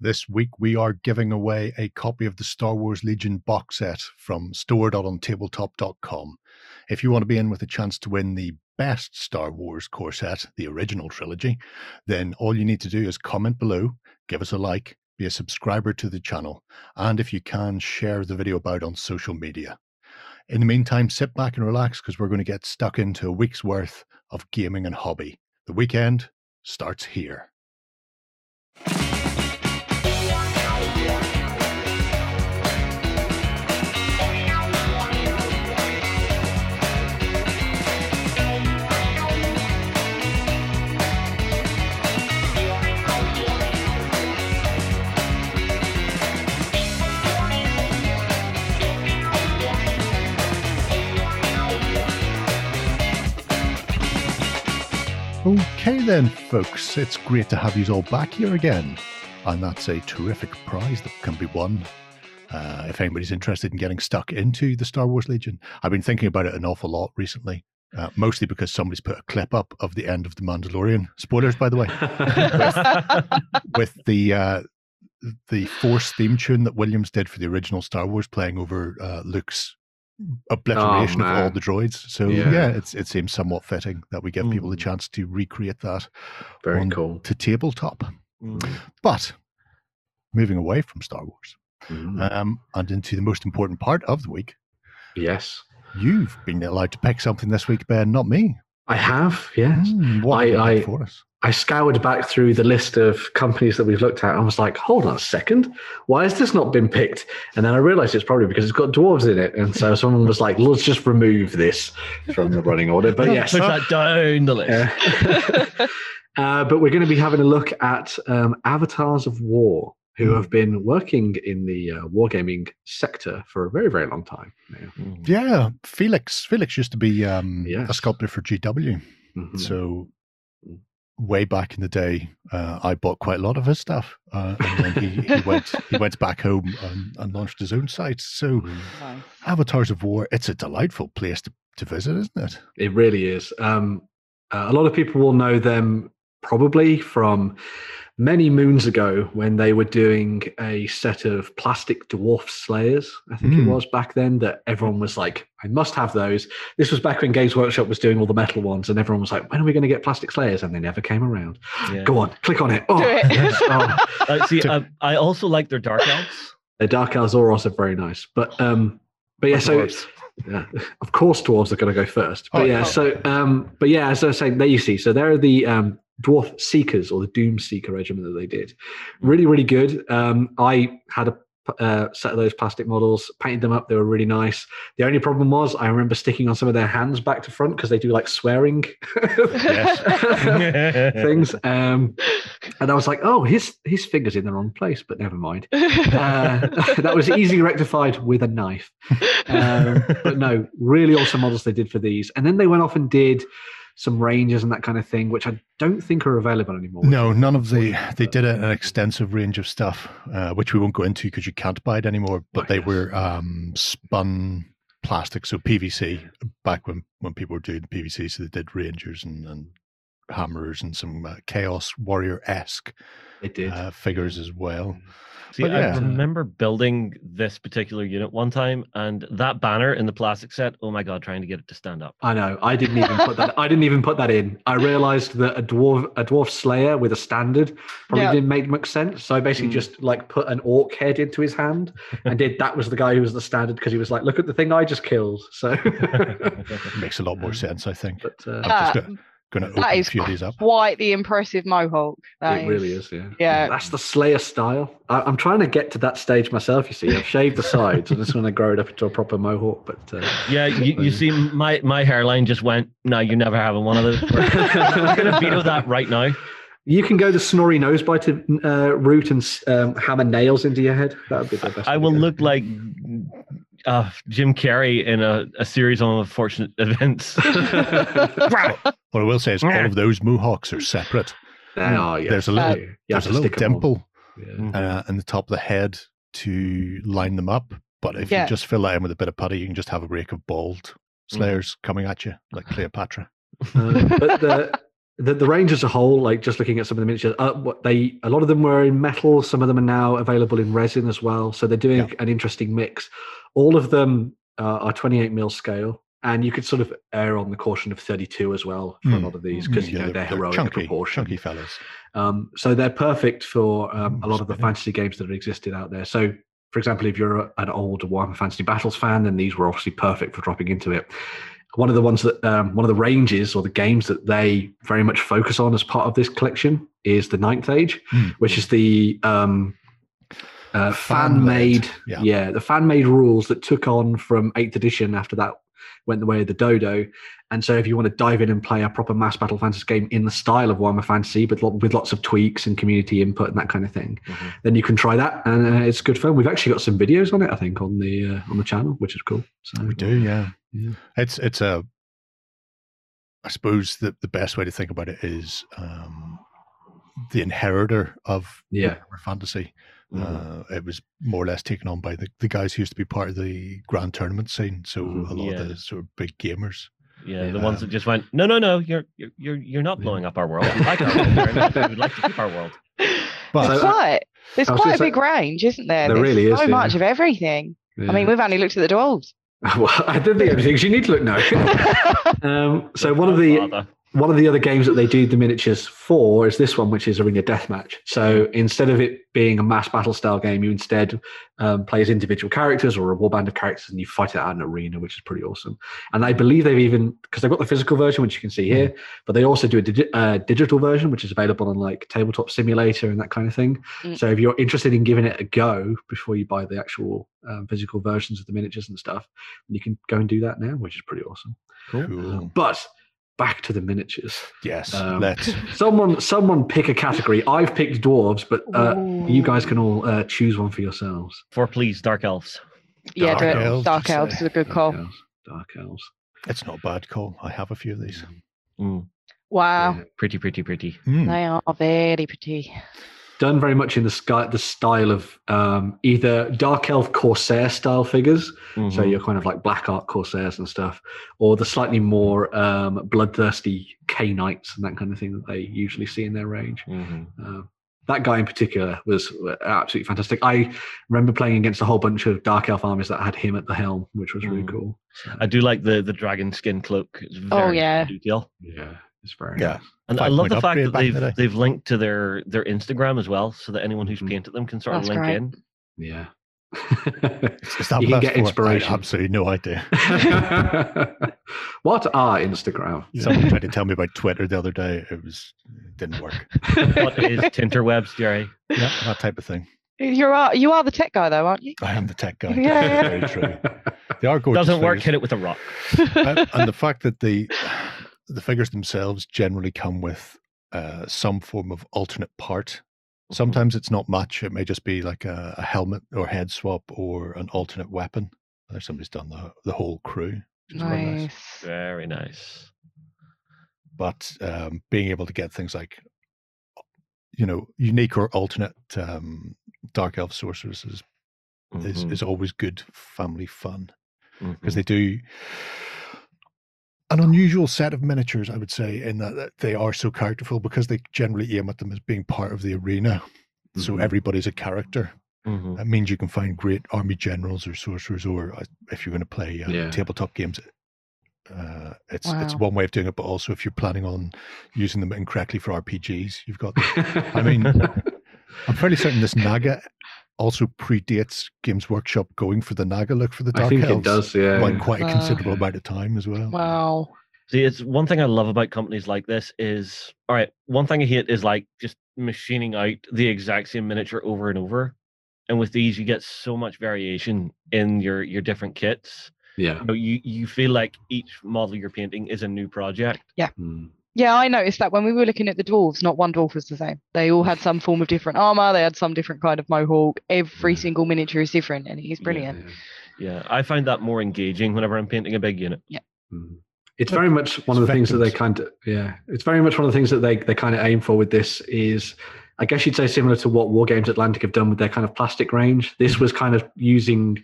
This week we are giving away a copy of the Star Wars Legion box set from store.ontabletop.com. If you want to be in with a chance to win the best Star Wars core set, the original trilogy, then all you need to do is comment below, give us a like, be a subscriber to the channel, and if you can, share the video about on social media. In the meantime, sit back and relax because we're going to get stuck into a week's worth of gaming and hobby. The weekend starts here. Okay, then, folks, it's great to have you all back here again. And that's a terrific prize that can be won. Uh, if anybody's interested in getting stuck into the Star Wars Legion, I've been thinking about it an awful lot recently, uh, mostly because somebody's put a clip up of the end of The Mandalorian. Spoilers, by the way, with, with the uh, the Force theme tune that Williams did for the original Star Wars playing over uh, Luke's obliteration Oh, of all the droids. So Yeah. yeah, it's, it seems somewhat fitting that we give people the Mm. chance to recreate that Very on- cool. to tabletop. Mm. But moving away from Star Wars Mm. um, and into the most important part of the week, yes, you've been allowed to pick something this week, Ben, not me. I have. Yes, Hmm, what I- I- for us? I scoured back through the list of companies that we've looked at and was like, hold on a second, why has this not been picked? And then I realized it's probably because it's got dwarves in it. And so someone was like, let's just remove this from the running order. But yes, Push that down the list. Uh, uh, but we're going to be having a look at um, Avatars of War, who Hmm. have been working in the uh, wargaming sector for a very, very long time now. Mm. Yeah, Felix. Felix used to be um, a sculptor for GW. Mhm. So way back in the day, uh, I bought quite a lot of his stuff, uh, and then he, he went he went back home and, and launched his own site. So Mhm. Avatars of War, it's a delightful place to, to visit, isn't it? It really is. Um, uh, a lot of people will know them probably from many moons ago when they were doing a set of plastic dwarf slayers. I think Mm. it was back then that everyone was like, I must have those. This was back when Games Workshop was doing all the metal ones, and everyone was like, when are we going to get plastic slayers? And they never came around. Yeah. Go on, click on it. Oh, Do it. yes. oh. Uh, see, To- uh, I also like their dark elves. The Dark Elves are also very nice. But um, but yeah, so Dwarves. yeah, of course dwarves are going to go first. But Oh, yeah, yeah. so um, but yeah, as I was saying, there you see. So there are the um, dwarf seekers or the Doom Seeker regiment that they did. Really, really good. Um, I had a uh, set of those plastic models, painted them up. They were really nice. The only problem was I remember sticking on some of their hands back to front because they do like swearing things. Um, and I was like, oh, his his fingers in the wrong place, but never mind. Uh, that was easily rectified with a knife. Um, but no, really awesome models they did for these. And then they went off and did some ranges and that kind of thing, which I don't think are available anymore. No, none of the. They did an extensive range of stuff, uh, which we won't go into because you can't buy it anymore. But Right, they yes. were um, spun plastic, so PVC. Back when when people were doing PVC, so they did rangers and, and hammers and some uh, chaos warrior esque They did. uh, figures as well. See, But I remember building this particular unit one time, and that banner in the plastic set. Oh my god, trying to get it to stand up. I know. I didn't even put that. I didn't even put that in. I realized that a dwarf, a dwarf slayer with a standard, probably Yeah. didn't make much sense. So I basically Mm. just like put an orc head into his hand, and did that was the guy who was the standard because he was like, "Look at the thing I just killed." So, Makes a lot more sense, I think. but uh, I'm just That, gonna, gonna open a few of these up. quite the impressive mohawk. That it really is. Yeah. Yeah. That's the slayer style. I, I'm trying to get to that stage myself. You see, I've shaved the sides. I just want to grow it up into a proper mohawk. But uh, Yeah, you, you see, my my hairline just went. No, you're never having one of those. I'm gonna veto that right now. you can go the snorri nose bite uh, route and um, hammer nails into your head. That would be the best. I will go. look like uh, Jim Carrey in a, a series of unfortunate events. What I will say is all of those mohawks are separate. Oh, yeah. There's a little- You have There's a little stick 'em on. dimple Yeah. uh, in the top of the head to line them up. But if Yeah. you just fill that in with a bit of putty, you can just have a rake of bald slayers coming at you like Cleopatra. Uh, but the the, the range as a whole, like just looking at some of the miniatures, uh, what they a lot of them were in metal. Some of them are now available in resin as well. So they're doing Yeah. an interesting mix. All of them uh, are 28 mil scale, and you could sort of err on the caution of 32 as well for a Hmm. lot of these because you know they're, heroic in chunky, proportion. chunky fellas. Um, so they're perfect for um, a Mm, lot of the fantasy games that have existed out there. So, for example, if you're a- an old Warhammer Fantasy Battles fan, then these were obviously perfect for dropping into it. One of the ones that, um, one of the ranges or the games that they very much focus on as part of this collection is the Ninth Age, Mm. which is the um, uh, Fan-made, fan-made, yeah. yeah, the fan-made rules that took on from Eighth Edition after that went the way of the Dodo. And so, if you want to dive in and play a proper mass battle fantasy game in the style of Warhammer Fantasy, but with lots of tweaks and community input and that kind of thing, Mhm. then you can try that, and uh, it's good fun. We've actually got some videos on it, I think, on the uh, on the channel, which is cool. So We do, yeah. Yeah. It's it's a. I suppose the the best way to think about it is um, the inheritor of Yeah. Warhammer fantasy. Mhm. Uh, it was more or less taken on by the, the guys who used to be part of the grand tournament scene. So Mhm. a lot Yeah. of the sort of big gamers. Yeah, the Yeah. ones that just went, no, no, no, you're you're you're, you're not Yeah. blowing up our world. We like our world very much. We'd like to keep our world. But So- There's quite, there's quite gonna a say- big range, isn't there? There There's really is, so much yeah. of everything. I mean, we've only looked at the dwarves. well, I did the only things you need to look now. um, so one of the father. One of the other games that they do the miniatures for is this one, which is Arena Deathmatch. So instead of it being a mass battle style game, you instead um, play as individual characters or a warband of characters, and you fight it out in an arena, which is pretty awesome. And I believe they've even because they've got the physical version, which you can see here, but they also do a digi- uh, digital version, which is available on like Tabletop Simulator and that kind of thing. Mm. So if you're interested in giving it a go before you buy the actual um, physical versions of the miniatures and stuff, you can go and do that now, which is pretty awesome. cool. But back to the miniatures. Yes, Um, let's. Someone, someone pick a category. I've picked dwarves, but uh, you guys can all uh, choose one for yourselves. For please, dark elves. Yeah, Dark do it. Elves, Dark you'd Elves say. is a good Dark call. elves. Dark elves. It's not a bad call. I have a few of these. Mm, Wow, Yeah. pretty, pretty, pretty. Mm. they are very pretty. Done very much in the sky, the style of um, either dark elf corsair style figures, so Mhm. you're kind of like black ark corsairs and stuff, or the slightly more um, bloodthirsty K knights and that kind of thing that they usually see in their range. Mhm. Uh, that guy in particular was uh, absolutely fantastic. I remember playing against a whole bunch of dark elf armies that had him at the helm, which was really Mm. cool. So, I do like the the dragon skin cloak. It's Oh, yeah. detail. yeah, it's very Yeah. nice. And I love the fact that they've the they've linked to their their Instagram as well, so that anyone who's Mhm. painted them can sort of link great. in. Yeah. Is that You can left get for- I had inspiration. absolutely no idea. what are Instagram? Someone tried to tell me about Twitter the other day. It was it didn't work. What is Tinterwebs, Jerry? Yeah, that type of thing. You are you are the tech guy though, aren't you? I am the tech guy. Yeah. Very true. They are gorgeous. Doesn't work. figures. Hit it with a rock. and, and the fact that the the figures themselves generally come with uh, some form of alternate part. Sometimes it's not much. It may just be like a, a helmet or head swap or an alternate weapon. There's somebody's done the the whole crew. which is nice. Nice. Very nice. But um, being able to get things like you know unique or alternate um, dark elf sorcerers is is, Mhm, is always good family fun because mhm. they do an unusual set of miniatures, I would say, in that, that they are so characterful because they generally aim at them as being part of the arena. So Mhm. everybody's a character. Mhm. That means you can find great army generals or sorcerers, or uh, if you're going to play uh, Yeah. tabletop games, uh, it's it's one way of doing it. But also, if you're planning on using them incorrectly for RPGs, you've got. I mean, I'm fairly certain this Naga also predates Games Workshop going for the Naga look for the I Dark think it Elves does. Yeah. by quite a Wow. considerable amount of time as well. Wow. See, it's one thing I love about companies like this is all right. One thing I hate is like just machining out the exact same miniature over and over. And with these, you get so much variation in your your different kits. Yeah. You, know, you you feel like each model you're painting is a new project. Mm. Yeah, I noticed that when we were looking at the dwarves, not one dwarf was the same. They all had some form of different armor. They had some different kind of mohawk. Every Yeah. single miniature is different, and he's Yeah. brilliant. Yeah, I find that more engaging whenever I'm painting a big unit. Mm. It's very much one of it's the things that they kind of yeah. It's very much one of the things that they they kind of aim for with this is I guess you'd say similar to what Wargames Atlantic have done with their kind of plastic range. This was kind of using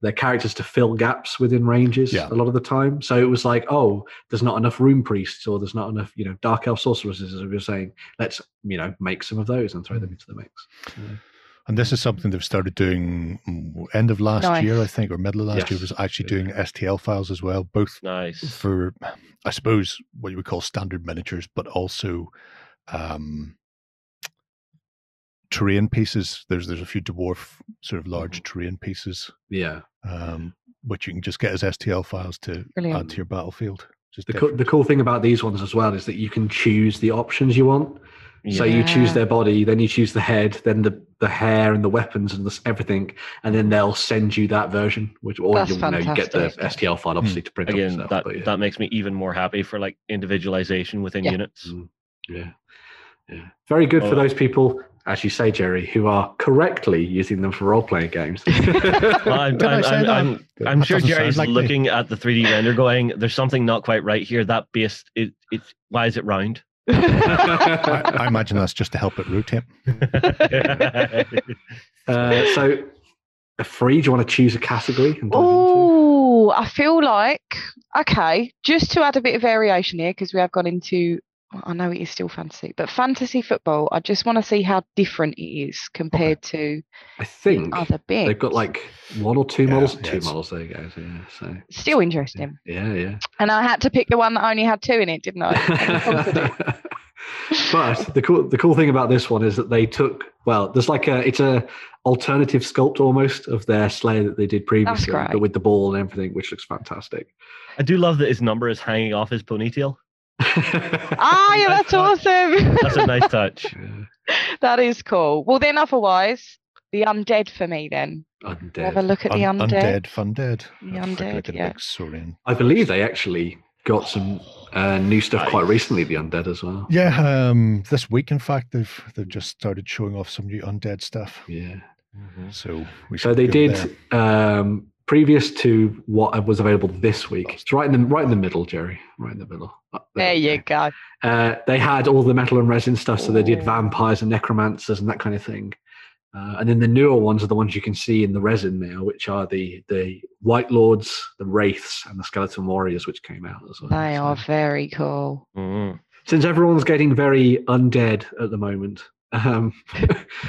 their characters to fill gaps within ranges Yeah. a lot of the time. So it was like, oh, there's not enough rune priests or there's not enough, you know, dark elf sorceresses, as we were saying. Let's, you know, make some of those and throw them into the mix. And this is something they've started doing end of last Nice. year, I think, or middle of last year, was actually doing STL files as well, both Nice. for, I suppose, what you would call standard miniatures, but also um, terrain pieces. There's there's a few dwarf sort of large terrain pieces, Yeah. um, which you can just get as STL files to add to your battlefield. Just The, co- the cool thing about these ones as well is that you can choose the options you want. So you choose their body, then you choose the head, then the, the hair and the weapons and this, everything, and then they'll send you that version. Which or That's you, know you get the. STL file obviously to print Again, yourself. that but yeah. that makes me even more happy for like individualization within Yeah. units. Mm, yeah, yeah, very good Oh. for those people, as you say, Jerry, who are correctly using them for role playing games. Well, I'm, I I'm, I'm. I'm, I'm sure Jerry's like me. looking at the 3D render, going, "There's something not quite right here. That base, it, it's why is it round?" I, I imagine that's just to help it rotate. uh, so, a free. Do you want to choose a category? And dive into? Oh, I feel like okay, just to add a bit of variation here because we have gone into. Well, I know it is still fantasy, but fantasy football. I just want to see how different it is compared to I think other bits. they've got like one or two Yeah, models. yeah, two models. There you go. So, yeah, so still interesting. yeah, yeah. And I had to pick the one that only had two in it, didn't I? And I conquered it. but the cool the cool thing about this one is that they took well, there's like a it's a alternative sculpt almost of their Slayer that they did previously, but with the ball and everything, which looks fantastic. I do love that his number is hanging off his ponytail. Ah, yeah, that's awesome. That's a nice touch. That is cool. Well, then otherwise, the undead for me. Then undead. have a look at the Un- undead. undead, fun dead. The I'll take a undead, look at a yeah. saurian. I believe they actually got some uh, new stuff quite recently. The undead as well. Yeah, um, this week, in fact, they've they've just started showing off some new undead stuff. Yeah. So we So they did there. um, previous to what was available this week. It's right in the right in the middle, Jerry. Right in the middle. Up There you go. go. Uh, they had all the metal and resin stuff, so they did vampires and necromancers and that kind of thing. Uh, and then the newer ones are the ones you can see in the resin now, which are the the Wight Lords, the Wraiths, and the Skeleton Warriors, which came out as well. They So- are very cool. Mhm. Since everyone's getting very undead at the moment, um,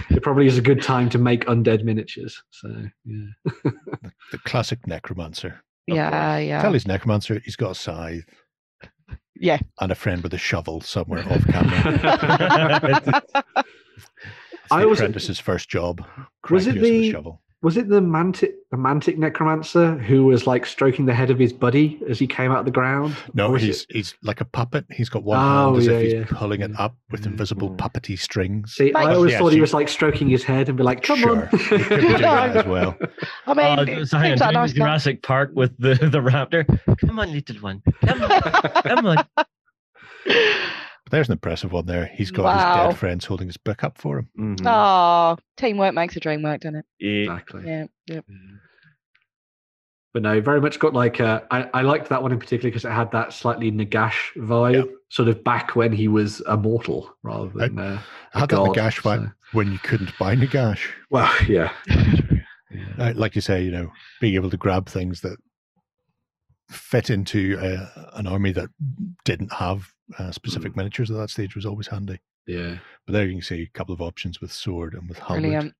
it probably is a good time to make undead miniatures. So yeah, the classic necromancer. Yeah, course. yeah. Tell his necromancer he's got a scythe Yeah. and a friend with a shovel somewhere off camera. It's I the was- apprentice's first job. Was cracking it us with a the- shovel? Was it the mantic the mantic necromancer who was like stroking the head of his buddy as he came out of the ground? No, he's it- he's like a puppet. He's got one Oh, hand as yeah, if he's yeah. pulling it up with invisible Mm. puppety strings. See, I always Yeah, thought he was like stroking his head and be like, "Come Sure, on." he could do that as well. I mean, it so hang on, seems like a doing nice the guy. Jurassic Park with the, the raptor. Come on, little one. Come on. Come on. But there's an impressive one there. He's got his dead friends holding his book up for him. Mhm. Oh, teamwork makes a dream work, doesn't it? Exactly. Yeah. Yep. But no, very much got like uh, I, I liked that one in particular because it had that slightly Nagash vibe, Yeah. sort of back when he was a mortal rather than uh, I had that Nagash fight so- when you couldn't buy Nagash. well, yeah. yeah. Uh, like you say, you know, being able to grab things that fit into uh, an army that didn't have uh, specific miniatures at that stage was always handy. yeah. But there you can see a couple of options with sword and with halberd Brilliant.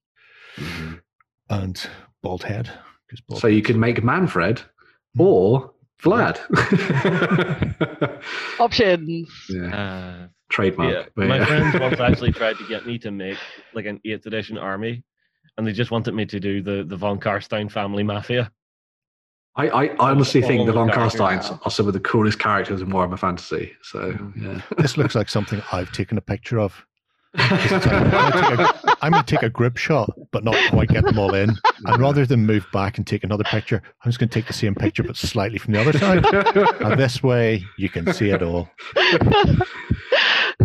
Mhm. and bald head. bald So you head's- could make Manfred Hmm. or Vlad. Options. yeah. Uh, Trademark. yeah. but My yeah. friends once actually tried to get me to make like an 8th edition army, and they just wanted me to do the, the Von Karstein family mafia. I, I honestly think the Von the characters. Karsteins are some of the coolest characters in Warhammer Fantasy. So yeah. This looks like something I've taken a picture of. I'm going to take a- I'm going to take a grip shot, but not quite get them all in. And rather than move back and take another picture, I'm just going to take the same picture, but slightly from the other side. And this way, you can see it all.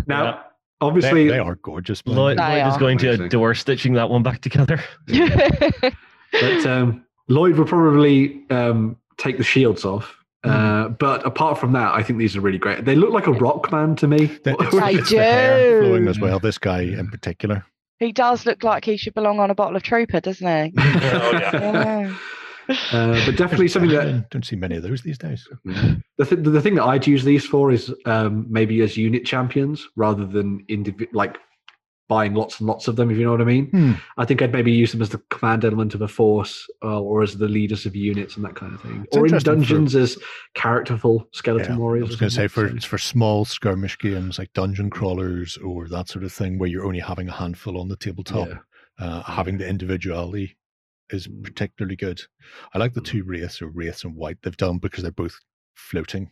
now, Yeah. obviously, They, they are gorgeous. man. Lloyd, They Lloyd is are. going to Amazing. adore stitching that one back together. but um, Lloyd will probably um, take the shields off. Hmm. Uh, but apart from that, I think these are really great. They look like a rock man to me. The- it's, They it's the do. flowing as well. This guy in particular. he does look like he should belong on a bottle of Trooper, doesn't he? oh, yeah. Yeah. Uh, but definitely something that don't, don't see many of those these days. the, th- the thing that I'd use these for is um, maybe as unit champions rather than indivi- like buying lots and lots of them. If you know what I mean. Hmm. I think I'd maybe use them as the command element of a force, uh, or as the leaders of units and that kind of thing, It's or in interesting for- dungeons as characterful skeleton Yeah, I was going to say for it's for small skirmish games like dungeon crawlers or that sort of thing where you're only having a handful on the tabletop. Yeah. Uh, having the individuality is Mm. particularly good. I like the Mm. two wraiths or wraiths and white they've done because they're both floating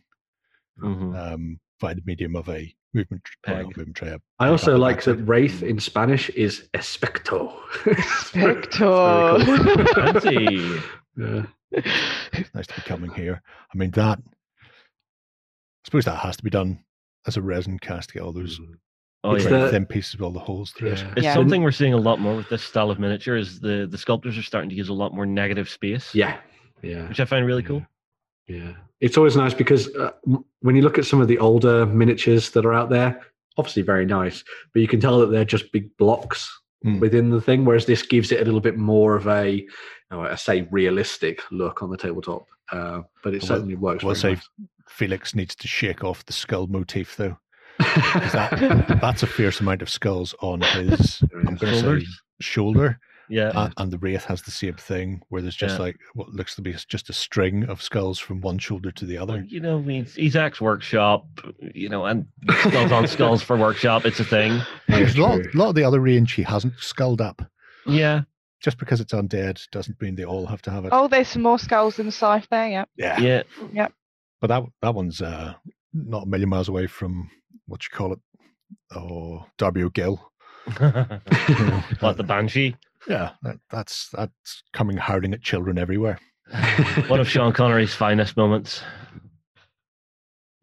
Mhm. um, by the medium of a movement tr- or Peg. movement tray. a- I a also battle like that Wraith in Spanish is especto. Spector. Fancy. yeah. Nice to be coming here. I mean that. I suppose that has to be done as a resin cast to get all those mm. Oh It's yeah. very the- thin pieces with all the holes through it. Yeah. It's Yeah. something we're seeing a lot more with this style of miniature. Is the the sculptors are starting to use a lot more negative space, Yeah. Yeah. which I find really cool. Yeah, it's always nice because uh, when you look at some of the older miniatures that are out there, obviously very nice, but you can tell that they're just big blocks Mm. within the thing. Whereas this gives it a little bit more of a, oh, I say, realistic look on the tabletop. Uh, but it Well, certainly works. we'll say Felix needs to shake off the skull motif though. that- That's a fierce amount of skulls on his There I'm is. say shoulder, Yeah. uh, and the wraith has the same thing where there's just Yeah. like what looks to be just a string of skulls from one shoulder to the other. you know, he's, he's ex workshop, you know, and skulls on skulls for workshop. It's a thing. Yeah, There's a lot, lot of the other range he hasn't skulled up. Yeah. Just because it's undead doesn't mean they all have to have it. oh, there's some more skulls in the scythe there. Yeah. yeah. Yeah. But that that one's uh, not a million miles away from what you call it. Oh, Darby O'Gill. what the banshee? Yeah, that, that's that's coming howling at children everywhere. One of Sean Connery's finest moments.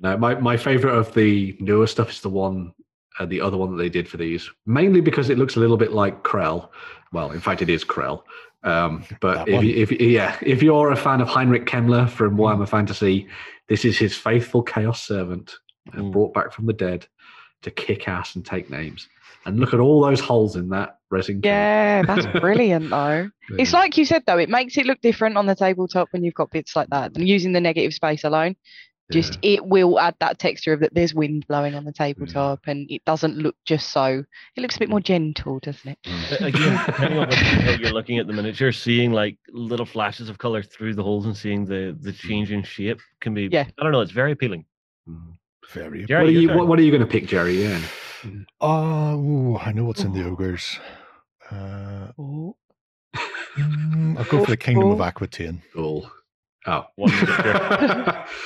No, my, my favorite of the newer stuff is the one, uh, the other one that they did for these, mainly because it looks a little bit like Krell. Well, in fact, it is Krell. Um, but if, you, if yeah, if you're a fan of Heinrich Kemmler from. Warhammer Fantasy, this is his faithful Chaos servant, uh, Mm. brought back from the dead to kick ass and take names. And look at all those holes in that resin. can. Yeah, that's brilliant though. It's like you said though, it makes it look different on the tabletop when you've got bits like that. And using the negative space alone, just it will add that texture of that there's wind blowing on the tabletop and it doesn't look just so it looks a bit more gentle, doesn't it? Mm. Again, depending on what, how you're looking at the miniature, seeing like little flashes of color through the holes and seeing the the change in shape can be. Yeah. I don't know. It's very appealing. Mm. Very. Jerry, What are you? What, what are you going to pick, Jerry? Yeah. Oh, ooh, I know what's in the ogres. Uh, Oh. mm, I'll go for the Kingdom of Oh. Aquitaine. Cool. Oh. One miniature.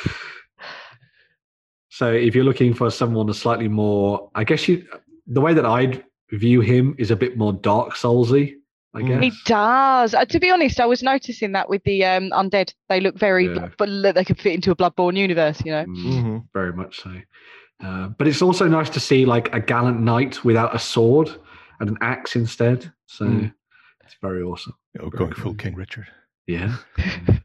so if you're looking for someone a slightly more, I guess you, the way that I'd view him is a bit more Dark Soulsy. I Mm. guess. It does. Uh, to be honest, I was noticing that with the um, undead. They look very, Yeah. but they could fit into a Bloodborne universe, you know. Mm, hmm Very much so. Uh, but it's also nice to see like a gallant knight without a sword and an axe instead. So Mm. it's very awesome. You know, Very going full. King Richard. Yeah.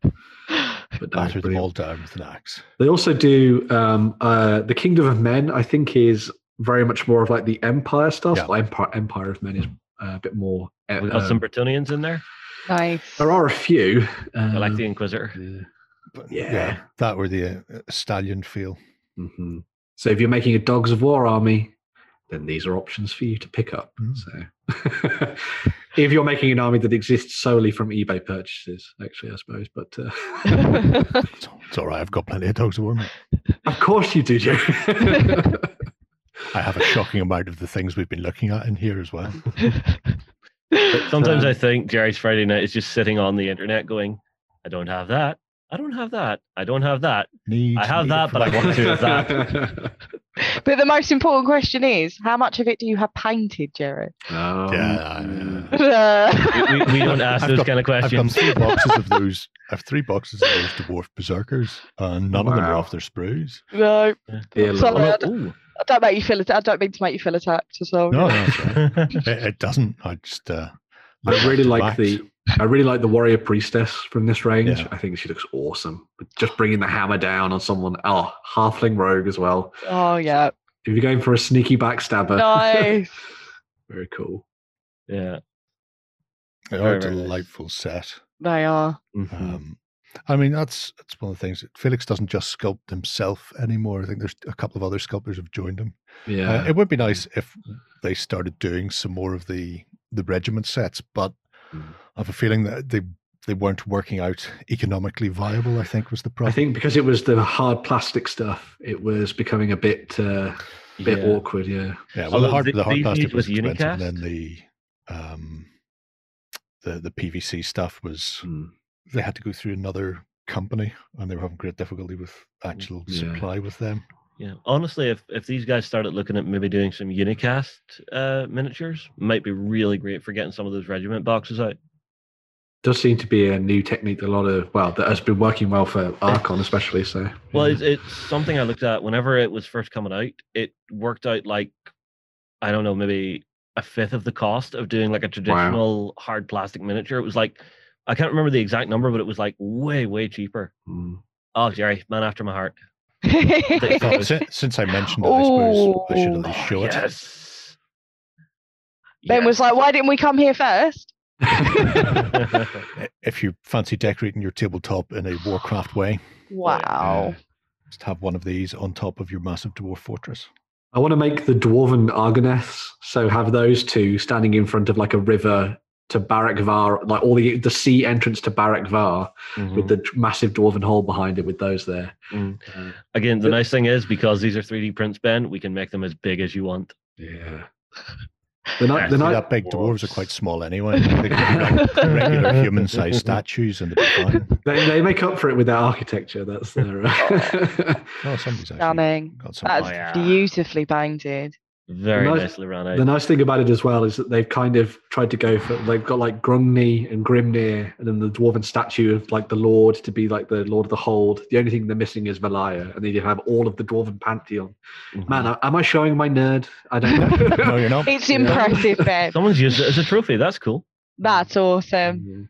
But no, Batter them all down with an axe. They also do um, uh, the Kingdom of Men. I think is very much more of like the Empire stuff. Yeah. Well, Empire, Empire of Men is uh, a bit more. uh, We got some um, Bretonnians in there. nice. there are a few. I like um, the Inquisitor. yeah. But Yeah. that were the uh, stallion feel. Mhm. So if you're making a Dogs of War army, then these are options for you to pick up. Mm. So if you're making an army that exists solely from eBay purchases, actually, I suppose. But uh, It's, it's all right. I've got plenty of dogs of war. mate. of course you do, Joe. I have a shocking amount of the things we've been looking at in here as well. Sometimes uh, I think Jerry's Friday night is just sitting on the internet going, I don't have that. I don't have that. I don't have that. Need, I have need that, but I want my- to have that. but the most important question is, how much of it do you have painted, Jerry? Um, Yeah, We, Uh, we, we don't ask I've those got- kind of questions. I've got questions. three boxes of those. I have three boxes of those dwarf berserkers, and none of them are off their sprues. no, Dear Sorry, Lord. I don't- I don't make you feel. Att- I don't mean to make you feel attacked as well. No, no, it's it, it doesn't. I just. Uh, I really like the I really like the warrior priestess from this range. Yeah. I think she looks awesome. But just bringing the hammer down on someone. Oh, halfling rogue as well. Oh yeah, If you're going for a sneaky backstabber, nice. very cool. yeah. They are a Very, very nice. delightful set. They are. Mhm. Um, I mean, that's that's one of the things. Felix doesn't just sculpt himself anymore. I think there's a couple of other sculptors have joined him. Yeah. Uh, it would be nice if they started doing some more of the the regiment sets, but. I have a feeling that they they weren't working out economically viable. I think was the problem. I think because it was the hard plastic stuff, it was becoming a bit uh, bit Yeah. awkward. Yeah. yeah, well, Although the hard the- the hard plastic days was with expensive, and then the um the the PVC stuff was Mm. they had to go through another company, and they were having great difficulty with actual Yeah. supply with them. Yeah, honestly, if if these guys started looking at maybe doing some unicast uh, miniatures, might be really great for getting some of those regiment boxes out. Does seem to be a new technique. that A lot of well, that has been working well for Archon, especially. So. Well, yeah. it's, it's something I looked at whenever it was first coming out. It worked out like I don't know, maybe a fifth of the cost of doing like a traditional hard plastic miniature. It was like I can't remember the exact number, but it was like way way cheaper. Mm. Oh, Jerry, man after my heart. Since, since I mentioned it, I suppose I should at least Oh, show it. Yes. ben was like, "Why didn't we come here first? Like, If you fancy decorating your tabletop in a Warcraft way, Wow. just have one of these on top of your massive dwarf fortress. I want to make the dwarven Argonaths. So have those two standing in front of like a river to Barak Var, like all the the sea entrance to Barak Var with the massive dwarven hole behind it with those there. Mm. Uh, Again, the But- nice thing is because these are 3D prints, Ben, we can make them as big as you want. yeah. The night, Yeah, the See, night, that big dwarves are quite small anyway. They can be regular human-sized statues, and they'll be fine. they, they make up for it with their architecture. That's their. Uh, Oh, somebody's actually Stunning. got some. That's Oh, yeah. beautifully painted. Very Nice- nicely run out. the nice thing about it as well is that they've kind of tried to go for. They've got like Grungni and Grimnir, and then the dwarven statue of like the Lord to be like the Lord of the Hold. The only thing they're missing is Valaya, and they have all of the dwarven pantheon. Mhm. Man, am I showing my nerd? I don't know. no, you're not. It's Yeah. impressive, Ben. someone's used it as a trophy. That's cool. That's awesome. Yeah.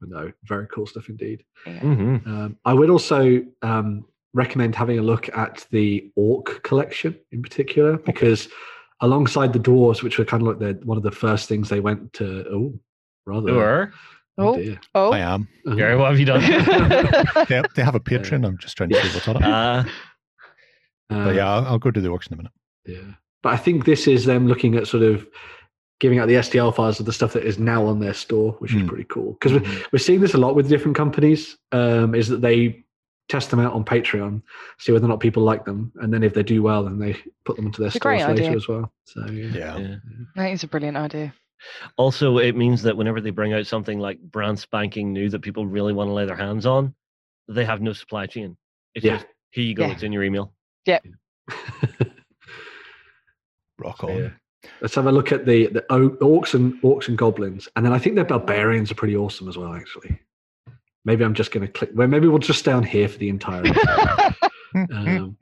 But no, very cool stuff indeed. Yeah. hmm Um, I would also um, recommend having a look at the Orc collection in particular, because alongside the dwarves, which were kind of like the, one of the first things they went to, oh, rather. Sure. Oh, dear. oh. I am. Uh-huh. Gary, what have you done? They, they have a Patreon. I'm just trying to see what's on it. uh, But yeah, I'll, I'll go to the auction in a minute. Yeah. But I think this is them looking at sort of giving out the STL files of the stuff that is now on their store, which is Hmm. pretty cool. Because we're, we're seeing this a lot with different companies, um, is that they test them out on Patreon, see whether or not people like them. And then if they do well, then they put them into their It's stores later idea. as well. So yeah. Yeah. yeah. That is a brilliant idea. Also, it means that whenever they bring out something like brand spanking new that people really want to lay their hands on, they have no supply chain. It's Yeah. just here you go. Yeah. It's in your email. Yep. Rock on. yeah. Let's have a look at the, the o- orcs and orcs and goblins, and then I think their barbarians are pretty awesome as well. Actually, maybe I'm just going to click. Well, maybe we'll just stay on here for the entire. episode. Um,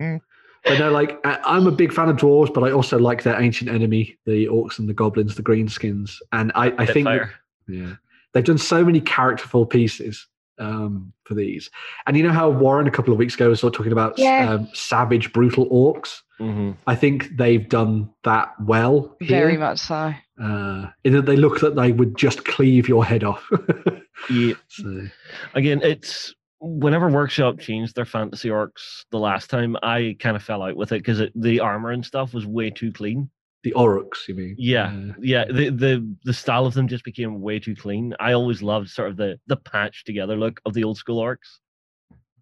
but no, like I- I'm a big fan of dwarves, but I also like their ancient enemy, the orcs and the goblins, the greenskins, and I, I think that- yeah, they've done so many characterful pieces um, for these. And you know how Warren a couple of weeks ago was sort of talking about Yeah. um, savage, brutal orcs. Mhm. I think they've done that well. Here. Very much so. Uh, in that they look that they would just cleave your head off. Yeah. so, Again, it's whenever Workshop changed their fantasy orcs the last time, I kind of fell out with it because the armor and stuff was way too clean. the orcs, you mean? Yeah, Uh, yeah. The the the style of them just became way too clean. I always loved sort of the the patched together look of the old school orcs.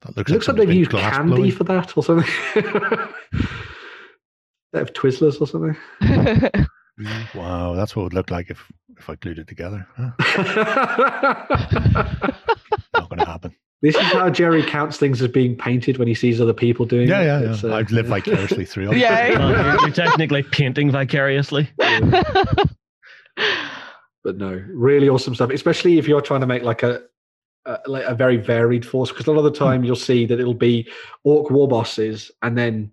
That it looks, looks like they've used candy blowing. for that or something. they have Twizzlers or something. Wow, that's what it would look like if if I glued it together. Huh? Not going to happen. this is how Jerry counts things as being painted when he sees other people doing Yeah, it. yeah, It's, yeah. uh, I've lived vicariously through it. Yeah. Well, you're, you're technically painting vicariously. but no, really awesome stuff. Especially if you're trying to make like a, a like a very varied force, because a lot of the time you'll see that it'll be orc war bosses and then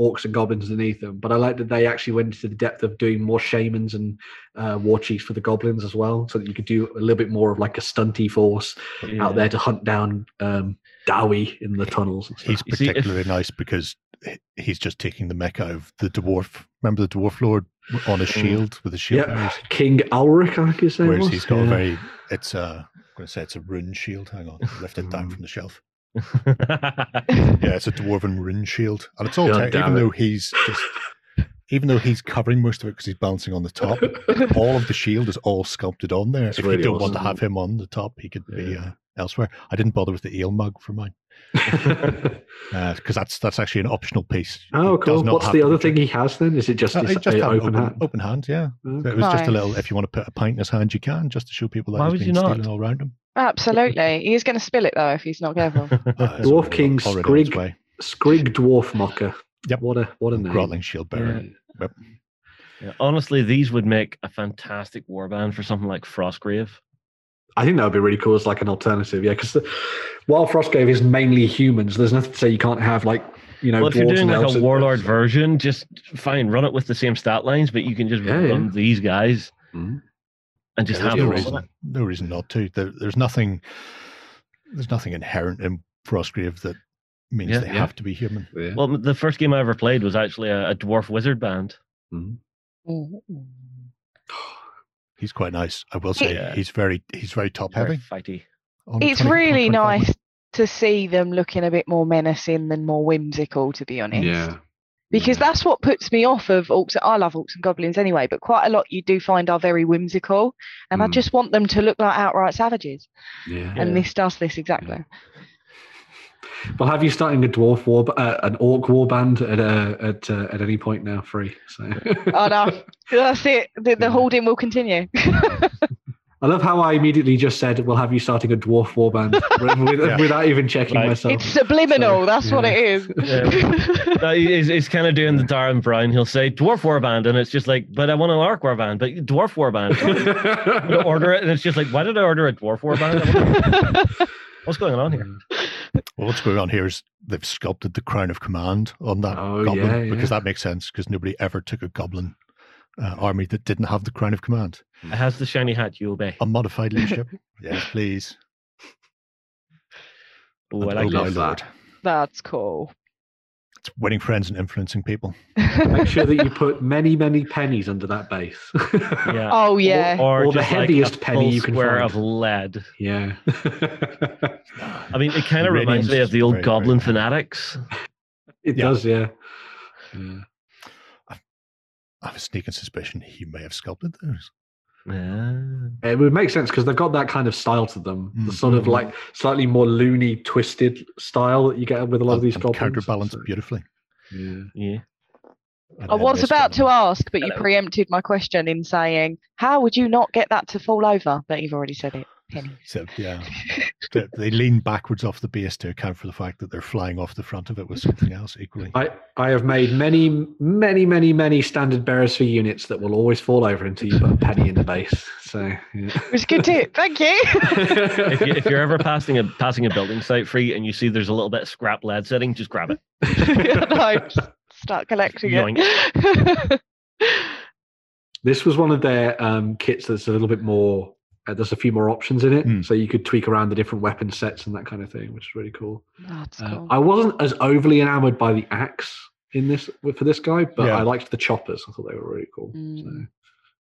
orcs and goblins underneath them. But I like that they actually went into the depth of doing more shamans and uh, war chiefs for the goblins as well, so that you could do a little bit more of like a stunty force out there to hunt down um, Dawi in the tunnels. And He's stuff. You see, if- particularly nice because he's just taking the mech out of the dwarf. Remember the dwarf lord on his Mm. shield with his shield? Yeah. King Alrik, I think his name Whereas was. he's got Yeah. a very, it's a, I'm going to say it's a rune shield. Hang on, lift it down Mm. from the shelf. Yeah, it's a dwarven rune shield, and it's all God te- even it. though he's just even though he's covering most of it because he's bouncing on the top. all of the shield is all sculpted on there. It's if really you don't want to have him on the top, he could be uh, elsewhere. I didn't bother with the eel mug for mine because that's that's actually an optional piece. oh, He does cool. What's the other return- thing he has then? Is it just Uh, his just uh, open hand? open hand, yeah. Okay. So it was just a little. If you want to put a pint in his hand, you can, just to show people that Why he's would been you not? stealing all around him. Absolutely. He is going to spill it though if he's not careful. Uh, Dwarf already- King already on Skrig. Skrig Dwarf Mocker. Yep. What a what a name. Grottling shield bearer. Yeah. Yeah, honestly, these would make a fantastic warband for something like Frostgrave. I think that would be really cool as like an alternative. Yeah, because while Frostgrave is mainly humans, there's nothing to say you can't have like you know well, if you're doing like a warlord version, just fine, run it with the same stat lines, but you can just Yeah, yeah. these guys Mhm. And just Yeah, have no reason, no reason not to. There, there's nothing. There's nothing inherent in Frostgrave that means Yeah, they yeah. have to be human. Yeah. Well, the first game I ever played was actually a, a dwarf wizard band. Mhm. He's quite nice. I will say Yeah. he's very he's very top Very heavy. fighty. It's 20 really 25. nice to see them looking a bit more menacing than more whimsical, to be honest. yeah. Because that's what puts me off of orcs. I love orcs and goblins anyway, but quite a lot you do find are very whimsical, and I Mm. just want them to look like outright savages. Yeah. And this does this exactly. Well, have you starting a dwarf war, uh, an orc war band at uh, at uh, at any point now? Free. So. Oh no, that's it. The, the Yeah. hoarding will continue. I love how I immediately just said, "We'll have you starting a dwarf war band?" with, Yeah. without even checking Right. myself. it's subliminal. So, that's what yeah. it is. No, he's, he's kind of doing the Derren Brown. He'll say dwarf warband, and it's just like, but I want an orc warband, but dwarf warband. I'm order it, and it's just like, why did I order a dwarf warband? I What's going on here? Well, what's going on here is they've sculpted the crown of command on that Oh, goblin yeah, because that makes sense because nobody ever took a goblin uh, army that didn't have the crown of command. It has the shiny hat. You obey. Unmodified leadership. yes, please. Oh, And I like oh love that. lord. That's cool. It's winning friends and influencing people. Make sure that you put many, many pennies under that base. Yeah. Oh yeah. Or, Or the just like heaviest penny you can square find. of lead. yeah. I mean, it kind of reminds me of the old very, very Goblin nice. fanatics. it Yeah. does, yeah. yeah. I have a sneaking suspicion he may have sculpted those. Yeah. It would make sense because they've got that kind of style to them. The Mm. sort of Mhm. like slightly more loony, twisted style that you get with a lot of these and goblins. counterbalanced So, beautifully. yeah. Yeah. I was about to ask, but you preempted my question in saying, "How would you not get that to fall over?" But you've already said it. Penny. So, yeah, they, they lean backwards off the base to account for the fact that they're flying off the front of it with something else equally. I, I have made many, many, many, many standard bearers for units that will always fall over until you put a penny in the base. So, yeah. It was good tip. Thank you. If, you, if you're ever passing a passing a building site free and you see there's a little bit of scrap lead sitting, just grab it. no, just start collecting Yoink. it. This was one of their um, kits that's a little bit more. Uh, there's a few more options in it, Hmm. so you could tweak around the different weapon sets and that kind of thing, which is really cool. That's Uh. I wasn't as overly enamored by the axe in this for this guy, but Yeah. I liked the choppers. I thought they were really cool. So, Mm.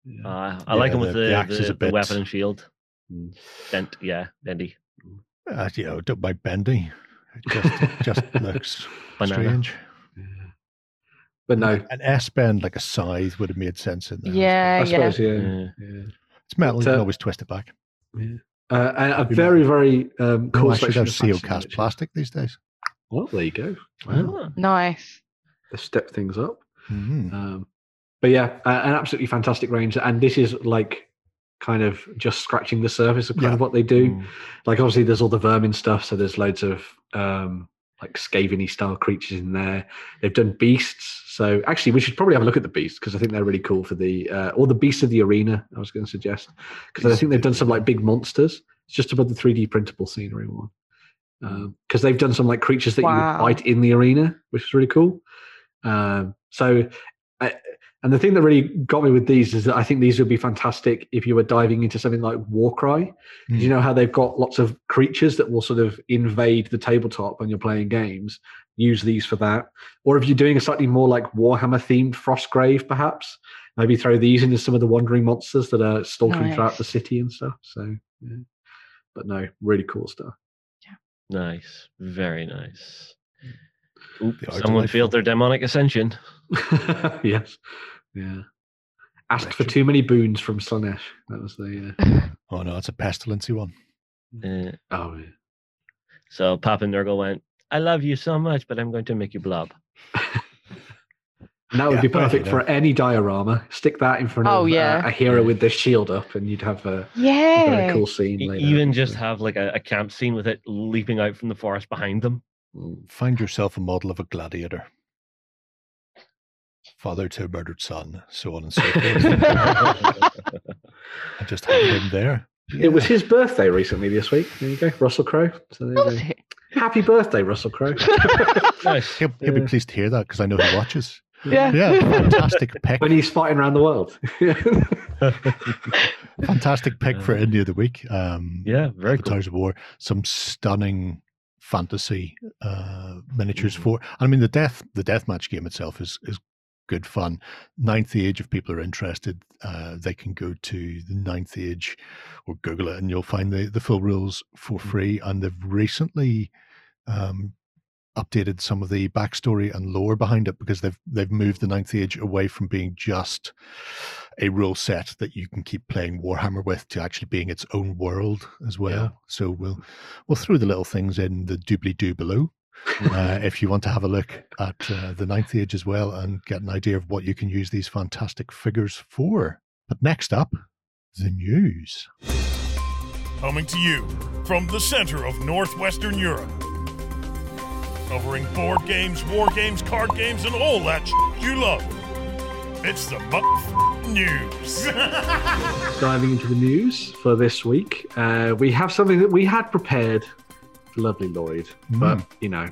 yeah. Uh, I like them with the- the, the axe the, is a the bit- weapon and shield. Mm. Bent, yeah, bendy. Uh, you know, don't mind bendy. It just, just looks Banana. strange. But no, An S bend like a scythe would have made sense in there. yeah, I yeah. suppose yeah. Yeah. yeah. It's metal, you can uh, always twist it back. Uh, and a Be very, very um, Cool cool actually section have seal cast plastic these days. Well, there you go. Wow. Ah. Nice. They step things up. Mhm. Um, but yeah, uh, an absolutely fantastic range. And this is like kind of just scratching the surface of kind Yeah. of what they do. Mm. Like obviously there's all the vermin stuff, so there's loads of um, like Skaveny style creatures in there. They've done beasts. So actually we should probably have a look at the beasts because I think they're really cool for the uh, or the beasts of the arena, I was going to suggest. Because I think they've done some like big monsters. It's just above the 3D printable scenery one. Because they've done some like creatures that you Wow. would fight in the arena, which is really cool. Um, so, I, and the thing that really got me with these is that I think these would be fantastic if you were diving into something like Warcry. 'Cause You hmm. know how they've got lots of creatures that will sort of invade the tabletop when you're playing games. Use these for that, or if you're doing a slightly more like Warhammer themed Frostgrave, perhaps maybe throw these into some of the wandering monsters that are stalking throughout the city and stuff. So, yeah. but no, really cool stuff. Yeah. Nice. Very nice. Hmm. Oop, someone delightful. failed their demonic ascension. yes, yeah. Asked for too many boons from Slaanesh. That was the. Uh, Oh no, it's a pestilency one. Uh, oh, yeah. so Papa Nurgle went, I love you so much, but I'm going to make you blob. And that would Yeah, be perfect for any diorama. Stick that in front Oh, of uh, yeah. a hero with their shield up, and you'd have a, a Yeah. very cool scene. E- later. Even just have like a, a camp scene with it leaping out from the forest behind them. Mm. Find yourself a model of a gladiator. Father to a murdered son, so on and so forth. I just have him there. It was his birthday recently this week. There you go, Russell Crowe. So there you go. Happy birthday, Russell Crowe. nice. He'll, he'll be pleased to hear that because I know he watches. Yeah. Yeah, fantastic pick. when he's fighting around the world. Fantastic pick for Uh, India of the week. Um, Yeah, very cool. Avatars of War. Some stunning fantasy uh, miniatures Mhm. for. I mean, the death the death match game itself is is good fun. Ninth Age, if people are interested, uh, they can go to the Ninth Age or Google it, and you'll find the the full rules for free. And they've recently um, updated some of the backstory and lore behind it because they've they've moved the Ninth Age away from being just a rule set that you can keep playing Warhammer with to actually being its own world as well. Yeah. So we'll we'll throw the little things in the doobly doo below uh, if you want to have a look at uh, the Ninth Age as well and get an idea of what you can use these fantastic figures for. But next up, the news. Coming to you from the center of Northwestern Europe. Covering board games, war games, card games, and all that sh- you love. It's the m- news. Diving into the news for this week, uh, we have something that we had prepared for lovely Lloyd, but you know.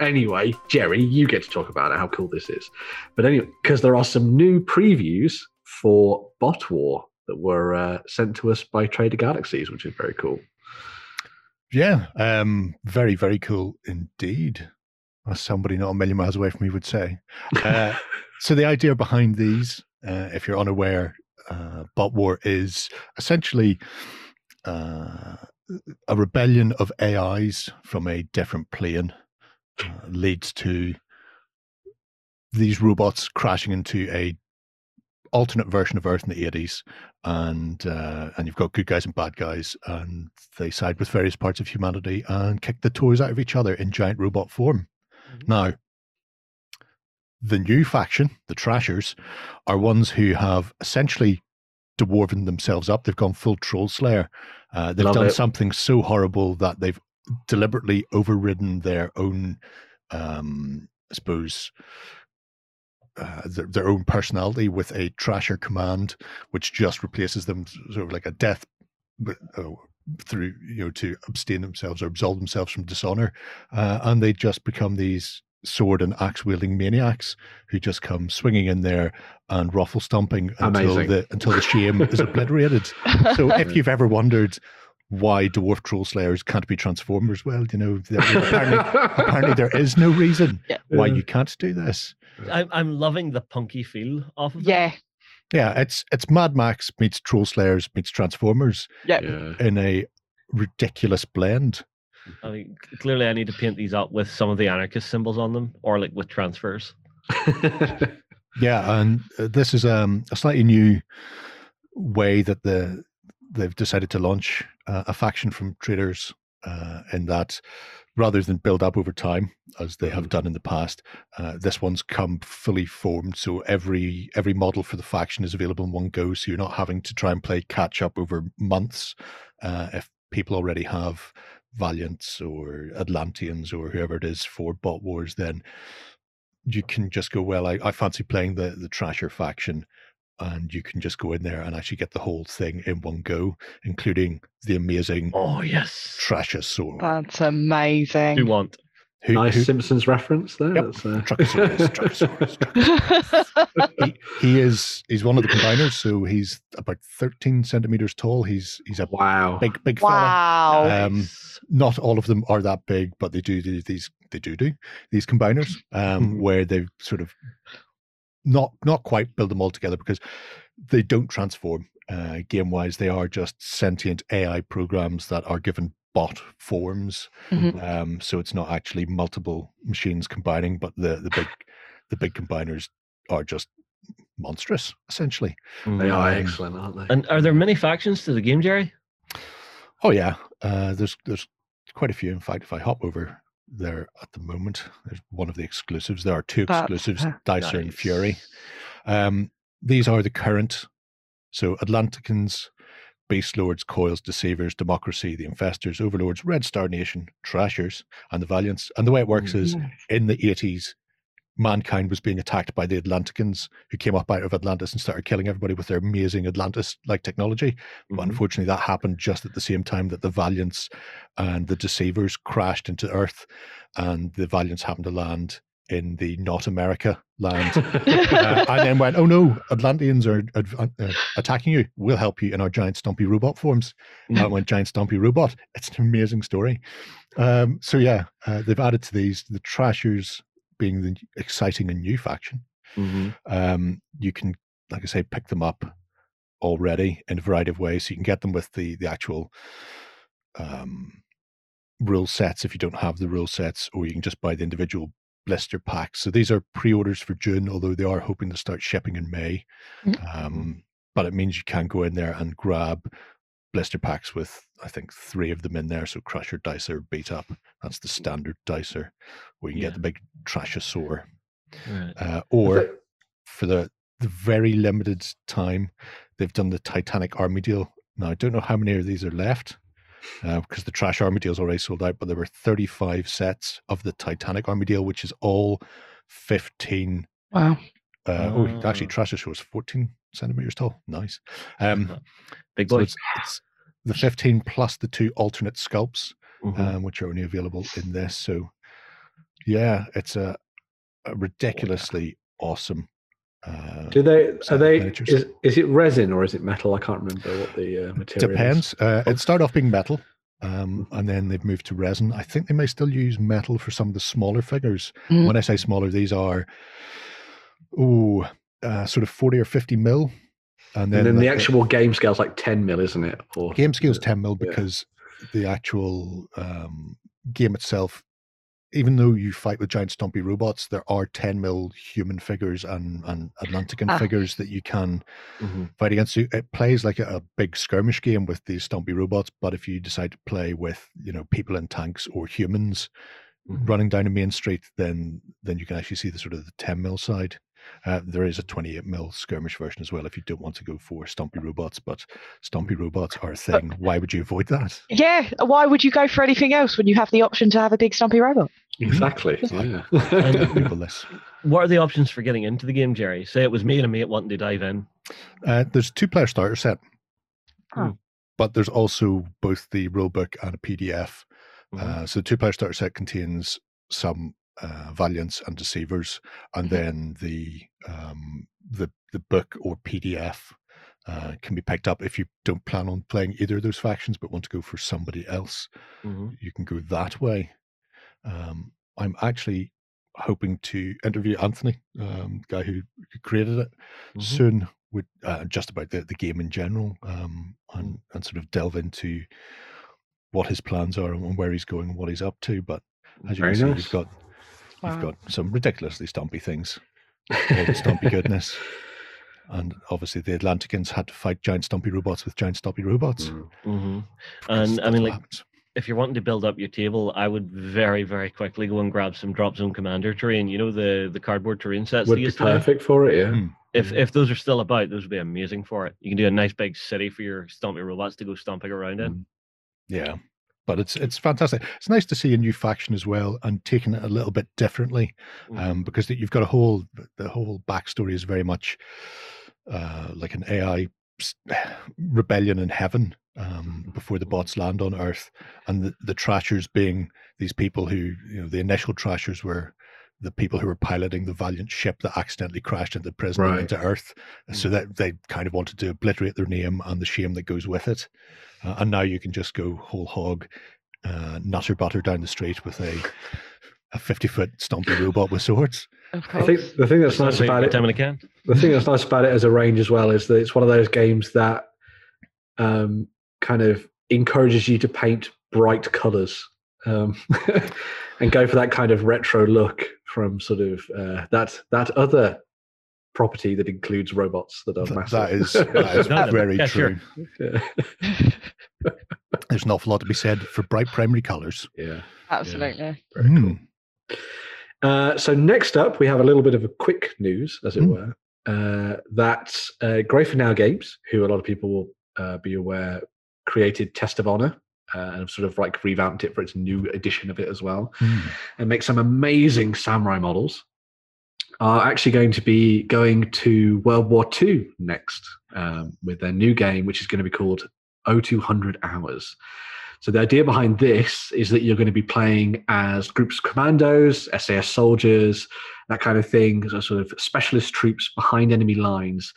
Anyway, Jerry, you get to talk about it, how cool this is. But anyway, because there are some new previews for Bot War that were uh, sent to us by Trader Galaxies, which is very cool. Yeah, um, very, very cool indeed. As somebody not a million miles away from me would say. Uh, so the idea behind these, uh, if you're unaware, uh, Bot War is essentially uh, a rebellion of AIs from a different plane uh, leads to these robots crashing into a alternate version of Earth in the 80s and uh, and you've got good guys and bad guys and they side with various parts of humanity and kick the toys out of each other in giant robot form. Mhm. Now, the new faction, the Trashers, are ones who have essentially dwarven themselves up. They've gone full troll slayer. Uh, they've Love done it. something so horrible that they've deliberately overridden their own, um, I suppose, uh, their, their own personality with a Trasher command, which just replaces them sort of like a death. But, oh, through you know to abstain themselves or absolve themselves from dishonor uh, and they just become these sword and axe wielding maniacs who just come swinging in there and ruffle stomping until Amazing. the until the shame is obliterated. So if you've ever wondered why dwarf troll slayers can't be transformers, well, you know, there- apparently, apparently there is no reason Yeah. why you can't do this. I'm, I'm loving the punky feel off of it. yeah. Yeah, it's it's Mad Max meets Troll Slayers meets Transformers Yeah. Yeah. in a ridiculous blend. I mean, clearly, I need to paint these up with some of the anarchist symbols on them, or like with transfers. Yeah, and uh, this is um, a slightly new way that the they've decided to launch uh, a faction from traders uh, in that rather than build up over time as they have Mhm. done in the past, uh, this one's come fully formed. So every every model for the faction is available in one go. So you're not having to try and play catch up over months. Uh, if people already have Valiants or Atlanteans or whoever it is for Bot Wars, then you can just go, well, I, I fancy playing the, the Trasher faction. And you can just go in there and actually get the whole thing in one go, including the amazing Oh yes, Trasher sword. That's amazing. you want? Who, nice who- Simpsons reference there. Yep. That's, uh... Truckosaurus, Truckosaurus, he, he is he's one of the combiners, so he's about 13 centimeters tall. He's he's a wow. big big fella. wow. Um, Nice. Not all of them are that big, but they do do these they do do these combiners um, Mhm. where they sort of not not quite build them all together because they don't transform uh, game wise. They are just sentient AI programs that are given bot forms. Mhm. Um, so it's not actually multiple machines combining, but the the big the big combiners are just monstrous, essentially. They are Um, excellent, aren't they? And are there many factions to the game, Jerry? Oh yeah, uh, there's there's quite a few. In fact, if I hop over there at the moment, there's one of the exclusives. There are two That's exclusives, fair. Dicer and Fury. Um, these are the current. So Atlanticans, Beast Lords, Coils, Deceivers, Democracy, the Infestors, Overlords, Red Star Nation, Trashers, and the Valiants. And the way it works is in the 80s, mankind was being attacked by the Atlanticans who came up out of Atlantis and started killing everybody with their amazing Atlantis like technology. But Mhm. unfortunately, that happened just at the same time that the Valiants and the Deceivers crashed into Earth, and the Valiants happened to land in the not America land. Uh, and then went, oh no, Atlanteans are uh, attacking you. We'll help you in our giant stompy robot forms. And it went giant stompy robot. It's an amazing story. Um, so yeah, uh, they've added to these the Trashers being the exciting and new faction. Mhm. Um, you can, like I say, pick them up already in a variety of ways. So you can get them with the the actual um, rule sets if you don't have the rule sets, or you can just buy the individual blister packs. So these are pre-orders for June, although they are hoping to start shipping in May. Um, but it means you can go in there and grab blister packs with I think three of them in there. So Crusher, Dicer, Beat Up. That's the standard Dicer. where you can Yeah. get the big Trashosaur. Right. Uh, or for the, the very limited time, they've done the Titanic Army deal. Now, I don't know how many of these are left uh, because the Trash Army deal is already sold out, but there were 35 sets of the Titanic Army deal, which is all 15. Wow. Uh, oh, actually, Ah. Trash Show is 14 centimeters tall. Nice. Um, Big so it's, it's the 15 plus the two alternate sculpts Mhm. um, which are only available in this. So, yeah, it's a, a ridiculously awesome. Uh, Do they set are they is, is it resin or is it metal? I can't remember what the uh, material depends. is. Uh, it started off being metal, um, and then they've moved to resin. I think they may still use metal for some of the smaller figures. Mm. When I say smaller, these are oh, uh, sort of forty or fifty mil, and then, And then the the- actual game scale is like 10 mil, isn't it? Or game is 10 mil Yeah. because the actual um, game itself even though you fight with giant stompy robots there are 10 mil human figures and and atlantican Ah. figures that you can Mhm. fight against So it plays like a, a big skirmish game with these stompy robots but if you decide to play with you know people in tanks or humans Mhm. running down a main street then then you can actually see the sort of the 10 mil side uh, there is a 28 mil skirmish version as well if you don't want to go for stompy robots but stompy robots are a thing why would you avoid that Yeah. Why would you go for anything else when you have the option to have a big stumpy robot? Exactly. And- Yeah. Ridiculous. What are the options for getting into the game, Jerry? Say it was me and a mate wanting to dive in. Uh, there's a two player starter set, Oh. but there's also both the rulebook and a PDF. Mhm. Uh, so the two player starter set contains some uh, Valiants and Deceivers, and Mhm. then the um, the the book or PDF uh, can be picked up if you don't plan on playing either of those factions, but want to go for somebody else. Mhm. You can go that way. Um, I'm actually hoping to interview Anthony, um, the guy who who created it, Mhm. soon with uh, just about the, the game in general um, and, and sort of delve into what his plans are and where he's going and what he's up to. But as you Very can see, nice. you've got Wow. you've got some ridiculously stumpy things, all the stompy goodness. And obviously, the Atlanticans had to fight giant stumpy robots with giant stumpy robots. Mm. Mhm. And I mean, like, happens. If you're wanting to build up your table, I would very, very quickly go and grab some drop zone commander terrain. You know the the cardboard terrain sets Would they be used to perfect for it, yeah. Mm. If if those are still about, those would be amazing for it. You can do a nice big city for your stompy robots to go stomping around in. Mm. Yeah, but it's it's fantastic. It's nice to see a new faction as well and taking it a little bit differently, Mhm. um, because you've got a whole the whole backstory is very much uh, like an AI rebellion in heaven um, before the bots land on Earth, and the, the Trashers being these people who you know the initial Trashers were the people who were piloting the Valiant ship that accidentally crashed into prison and Right. into Earth, so that they kind of wanted to obliterate their name and the shame that goes with it. Uh, and now you can just go whole hog, uh, nutter butter down the street with a a fifty foot stompy robot with swords. I think the thing that's nice about it, Time and a the thing that's nice about it as a range as well is that it's one of those games that um, kind of encourages you to paint bright colors um, and go for that kind of retro look from sort of uh, that that other property that includes robots that are Th- massive. that is, that is No, no, very yeah, true. sure. yeah. There's an awful lot to be said for bright primary colors. yeah. Absolutely. Very cool. Mm. Uh, so next up, we have a little bit of a quick news, as it Mm. were. Uh, that uh, Grey for Now Games, who a lot of people will uh, be aware, created Test of Honor uh, and sort of like revamped it for its new edition of it as well, Mm. and make some amazing samurai models. Are actually going to be going to World War II next um, with their new game, which is going to be called 0200 Hours. So the idea behind this is that you're going to be playing as groups of commandos, SAS soldiers, that kind of thing, so sort of specialist troops behind enemy lines,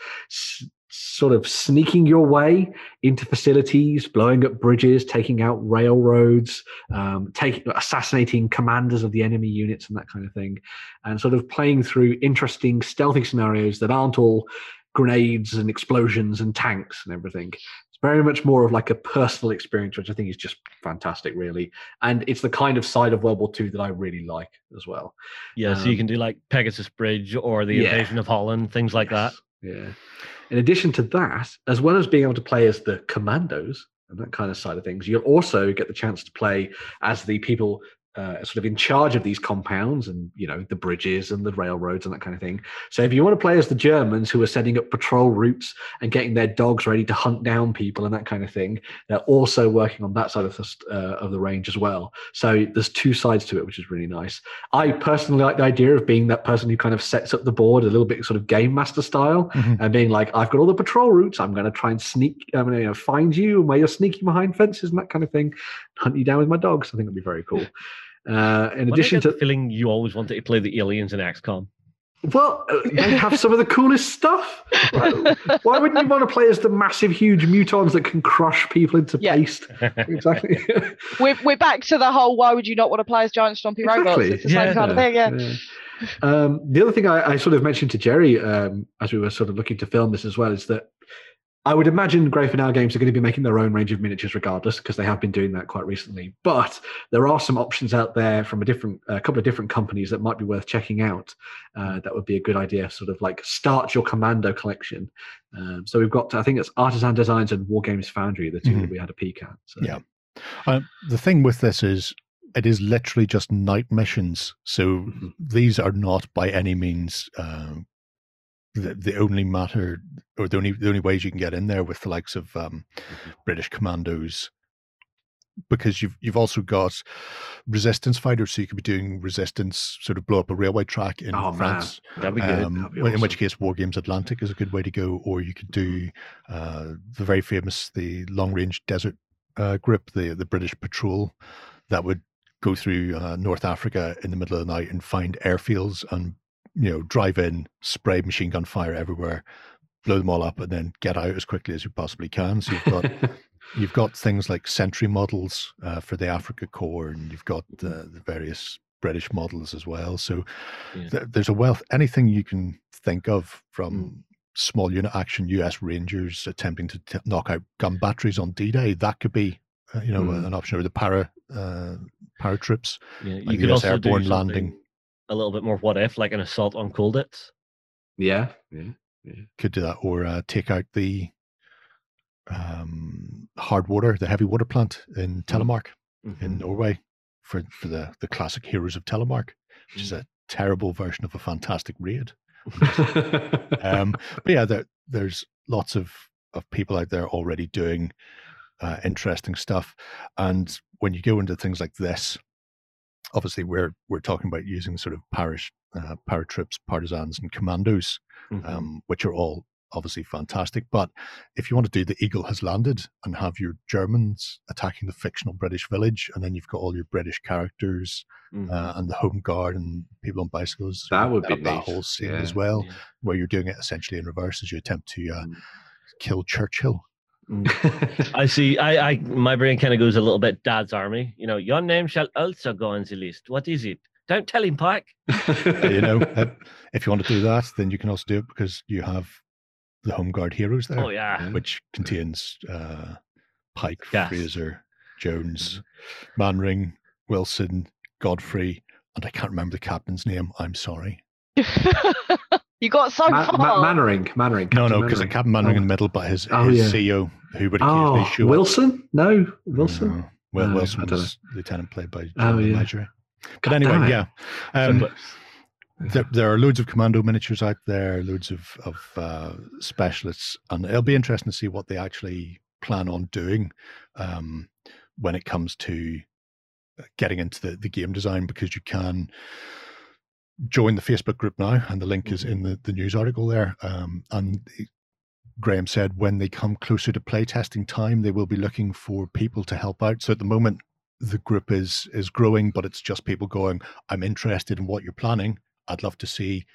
sort of sneaking your way into facilities, blowing up bridges, taking out railroads, um, taking assassinating commanders of the enemy units and that kind of thing, and sort of playing through interesting stealthy scenarios that aren't all grenades and explosions and tanks and everything. It's very much more of like a personal experience, which I think is just fantastic, really. And it's the kind of side of World War II that I really like as well. Yeah, so you Um, can do like Pegasus Bridge or the Yeah. Invasion of Holland, things like that. Yeah. In addition to that, as well as being able to play as the commandos and that kind of side of things, you'll also get the chance to play as the people uh, sort of in charge of these compounds and you know the bridges and the railroads and that kind of thing. So if you want to play as the Germans who are setting up patrol routes and getting their dogs ready to hunt down people and that kind of thing, they're also working on that side of the uh, of the range as well. So there's two sides to it, which is really nice. I personally like the idea of being that person who kind of sets up the board a little bit sort of game master style Mhm. and being like, I've got all the patrol routes. I'm going to try and sneak, I'm going to you know, find you where you're sneaking behind fences and that kind of thing, hunt you down with my dogs. I think that'd be very cool. Uh, in When I addition get to, the feeling you always wanted to play the aliens in XCOM. well, uh, they have some of the coolest stuff. Why, why wouldn't you want to play as the massive, huge mutons that can crush people into Yeah. paste? Exactly. We're, we're back to the whole why would you not want to play as giant stompy robots? Exactly. It's the same Yeah. kind of thing, yeah. Yeah. Um, the other thing I, I sort of mentioned to Jerry um, as we were sort of looking to film this as well is that I would imagine Grey for Now Games are going to be making their own range of miniatures regardless because they have been doing that quite recently. But there are some options out there from a different, a couple of different companies that might be worth checking out. Uh, that would be a good idea. Sort of like start your commando collection. Um, so we've got, I think it's Artisan Designs and Wargames Foundry, the 2 that Mhm. we had a peek at. So. Yeah. Uh, the thing with this is, it is literally just night missions. So Mhm. these are not by any means uh, the, the only matter or the only the only ways you can get in there with the likes of um, British commandos. Because you've you've also got resistance fighters, so you could be doing resistance, sort of blow up a railway track in Oh. France. That'd be good. Um, be in which case, Wargames Atlantic is a good way to go, or you could do uh, the very famous the long range desert uh, group, the the British patrol, that would go through uh, North Africa in the middle of the night and find airfields and you know drive in, spray machine gun fire everywhere, blow them all up, and then get out as quickly as you possibly can. So you've got you've got things like Sentry models uh, for the Afrika Korps, and you've got uh, the various British models as well. So Yeah. th- there's a wealth. Anything you can think of from Mm. small unit action, U.S. Rangers attempting to t- knock out gun batteries on D-Day, that could be uh, you know Mm. an option. Or the para uh, paratroops, Yeah, you like US airborne landing. A little bit more what if, like an assault on Colditz. yeah. Yeah. could do that, or uh, take out the um, hard water, the heavy water plant in Telemark in Norway for, for the, the classic heroes of Telemark, which is a terrible version of a fantastic raid. Um, but yeah, there, there's lots of, of people out there already doing uh, interesting stuff. And when you go into things like this, obviously we're we're talking about using sort of parish uh, paratroops, partisans, and commandos, Mhm. um, which are all obviously fantastic. But if you want to do the Eagle has landed and have your Germans attacking the fictional British village, and then you've got all your British characters Mhm. uh, and the home guard and people on bicycles, That would be that neat. whole scene Yeah. as well, Yeah. where you're doing it essentially in reverse as you attempt to uh, Mm. kill Churchill. Mm. I see. I, I, my brain kind of goes a little bit Dad's army. You know, your name shall also go on the list. What is it? Don't tell him, Pike. you know, uh, if you want to do that, then you can also do it because you have the Home Guard heroes there, Oh yeah. which contains uh, Pike, Yes. Frazer, Jones, Mainwaring, Wilson, Godfrey, and I can't remember the captain's name. I'm sorry. you got so Ma- far. Ma- Mainwaring, Mainwaring. No, Captain no, because Captain Mainwaring Oh. in the middle, but his, Oh, his yeah. CEO, who would occasionally Oh, show up. Wilson? No, Wilson. No. Well, No, Wilson I was lieutenant played by Oh, Joel yeah. Majory. But God anyway, damn it. yeah. So Um, there, there are loads of commando miniatures out there, loads of, of uh, specialists, and it'll be interesting to see what they actually plan on doing um, when it comes to uh, getting into the, the game design because you can join the Facebook group now, and the link is mm-hmm. in the, the news article there. Um, and Graham said when they come closer to playtesting time, they will be looking for people to help out. So at the moment, the group is is growing, but it's just people going, "I'm interested in what you're planning. I'd love to see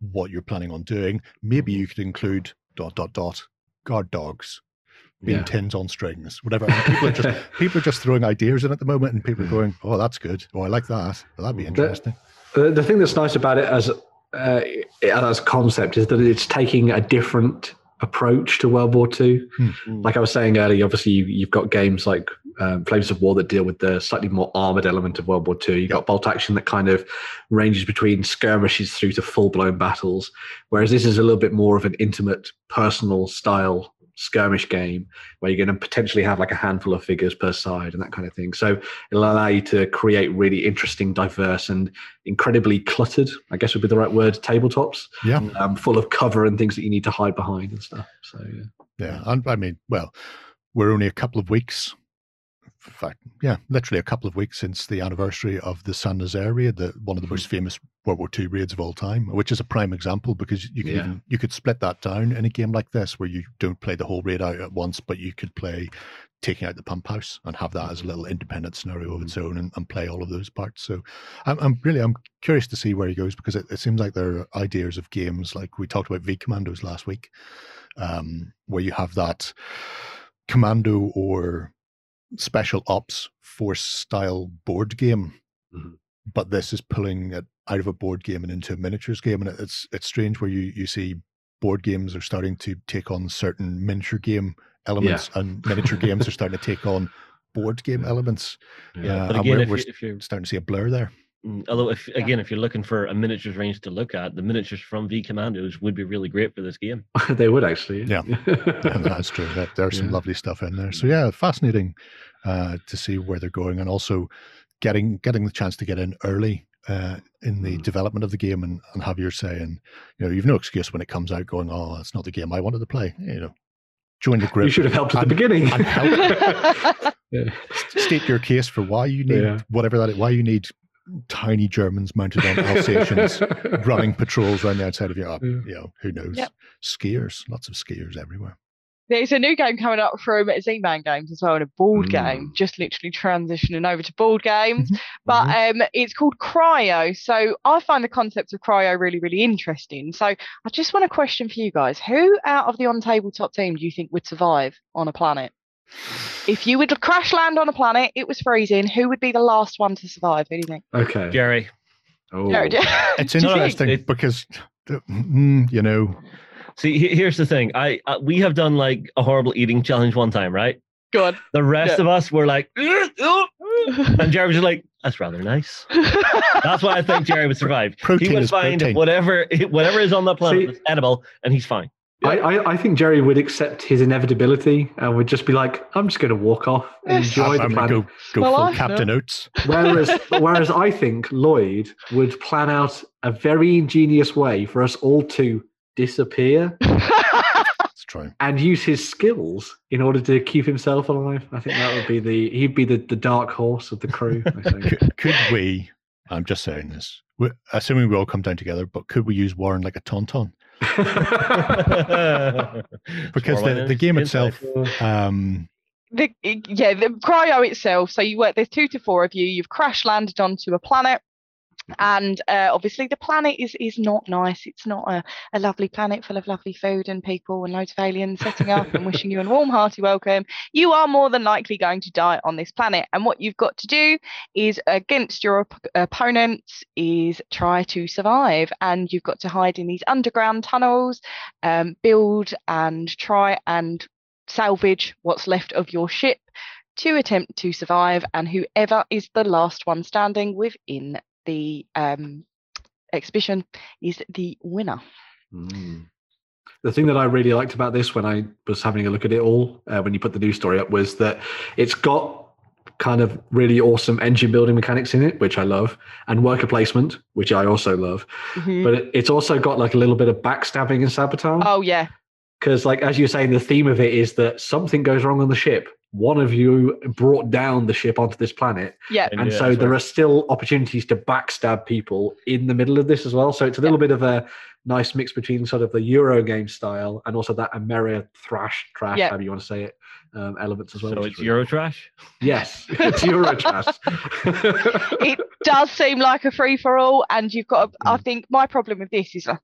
what you're planning on doing. Maybe mm-hmm. you could include dot dot dot guard dogs." Being Yeah. tins on strings, whatever. And people are just people are just throwing ideas in at the moment, and people are mm-hmm. going, "Oh, that's good. Oh, I like that. Well, that'd be interesting." The, the thing that's nice about it as uh, as a concept is that it's taking a different approach to World War II. Mm. Like I was saying earlier, obviously you, you've got games like um, Flames of War that deal with the slightly more armored element of World War II. You've got Bolt Action that kind of ranges between skirmishes through to full blown battles, whereas this is a little bit more of an intimate, personal style skirmish game where you're going to potentially have like a handful of figures per side and that kind of thing. So it'll allow you to create really interesting, diverse, and incredibly cluttered, I guess would be the right word, tabletops, Yeah. um, full of cover and things that you need to hide behind and stuff. So yeah. Yeah, I mean, well, we're only a couple of weeks. In fact, yeah, literally a couple of weeks since the anniversary of the San Nazaire raid, the one of the mm-hmm. most famous World War II raids of all time, which is a prime example because you could Yeah. even, you could split that down in a game like this where you don't play the whole raid out at once, but you could play taking out the pump house and have that as a mm-hmm. little independent scenario of its mm-hmm. own and, and play all of those parts. So I'm, I'm really I'm curious to see where he goes because it, it seems like there are ideas of games like we talked about V Commandos last week, um, where you have that commando or special ops force style board game. Mhm. But this is pulling it out of a board game and into a miniatures game, and it's it's strange where you you see board games are starting to take on certain miniature game elements, and miniature games are starting to take on board game elements. Yeah, but and again, we're- if, you, if you're Starting to see a blur there. Mm, Although, if again, if you're looking for a miniatures range to look at, the miniatures from V Commandos would be really great for this game. they would actually. Yeah. Yeah, that's true. That, there's some Yeah. lovely stuff in there. So yeah, fascinating uh, to see where they're going, and also getting getting the chance to get in early uh, in the Mm. development of the game, and, and have your say. And you know, you've no excuse when it comes out going, "Oh, it's not the game I wanted to play." You know, join the group. you should have helped at the beginning. and help. Yeah. State your case for why you need Yeah. whatever that. Why you need tiny Germans mounted on Alsatians running patrols around the outside of your. Yeah. You know, who knows? Yep. Skiers, lots of skiers everywhere. There's a new game coming up from Z-Man Games as well, and a board game, Mm. just literally transitioning over to board games. Mhm. But um, it's called Cryo. So I find the concept of Cryo really, really interesting. So I just want a question for you guys. Who out of the on tabletop team do you think would survive on a planet? If you would crash land on a planet, it was freezing, who would be the last one to survive? Who do you think? Okay. Gary, Oh. Jared? It's Do you interesting It- because, mm, you know, see, here's the thing. I uh, we have done like a horrible eating challenge one time, right? Good. The rest Yeah. of us were like, "Ugh, ugh," and Jerry was just like, "That's rather nice." That's why I think Jerry would survive. Protein he would is find protein. whatever whatever is on the planet See- that's edible, and he's fine. I, I, I think Jerry would accept his inevitability and would just be like, I'm just going to walk off and Yes. enjoy I'm, the I'm gonna go, go Well, full I- Captain Oates. Whereas, whereas I think Lloyd would plan out a very ingenious way for us all to disappear Let's try. and use his skills in order to keep himself alive. I think that would be the he'd be the, the dark horse of the crew. I think. Could, could we, I'm just saying this, we- assuming we all come down together, but could we use Warren like a tauntaun? Because the, the game itself, um, the, yeah, the cryo itself. So you work. There's two to four of you. You've crash landed onto a planet. and uh, obviously the planet is is not nice. It's not a, a lovely planet full of lovely food and people and loads of aliens setting up and wishing you a warm, hearty welcome. You are more than likely going to die on this planet, and what you've got to do is against your op- opponents is try to survive, and you've got to hide in these underground tunnels, um, build and try and salvage what's left of your ship to attempt to survive, and whoever is the last one standing within the um, exhibition is the winner. Mm. The thing that I really liked about this when I was having a look at it all, uh, when you put the news story up, was that it's got kind of really awesome engine building mechanics in it, which I love, and worker placement, which I also love. Mhm. But it, it's also got like a little bit of backstabbing and sabotage. Oh yeah, because like as you're saying the theme of it is that something goes wrong on the ship one of you brought down the ship onto this planet. Yeah, and Yeah, so there right. are still opportunities to backstab people in the middle of this as well. So it's a little bit of a nice mix between sort of the euro game style and also that Ameritrash trash Yeah. however you want to say it um, elements as well So it's is really Eurotrash. cool. yes it's euro trash it does seem like a free for all, and you've got. To, I Mm. think my problem with this is, uh,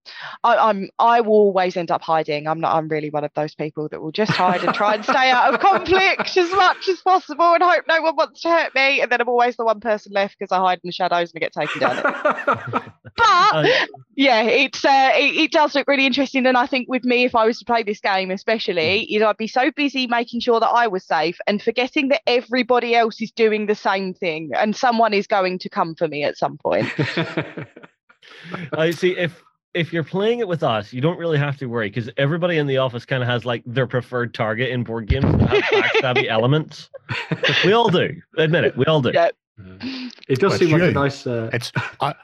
I, I'm I will always end up hiding. I'm not. I'm really one of those people that will just hide and try and stay out of conflict as much as possible and hope no one wants to hurt me. And then I'm always the one person left because I hide in the shadows and I get taken down. But Uh, yeah, it's uh, it, it does look really interesting, and I think with me, if I was to play this game, especially, you know, I'd be so busy making sure that I was safe and forgetting that everybody else is doing the same thing, and someone is going to come for me at some point. I see. If if you're playing it with us, you don't really have to worry because everybody in the office kind of has like their preferred target in board games that have backstabby elements. We all do. Admit it. We all do. Yeah. it does Well, seem like a nice uh, It's I,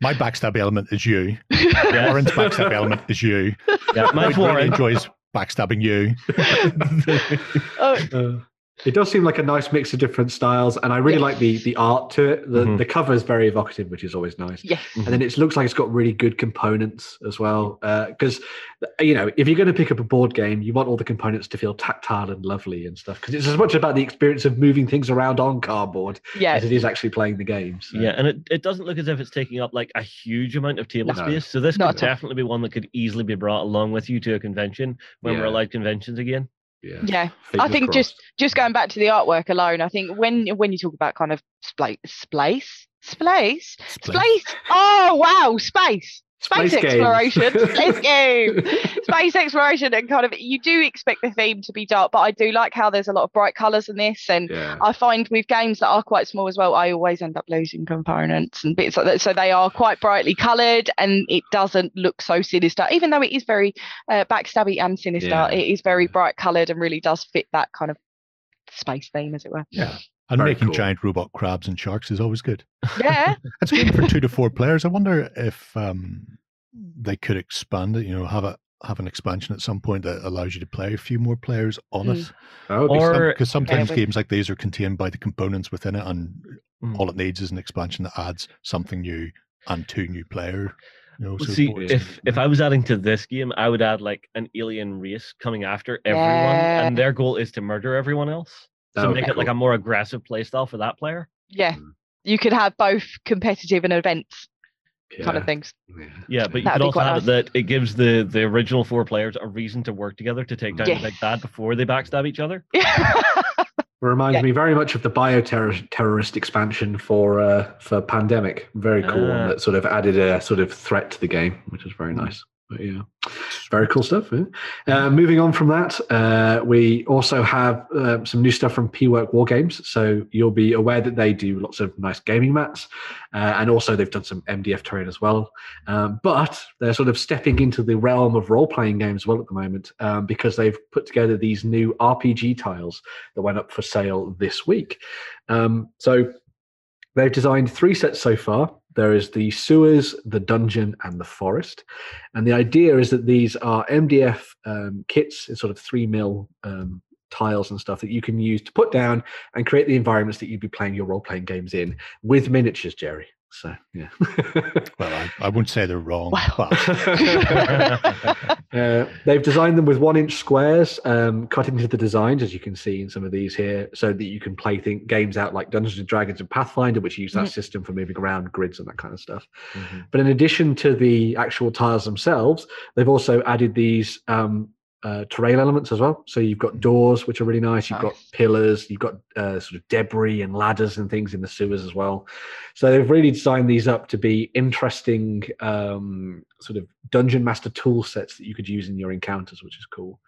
my backstab element is you. Yeah. Warren's backstab element is you. Yeah, mine's Lloyd really enjoys backstabbing you. Oh, Uh, it does seem like a nice mix of different styles, and I really Yes. like the the art to it. The Mhm. the cover is very evocative, which is always nice. yes. And then it looks like it's got really good components as well. Because you know, if you're going to pick up a board game, you want all the components to feel tactile and lovely and stuff. Because it's as much about the experience of moving things around on cardboard Yeah. as it is actually playing the game. So. Yeah, and it, it doesn't look as if it's taking up like a huge amount of table No. space. So this Not could definitely be one that could easily be brought along with you to a convention when we're allowed conventions again. Yeah. Yeah. Fingers I think crossed. just just going back to the artwork alone, I think when when you talk about kind of splace, splace, splace, space. Oh wow, space. Space, Space games. exploration, space game, space exploration, and kind of you do expect the theme to be dark, but I do like how there's a lot of bright colours in this, and yeah. I find with games that are quite small as well, I always end up losing components and bits like that. So they are quite brightly coloured and it doesn't look so sinister, even though it is very uh, backstabby and sinister. Yeah. It is very bright coloured and really does fit that kind of space theme, as it were. Yeah. And Very making cool. giant robot crabs and sharks is always good. Yeah, It's good for two to four players. I wonder if um, they could expand it. You know, have a have an expansion at some point that allows you to play a few more players on Mm. it. That would be some- Because sometimes but- games like these are contained by the components within it, and Mm. all it needs is an expansion that adds something new and two new player. You know, Well, so See, if and- if I was adding to this game, I would add like an alien race coming after everyone, Yeah. and their goal is to murder everyone else. That So would make be it like a more aggressive playstyle for that player. yeah. Mm. You could have both competitive and events kind of things. Yeah. Yeah, but you That'd could also have nice. it that it gives the the original four players a reason to work together to take down Yes. the big bad before they backstab each other. It reminds Yeah. me very much of the bioterror terrorist expansion for uh, for pandemic. Very cool one Ah. that sort of added a sort of threat to the game, which is very nice. But yeah, very cool stuff. yeah. Uh, moving on from that, uh, we also have uh, some new stuff from P-Work War Games. So you'll be aware that they do lots of nice gaming mats, uh, and also they've done some MDF terrain as well. Um, but they're sort of stepping into the realm of role-playing games well at the moment um, because they've put together these new RPG tiles that went up for sale this week. Um, so they've designed three sets so far. There is the sewers, the dungeon, and the forest. And the idea is that these are MDF um, kits sort of three mil um, tiles and stuff that you can use to put down and create the environments that you'd be playing your role playing games in with miniatures, Jerry. So yeah. Well, I, I wouldn't say they're wrong, Wow. but Uh, they've designed them with one inch squares um, cut into the designs, as you can see in some of these here, so that you can play think, games out like Dungeons and Dragons and Pathfinder, which use that Mhm. system for moving around grids and that kind of stuff. Mhm. But in addition to the actual tiles themselves, they've also added these um, uh, terrain elements as well. So you've got doors, which are really nice. You've got pillars. You've got uh, sort of debris and ladders and things in the sewers as well. So they've really designed these up to be interesting um, sort of dungeon master tool sets that you could use in your encounters, which is cool.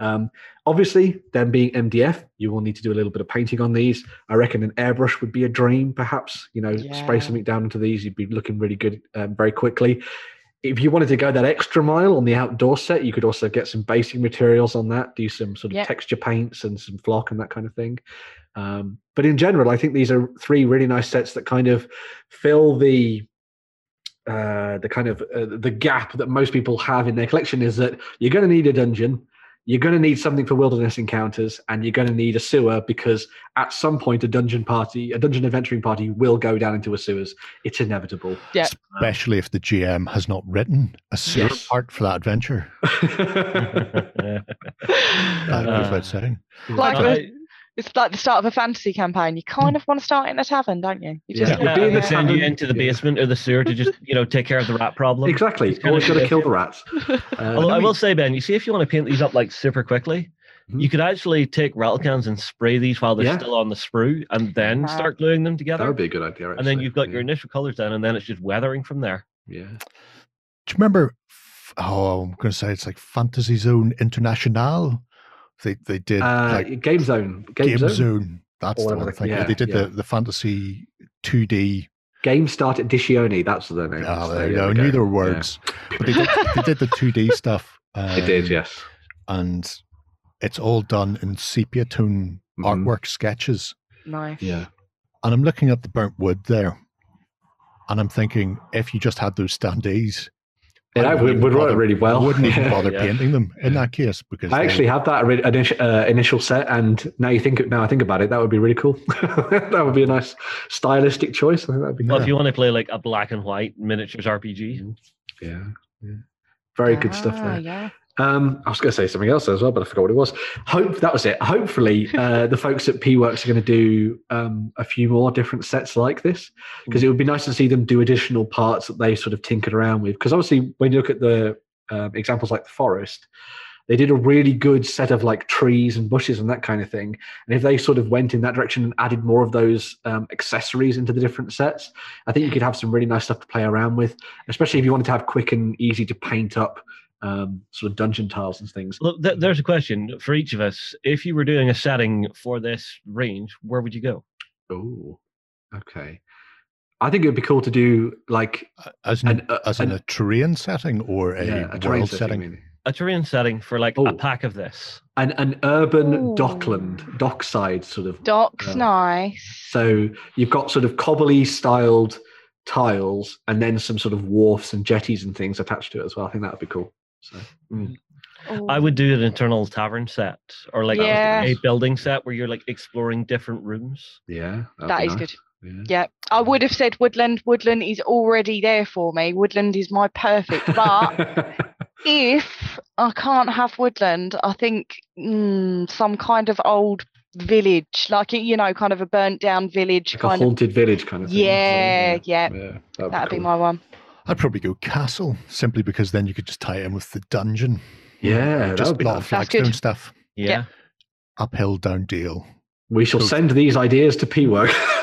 Um, obviously, them being MDF, you will need to do a little bit of painting on these. I reckon an airbrush would be a dream, perhaps. You know, spray something down into these, you'd be looking really good um, very quickly. If you wanted to go that extra mile on the outdoor set, you could also get some basic materials on that, do some sort of Yep. texture paints and some flock and that kind of thing. Um, but in general, I think these are three really nice sets that kind of fill the uh, the kind of uh, the gap that most people have in their collection is that you're going to need a dungeon, you're going to need something for wilderness encounters, and you're going to need a sewer because at some point a dungeon party, a dungeon adventuring party, will go down into a sewers. It's inevitable. Yeah. especially if the GM has not written a sewer Yes. part for that adventure. That goes Uh, without saying. Like I- the- It's like the start of a fantasy campaign. You kind of want to start in a tavern, don't you? You Yeah. just You'd yeah, be in send you into the basement or the sewer to just you know take care of the rat problem. exactly. It's kinda Always got to kill the rats. Uh, Although I will say, Ben, you see, if you want to paint these up like super quickly, Mhm. you could actually take rattle cans and spray these while they're Yeah. still on the sprue, and then Ah. start gluing them together. that together. would be a good idea. and then you've got yeah. your initial colors down, and then it's just weathering from there. yeah. Do you remember? Oh, I'm going to say it's like Fantasy Zone International. They they did Uh, like Game Zone. Game, Game Zone. Zone. That's Or the one. they- thing. yeah, they did yeah. the the fantasy 2D. Game Start at Dicione. That's the name. Ah, So there you go. I knew there were words, but they did, they did the 2D stuff. It did, um, yes. and it's all done in sepia tone Mhm. artwork sketches. nice. Yeah. And I'm looking at the burnt wood there, and I'm thinking if you just had those standees, It I would, wouldn't would even write bother- really well. I wouldn't even bother Yeah. painting them in that case because I actually have that initial, uh, initial set, and now you think now I think about it, that would be really cool. that would be a nice stylistic choice. I think that'd be Well, good. if you want to play like a black and white miniatures RPG, Yeah, yeah. Very good stuff Ah, there. Yeah. Um, I was going to say something else as well, but I forgot what it was. Hope that was it. Hopefully, uh, the folks at P Works are going to do um, a few more different sets like this because it would be nice to see them do additional parts that they sort of tinkered around with. Because obviously, when you look at the um, examples like the forest, they did a really good set of like trees and bushes and that kind of thing. And if they sort of went in that direction and added more of those um, accessories into the different sets, I think you could have some really nice stuff to play around with, especially if you wanted to have quick and easy to paint up um, sort of dungeon tiles and things. look, th- there's a question for each of us. If you were doing a setting for this range, where would you go? Oh, okay. I think it would be cool to do like as in, an, uh, as in an- a terrain setting or a, yeah, a terrain world setting, setting. A terrain setting for like Oh. a pack of this. An an urban Ooh. dockland, dockside sort of. Docks, Yeah. nice. So you've got sort of cobbly styled tiles, and then some sort of wharfs and jetties and things attached to it as well. I think that would be cool. So I would do an internal tavern set or like Yeah. a building set where you're like exploring different rooms. yeah, that'd That be is nice. good. Yeah. Yeah, I would have said woodland. Woodland is already there for me. Woodland is my perfect. But if I can't have woodland, I think mm, some kind of old village, like you know, kind of a burnt down village, like a kind of. haunted village kind of thing. So, Yeah, yeah, yeah, that'd be cool. my one. I'd probably go castle simply because then you could just tie it in with the dungeon. Yeah, just a lot of flagstone stuff. Yeah. Uphill, down deal. We shall Cool. send these ideas to P Work.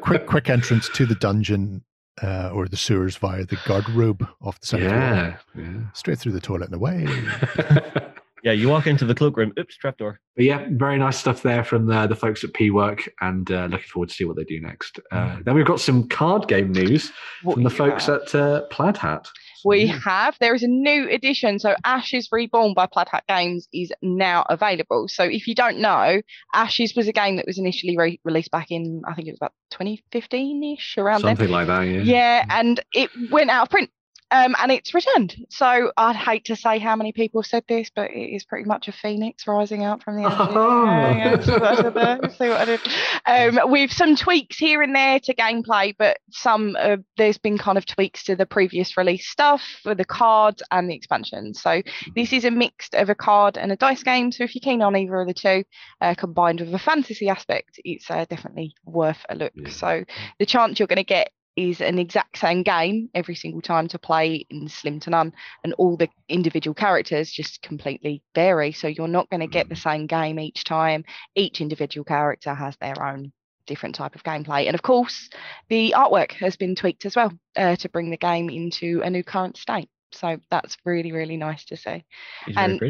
Quick, quick entrance to the dungeon uh, or the sewers via the garderobe off the side. of the wall. yeah, yeah. Straight through the toilet and away. Yeah, you walk into the cloakroom. Oops, trapdoor. But yeah, very nice stuff there from the, the folks at P Work, and uh, looking forward to see what they do next. Uh, then we've got some card game news What from the you folks have. at uh, Plaid Hat. We yeah. have. There is a new edition. So Ashes Reborn by Plaid Hat Games is now available. So if you don't know, Ashes was a game that was initially re- released back in, I think it was about 2015 ish, around then. something like that. Yeah. Yeah, and it went out of print. Um, and it's returned. So I'd hate to say how many people said this, but it is pretty much a phoenix rising out from the ashes. Oh. Yeah, yeah, see what I did? See what I did? Um, with some tweaks here and there to gameplay, but some uh, there's been kind of tweaks to the previous release stuff for the cards and the expansion. So this is a mixed of a card and a dice game. So if you're keen on either of the two, uh, combined with a fantasy aspect, it's uh, definitely worth a look. Yeah. So the chance you're going to get is an exact same game every single time to play in slim to none and all the individual characters just completely vary. So you're not going to get the same game each time. Each individual character has their own different type of gameplay. And of course the artwork has been tweaked as well uh, to bring the game into a new current state. So that's really really nice to see. It's And-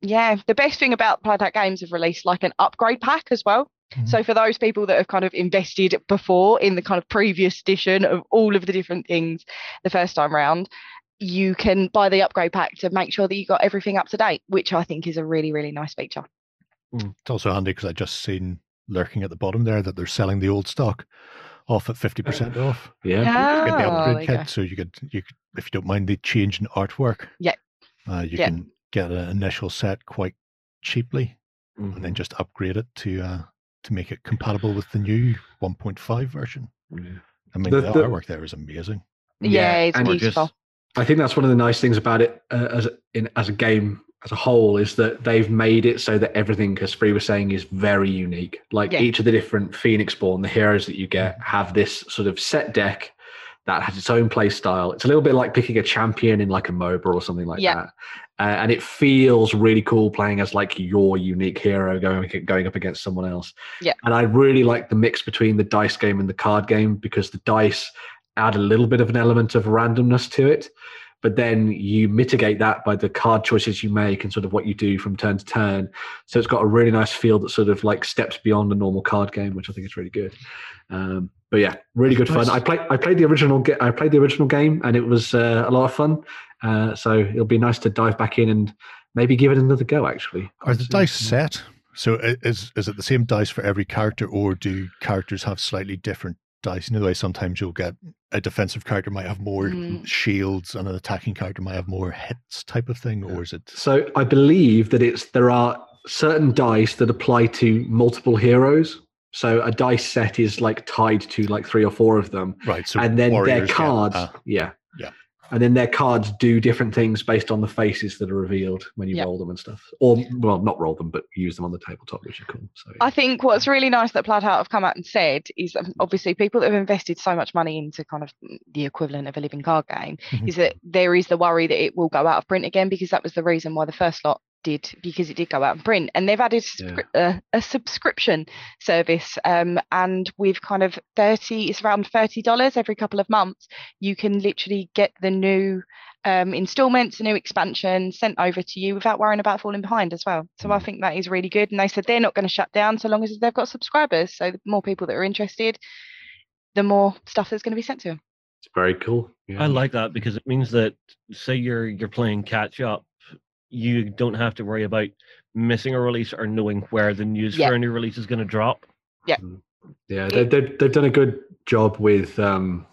yeah the best thing about Plaid Hat Games have released like an upgrade pack as well so for those people that have kind of invested before in the kind of previous edition of all of the different things the first time round, you can buy the upgrade pack to make sure that you got everything up to date, which I think is a really, really nice feature. It's also handy because I just seen lurking at the bottom there that they're selling the old stock off at fifty percent off. Yeah. You get the Oh, upgrade you kit, so you could you could if you don't mind the change in artwork. Yeah. Uh, you Yeah. can get an initial set quite cheaply and then Mhm. just upgrade it to uh, to make it compatible with the new 1.5 version. Yeah. I mean, The- the, the- artwork there is amazing. Yeah, it's and beautiful. I think that's one of the nice things about it uh, as a, in as a game as a whole is that they've made it so that everything, as Free was saying, is very unique. Like Yeah. each of the different Phoenixborn, the heroes that you get, have this sort of set deck that has its own play style. It's a little bit like picking a champion in like a MOBA or something like Yeah. that. Uh, and it feels really cool playing as like your unique hero going going up against someone else. Yeah. And I really like the mix between the dice game and the card game because the dice add a little bit of an element of randomness to it but then you mitigate that by the card choices you make and sort of what you do from turn to turn. So it's got a really nice feel that sort of like steps beyond a normal card game, which I think is really good. Um, but yeah, really good fun. I played I played the original I played the original game and it was uh, a lot of fun. Uh, so it'll be nice to dive back in and maybe give it another go. Actually, Are the dice yeah. set? So is is it the same dice for every character, or do characters have slightly different dice? In know, the way sometimes you'll get a defensive character might have more Mm. shields, and an attacking character might have more hits, type of thing, or is it? So I believe that it's there are certain dice that apply to multiple heroes. So a dice set is like tied to like three or four of them, Right. So and then their warriors get- cards, ah, yeah, yeah. and then their cards do different things based on the faces that are revealed when you Yeah. roll them and stuff, or well, not roll them, but use them on the tabletop, which is cool. So I think what's really nice that Plaid Hat have come out and said is obviously people that have invested so much money into kind of the equivalent of a living card game Mhm. is that there is the worry that it will go out of print again because that was the reason why the first lot did because it did go out of print and they've added subscri- uh, a subscription service um, and with kind of 30 it's around $30 every couple of months you can literally get the new um, installments, a new expansion sent over to you without worrying about falling behind as well. So I Mm. think that is really good. And they said they're not going to shut down so long as they've got subscribers. So the more people that are interested, the more stuff that's going to be sent to them. it's very cool. Yeah. I like that because it means that say you're you're playing catch up, you don't have to worry about missing a release or knowing where the news Yeah. for a new release is going to drop. Yeah, they, they've, they've done a good job with um,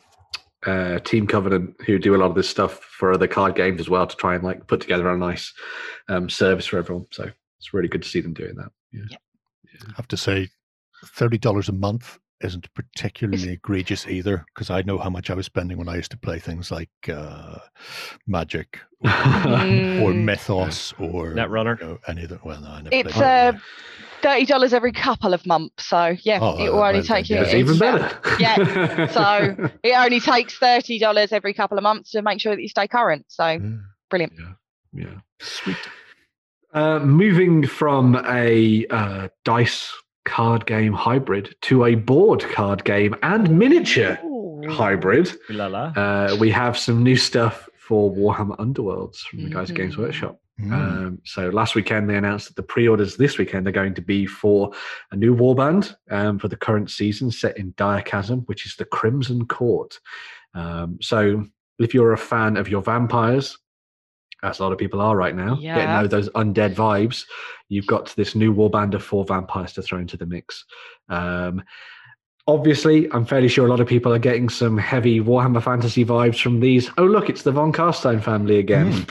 uh, Team Covenant, who do a lot of this stuff for other card games as well, to try and like put together a nice um, service for everyone. So it's really good to see them doing that. Yeah. I have to say, thirty dollars a month isn't particularly egregious either, because I know how much I was spending when I used to play things like uh, Magic or, or Mm. Mythos or Netrunner. you know, any of the. Well, no, I never It's uh, thirty dollars every couple of months. So yeah, Oh, it will uh, only well, take you. It's yeah. even it's- better. Yeah, so- It only takes thirty dollars every couple of months to make sure that you stay current. So Yeah. brilliant. yeah. Sweet. Uh, moving from a uh, dice card game hybrid to a board card game and miniature hybrid, Ooh la la. uh, we have some new stuff for Warhammer Underworlds from the guys at Games Mhm. Workshop. Mm. Um, so last weekend they announced that the pre-orders this weekend are going to be for a new warband um, for the current season set in Direchasm, which is the Crimson Court. Um, so if you're a fan of your vampires, as a lot of people are right now, getting Yeah. those, those undead vibes, you've got this new warband of four vampires to throw into the mix. Um, obviously, I'm fairly sure a lot of people are getting some heavy Warhammer Fantasy vibes from these. Oh, look, it's the Von Karstein family again.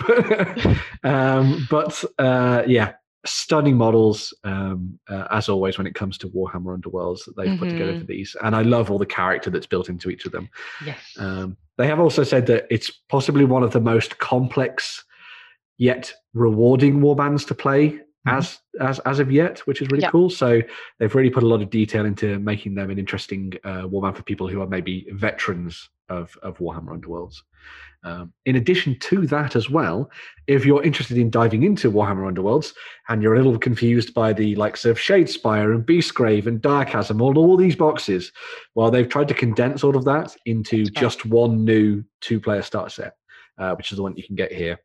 um, but uh, yeah, stunning models, um, uh, as always, when it comes to Warhammer Underworlds that they've put together for these. And I love all the character that's built into each of them. Yes. Um, they have also said that it's possibly one of the most complex yet rewarding warbands to play as as as of yet, which is really Yeah. cool. So they've really put a lot of detail into making them an interesting uh, warband for people who are maybe veterans of of Warhammer Underworlds. Um, in addition to that, as well, if you're interested in diving into Warhammer Underworlds and you're a little confused by the likes of Shadespire and Beastgrave and Direchasm, all, all these boxes, well, they've tried to condense all of that into That's right. just one new two-player starter set, uh, which is the one you can get here.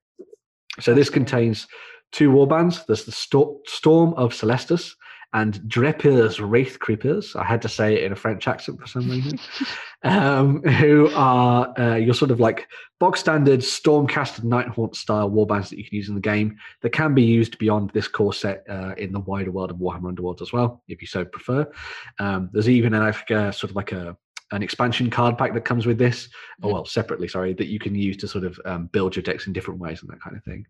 So this contains two warbands. There's the Sto- Storm of Celestus and Drepur's Wraith Creepers. I had to say it in a French accent for some reason. um, who are uh, your sort of like box standard Stormcast Nighthaunt style warbands that you can use in the game that can be used beyond this core set uh, in the wider world of Warhammer Underworlds as well, if you so prefer. Um, there's even a, like a sort of like a an expansion card pack that comes with this, or well, separately, sorry, that you can use to sort of um, build your decks in different ways and that kind of thing.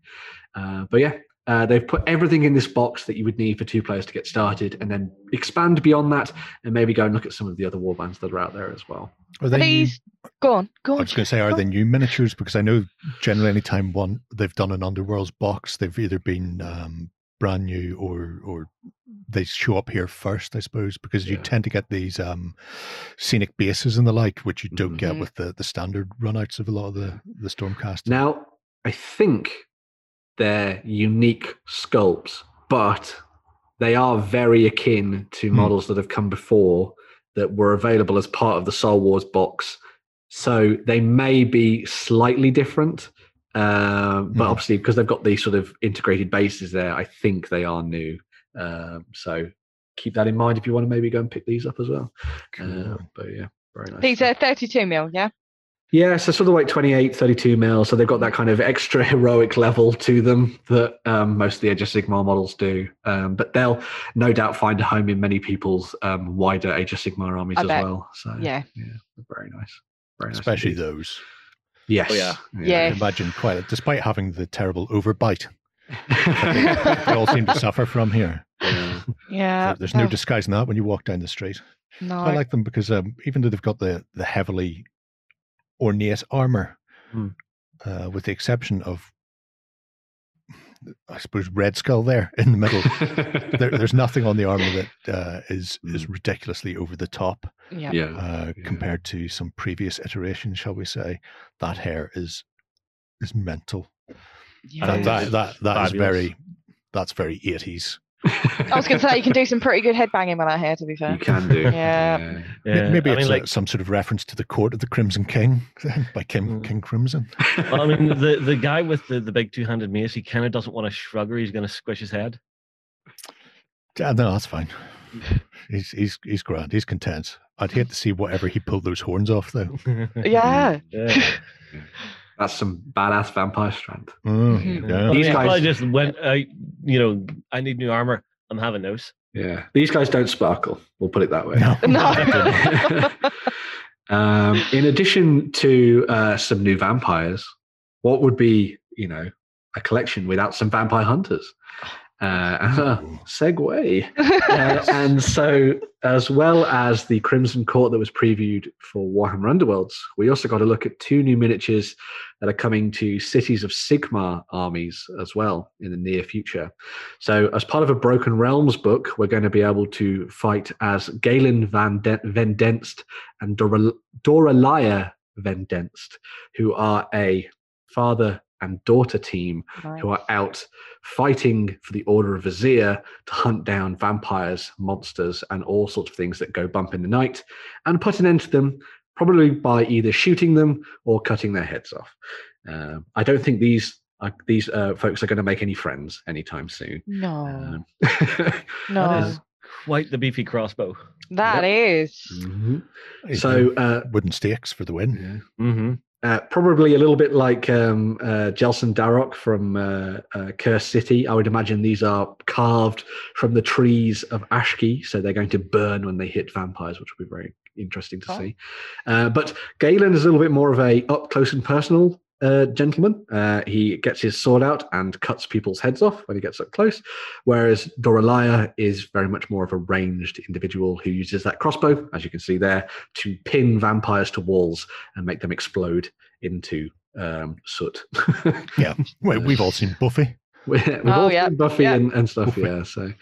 Uh, but yeah, uh, they've put everything in this box that you would need for two players to get started, and then expand beyond that, and maybe go and look at some of the other warbands that are out there as well. Are they new- go on, go I on. was going to say, are they new miniatures? Because I know generally, anytime one they've done an Underworlds box, they've either been um, brand new or or they show up here first, I suppose, because you tend to get these um, scenic bases and the like, which you don't get Mhm. with the, the standard runouts of a lot of the the Stormcast. Now, I think they're unique sculpts, but they are very akin to Hmm. models that have come before that were available as part of the Soul Wars box. So they may be slightly different, uh, but Mhm. obviously because they've got these sort of integrated bases there, I think they are new. Um, so keep that in mind if you want to maybe go and pick these up as well. Uh, but yeah, very nice. These are 32 mil, yeah? Yeah, so sort of like 28, 32 mil. So they've got that kind of extra heroic level to them that um, most of the Age of Sigmar models do. Um, but they'll no doubt find a home in many people's um, wider Age of Sigmar armies I as bet. well. So yeah. Yeah. very nice. Very nice. especially indeed. those. Yes. Oh, yeah. I Yeah. can imagine quite, despite having the terrible overbite, they all seem to suffer from here. Yeah. Yeah. There's no oh, disguising that when you walk down the street. no. I like them because um, even though they've got the the heavily ornate armor, Hmm. uh, with the exception of, I suppose, Red Skull there in the middle. there, there's nothing on the armor that uh, is is ridiculously over the top yeah. yeah. uh, Yeah. compared to some previous iterations, shall we say? That hair is is mental. yeah. That that that, that is Fabulous. very that's very eighties. I was going to say, you can do some pretty good headbanging with that hair, to be fair. you can do. Yeah. Yeah, Maybe I it's mean, like like, some sort of reference to the Court of the Crimson King by Kim Mm. King Crimson. well, I mean, the the guy with the, the big two handed mace, he kind of doesn't want to shrug or he's going to squish his head. Yeah, no, that's fine. He's he's he's grand. He's content. I'd hate to see whatever he pulled those horns off though. Yeah. yeah. That's some badass vampire strength. Mm, Mhm. yeah. These mean, if I guys- just went I, you know, I need new armor. I'm having those. Yeah. These guys don't sparkle. We'll put it that way. No, No. um, in addition to uh, some new vampires, what would be, you know, a collection without some vampire hunters? Uh, segue. Uh, and so, as well as the Crimson Court that was previewed for Warhammer Underworlds, we also got to look at two new miniatures that are coming to Cities of Sigmar armies as well in the near future. So, as part of a Broken Realms book, we're going to be able to fight as Galen Van Den- ven Denst and Dora- Doralia Vendenst, who are a father and daughter team who are out fighting for the Order of Azyr to hunt down vampires, monsters, and all sorts of things that go bump in the night and put an end to them, probably by either shooting them or cutting their heads off. Uh, I don't think these. Uh, these uh, folks are going to make any friends anytime soon. no. Um, No. That is quite the beefy crossbow. That is. mhm. So, uh, wooden stakes for the win. yeah. Mm-hmm. Uh, probably a little bit like um, uh, Jelsen Darrock from uh, uh, Curse City. I would imagine these are carved from the trees of Ashki, so they're going to burn when they hit vampires, which will be very interesting to Oh. see. Uh, but Galen is a little bit more of a up close and personal uh, gentleman. Uh, he gets his sword out and cuts people's heads off when he gets up close, whereas Doralia is very much more of a ranged individual who uses that crossbow, as you can see there, to pin vampires to walls and make them explode into um, soot. Yeah, well, we've all seen Buffy. We- We've Oh, all yeah, seen Buffy yeah. and, and stuff, Buffy. yeah. So,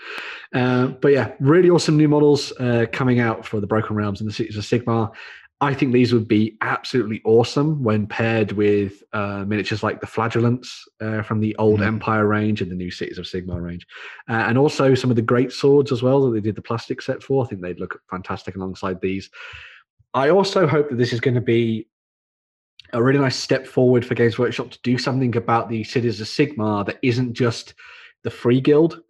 uh, but yeah, really awesome new models uh, coming out for the Broken Realms and the Cities of Sigmar. I think these would be absolutely awesome when paired with uh, miniatures like the Flagellants uh, from the old Mhm. Empire range and the new Cities of Sigmar range, uh, and also some of the great swords as well that they did the plastic set for. I think they'd look fantastic alongside these. I also hope that this is going to be a really nice step forward for Games Workshop to do something about the Cities of Sigmar that isn't just the free guild.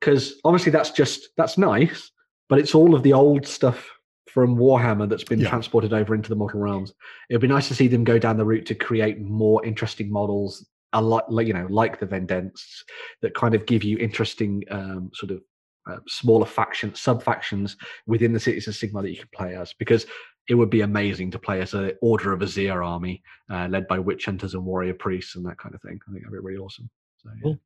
Because obviously that's just that's nice, but it's all of the old stuff from Warhammer that's been Yeah. transported over into the modern realms. It would be nice to see them go down the route to create more interesting models, a lot like you know, like the Vendents, that kind of give you interesting um, sort of uh, smaller faction sub factions within the cities of Sigmar that you can play as. Because it would be amazing to play as an Order of Azyr army uh, led by witch hunters and warrior priests and that kind of thing. I think that'd be really awesome. So, yeah. Cool.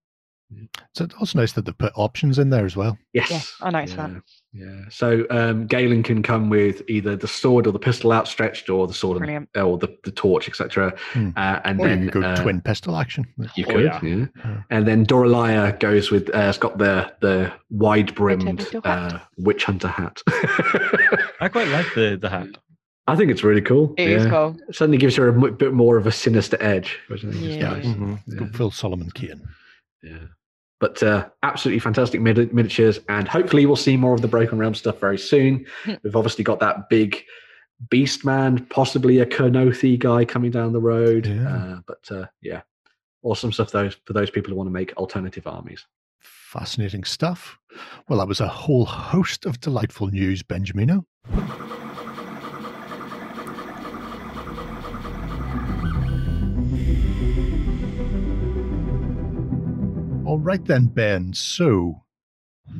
So it's also nice that they've put options in there as well. Yes, I noticed yeah. that. Yeah. So um, Galen can come with either the sword or the pistol outstretched, or the sword and, Brilliant. or the, the torch, etc. Hmm. Uh, and Or then you could go uh, twin pistol action. You Oh, could, yeah. yeah. Yeah. And then Doralia goes with. Uh, it's got the the wide brimmed uh, witch hunter hat. I quite like the the hat. I think it's really cool. It is yeah. cool. It suddenly gives her a bit more of a sinister edge, which I think is Yeah. nice. Mhm. Yeah. Go full Solomon Kane. Yeah. But uh, absolutely fantastic mini- miniatures, and hopefully we'll see more of the Broken Realm stuff very soon. We've obviously got that big Beast Man, possibly a Kurnothi guy coming down the road. Yeah. Uh, but uh, yeah, awesome stuff those for those people who want to make alternative armies. Fascinating stuff. Well, that was a whole host of delightful news, Benjamino. All right then, Ben. So,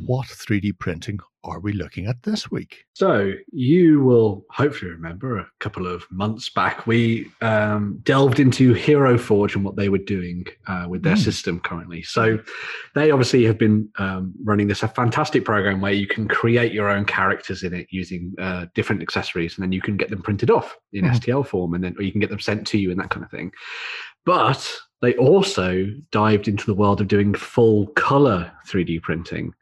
what 3D printing are we looking at this week? So you will hopefully remember a couple of months back we um, delved into Hero Forge and what they were doing uh, with their Mm. system currently. So they obviously have been um, running this a fantastic program where you can create your own characters in it using uh, different accessories, and then you can get them printed off in Mhm. STL form, and then or you can get them sent to you and that kind of thing. But they also dived into the world of doing full color 3D printing.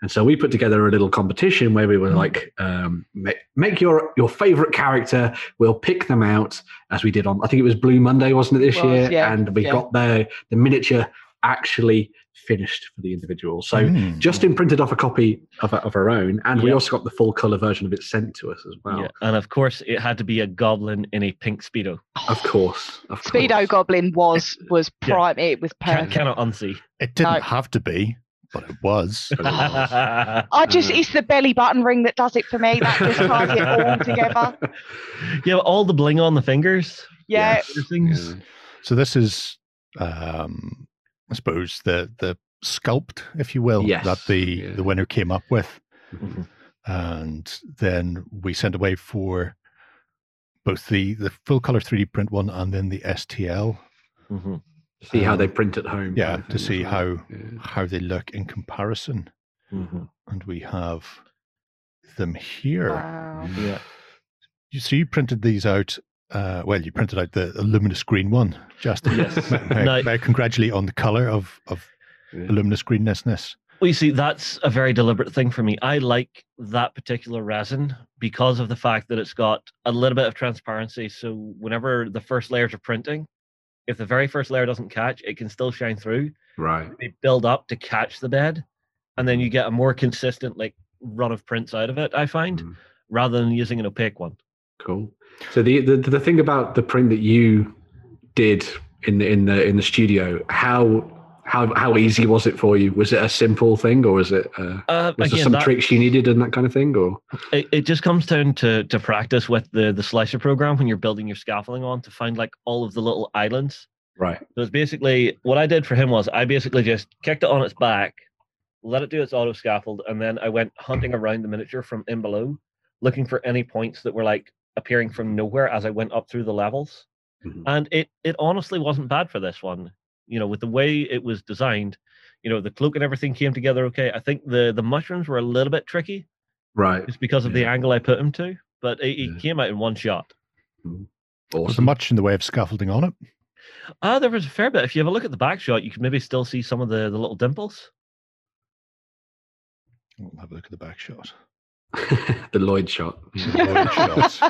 And so we put together a little competition where we were Mm. like, um, make, make your your favorite character. We'll pick them out as we did on. I think it was Blue Monday, wasn't it this Was, year? yeah, and we yeah. got the the miniature actually finished for the individual. So Hmm. Justin printed off a copy of, of our own, and we also got the full color version of it sent to us as well. Yeah, and of course it had to be a goblin in a pink speedo. Of course, of Speedo course. Goblin was was Yeah. prime. It was Can, perfect. cannot unsee. it didn't No. have to be, but it was. I just Uh, it's the belly button ring that does it for me. That just ties it all together. yeah, all the bling on the fingers. Yeah. Yes. Yeah. So this is, um, I suppose, the the sculpt, if you will, Yes, that the yeah. the winner came up with, Mhm. and then we sent away for both the the full color 3D print one and then the STL. Mhm. See how they Um, print at home. yeah, kind of to see as how. Yeah. how they look in comparison, Mhm. and we have them here. Wow. Yeah. You see, you printed these out. Uh, well, you printed out the, the luminous green one, Justin. Yes. May, may- Now- may I congratulate on the color of of Yeah. the luminous greenness. Well, you see, that's a very deliberate thing for me. I like that particular resin because of the fact that it's got a little bit of transparency. So whenever the first layers are printing, if the very first layer doesn't catch, it can still shine through. Right. They build up to catch the bed, and then you get a more consistent like run of prints out of it. I find Mm. rather than using an opaque one. Cool. So the, the the thing about the print that you did in the in the in the studio, how How how easy was it for you? Was it a simple thing, or was it? Uh, Uh, was there some that- tricks you needed and that kind of thing, or? it, it just comes down to to practice with the the slicer program when you're building your scaffolding on to find like all of the little islands. Right. So it's basically what I did for him was I basically just kicked it on its back, let it do its auto scaffold, and then I went hunting around the miniature from in below, looking for any points that were like appearing from nowhere as I went up through the levels. Mhm. And it it honestly wasn't bad for this one. You know, with the way it was designed, you know, the cloak and everything came together okay. I think the the mushrooms were a little bit tricky Right. just because of the angle I put him to, but it, it Yeah. came out in one shot. Was there Awesome. much in the way of scaffolding on it? Ah, there was a fair bit. If you have a look at the back shot, you can maybe still see some of the, the little dimples. We'll have a look at the back shot. the Lloyd shot. The Lloyd shots.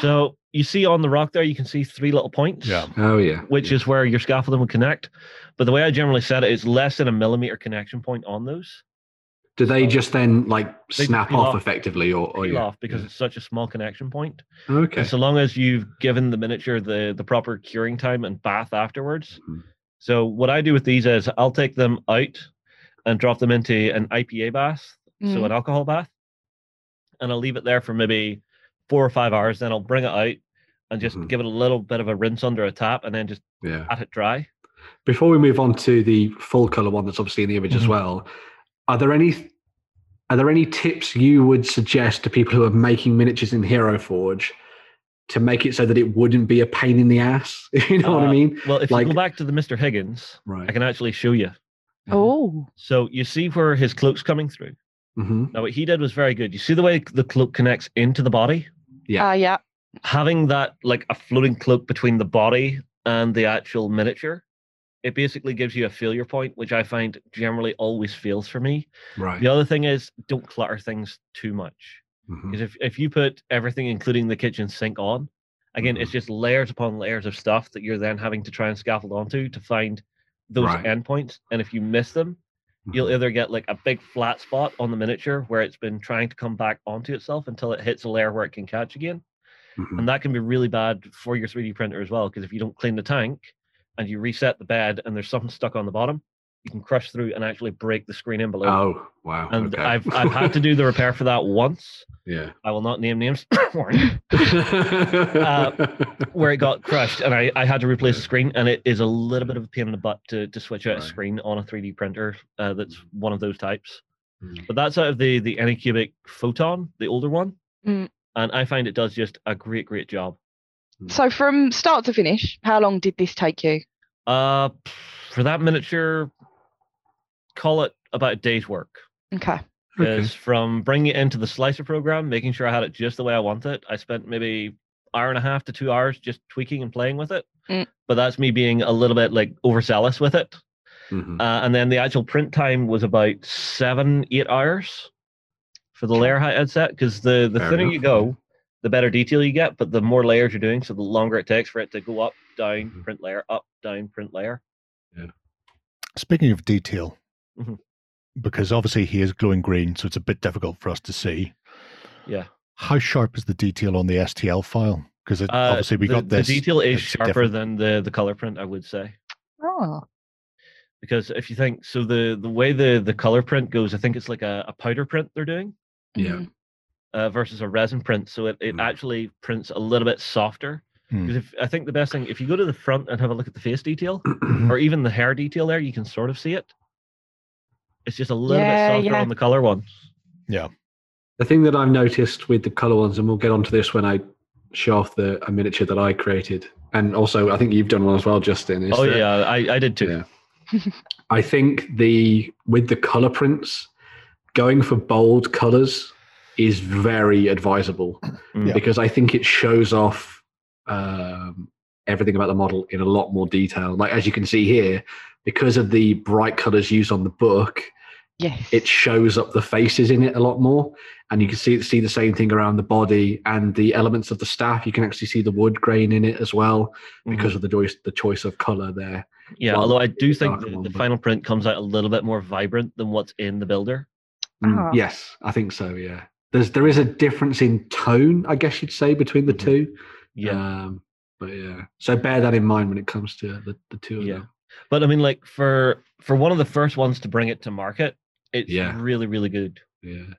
So you see on the rock there, you can see three little points. Yeah. Oh yeah. Which yeah. is where your scaffolding would connect. But the way I generally set it is less than a millimeter connection point on those. Do they so- just then like snap off, off- effectively, or, or Peel yeah, off because yeah. it's such a small connection point. okay? And so long as you've given the miniature the the proper curing time and bath afterwards. Mhm. So what I do with these is I'll take them out and drop them into an IPA bath, so Mm. an alcohol bath, and I'll leave it there for maybe four or five hours. Then I'll bring it out and just Mhm. give it a little bit of a rinse under a tap, and then just Yeah. let it dry. Before we move on to the full color one that's obviously in the image as Mhm. well, are there any are there any tips you would suggest to people who are making miniatures in Hero Forge to make it so that it wouldn't be a pain in the ass? you know what I Uh, mean? Well, if you Like- go back to the Mr. Higgins, Right. I can actually show you. Oh, So you see where his cloak's coming through. Hmm Now what he did was very good. You see the way the cloak connects into the body? Yeah. uh, yeah. having that like a floating cloak between the body and the actual miniature, it basically gives you a failure point, which I find generally always fails for me. Right. The other thing is don't clutter things too much. Because if, if you put everything, including the kitchen sink on, again, it's just layers upon layers of stuff that you're then having to try and scaffold onto to find those Right. endpoints. And if you miss them, you'll Mhm. either get like a big flat spot on the miniature where it's been trying to come back onto itself until it hits a layer where it can catch again Mhm. and that can be really bad for your 3D printer as well. Because if you don't clean the tank and you reset the bed and there's something stuck on the bottom, you can crush through and actually break the screen in below. Oh wow. and okay. I've I've had to do the repair for that once. yeah. I will not name names. warning, where it got crushed, and I, I had to replace the screen, and it is a little bit of a pain in the butt to, to switch out Right. a screen on a 3D printer uh, that's one of those types. Mm. But that's out of the the Anycubic Photon, the older one, Mm. and I find it does just a great great job. So from start to finish, how long did this take you? Uh, for that miniature, call it about a day's work. Okay. Okay. From bringing it into the slicer program, making sure I had it just the way I want it, I spent maybe hour and a half to two hours just tweaking and playing with it. Mm. But that's me being a little bit like overzealous with it. Mhm. Uh, and then the actual print time was about seven, eight hours for the layer height I'd. Because the the Fair thinner enough, you go, the better detail you get, but the more layers you're doing, so the longer it takes for it to go up, down, Mhm. print layer, up, down, print layer. Yeah. Speaking of detail, Mhm. because obviously he is glowing green, so it's a bit difficult for us to see. Yeah. How sharp is the detail on the STL file? Because Uh, obviously we the, got this. The detail is it's sharper different. than the the color print, I would say. Oh. because if you think so the the way the the color print goes i think it's like a, a powder print they're doing Yeah. Mm. uh, versus a resin print so it, it Mm. actually prints a little bit softer Hmm. because if i think the best thing if you go to the front and have a look at the face detail or even the hair detail there you can sort of see it it's just a little Yeah, bit softer yeah. on the color ones Yeah. The thing that I've noticed with the color ones, and we'll get onto this when I show off the a miniature that I created, and also I think you've done one as well, Justin. is oh that- yeah i i did too Yeah. I think the with the color prints, going for bold colors is very advisable Mm. Yeah. because I think it shows off um, everything about the model in a lot more detail. Like as you can see here, because of the bright colors used on the book, Yes. it shows up the faces in it a lot more, and you can see see the same thing around the body and the elements of the staff. You can actually see the wood grain in it as well because of the choice the choice of color there. yeah well, although i do think the, one, the but- final print comes out a little bit more vibrant than what's in the builder Mm, Ah. Yes, I think so. Yeah, there's there is a difference in tone, I guess you'd say, between the Mhm. two. yeah Um, but yeah, so bear that in mind when it comes to the, the two of Yeah. them. But I mean, like for for one of the first ones to bring it to market, it's Yeah. really really good. Yeah.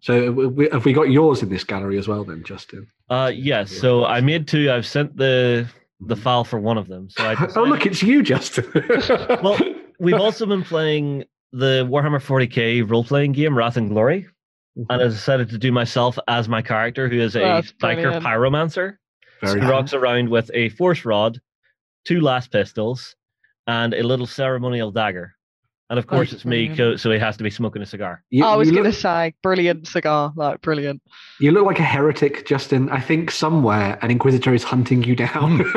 So uh, have we- have we got yours in this gallery as well, then, Justin? Uh, yes. So I made two. I've sent the the mm-hmm. file for one of them. So I oh, look, it's you, Justin. Well, we've also been playing the Warhammer 40k role playing game Wrath and Glory, and mm-hmm. I decided to do myself as my character, who is a That's biker pyromancer. very He rocks around with a force rod, two laspistols, and a little ceremonial dagger. And of course, That's it's me, so he has to be smoking a cigar. You, I was going to look, say, brilliant cigar, like brilliant. you look like a heretic, Justin. I think somewhere an inquisitor is hunting you down.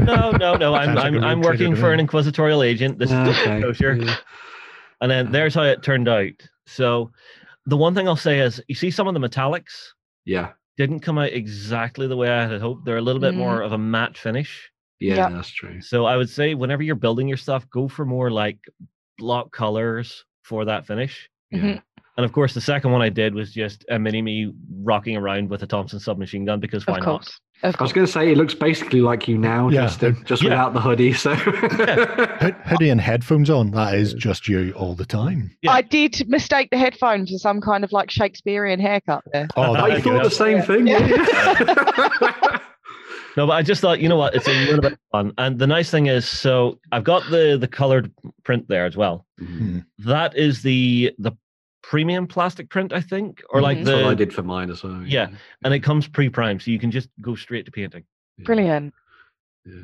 No, no, no. I'm Sounds I'm, a I'm working for an inquisitorial agent. This is Okay, kosher. yeah. And then there's how it turned out. So the one thing I'll say is, you see some of the metallics Yeah, didn't come out exactly the way I had hoped. They're a little bit Mm. more of a matte finish. Yeah, Yeah. that's true. So I would say whenever you're building your stuff, go for more like block colors for that finish. Yeah. Mhm. And of course, the second one I did was just a mini me rocking around with a Thompson submachine gun because why Of not? Of I was going to say it looks basically like you now, Yeah. Justin, just Yeah. without the hoodie. So Hood- hoodie and headphones on. That is just you all the time. Yeah. I did mistake the headphones for some kind of like Shakespearean haircut there. Oh, I that thought the same thing. Yeah. No, but I just thought, you know what, it's a little bit fun. And the nice thing is, so I've got the the colored print there as well. Mhm. That is the the premium plastic print, I think, or like Mhm. That's what I did for mine as well. Yeah. and it comes pre-primed, so you can just go straight to painting. yeah, Brilliant. yeah.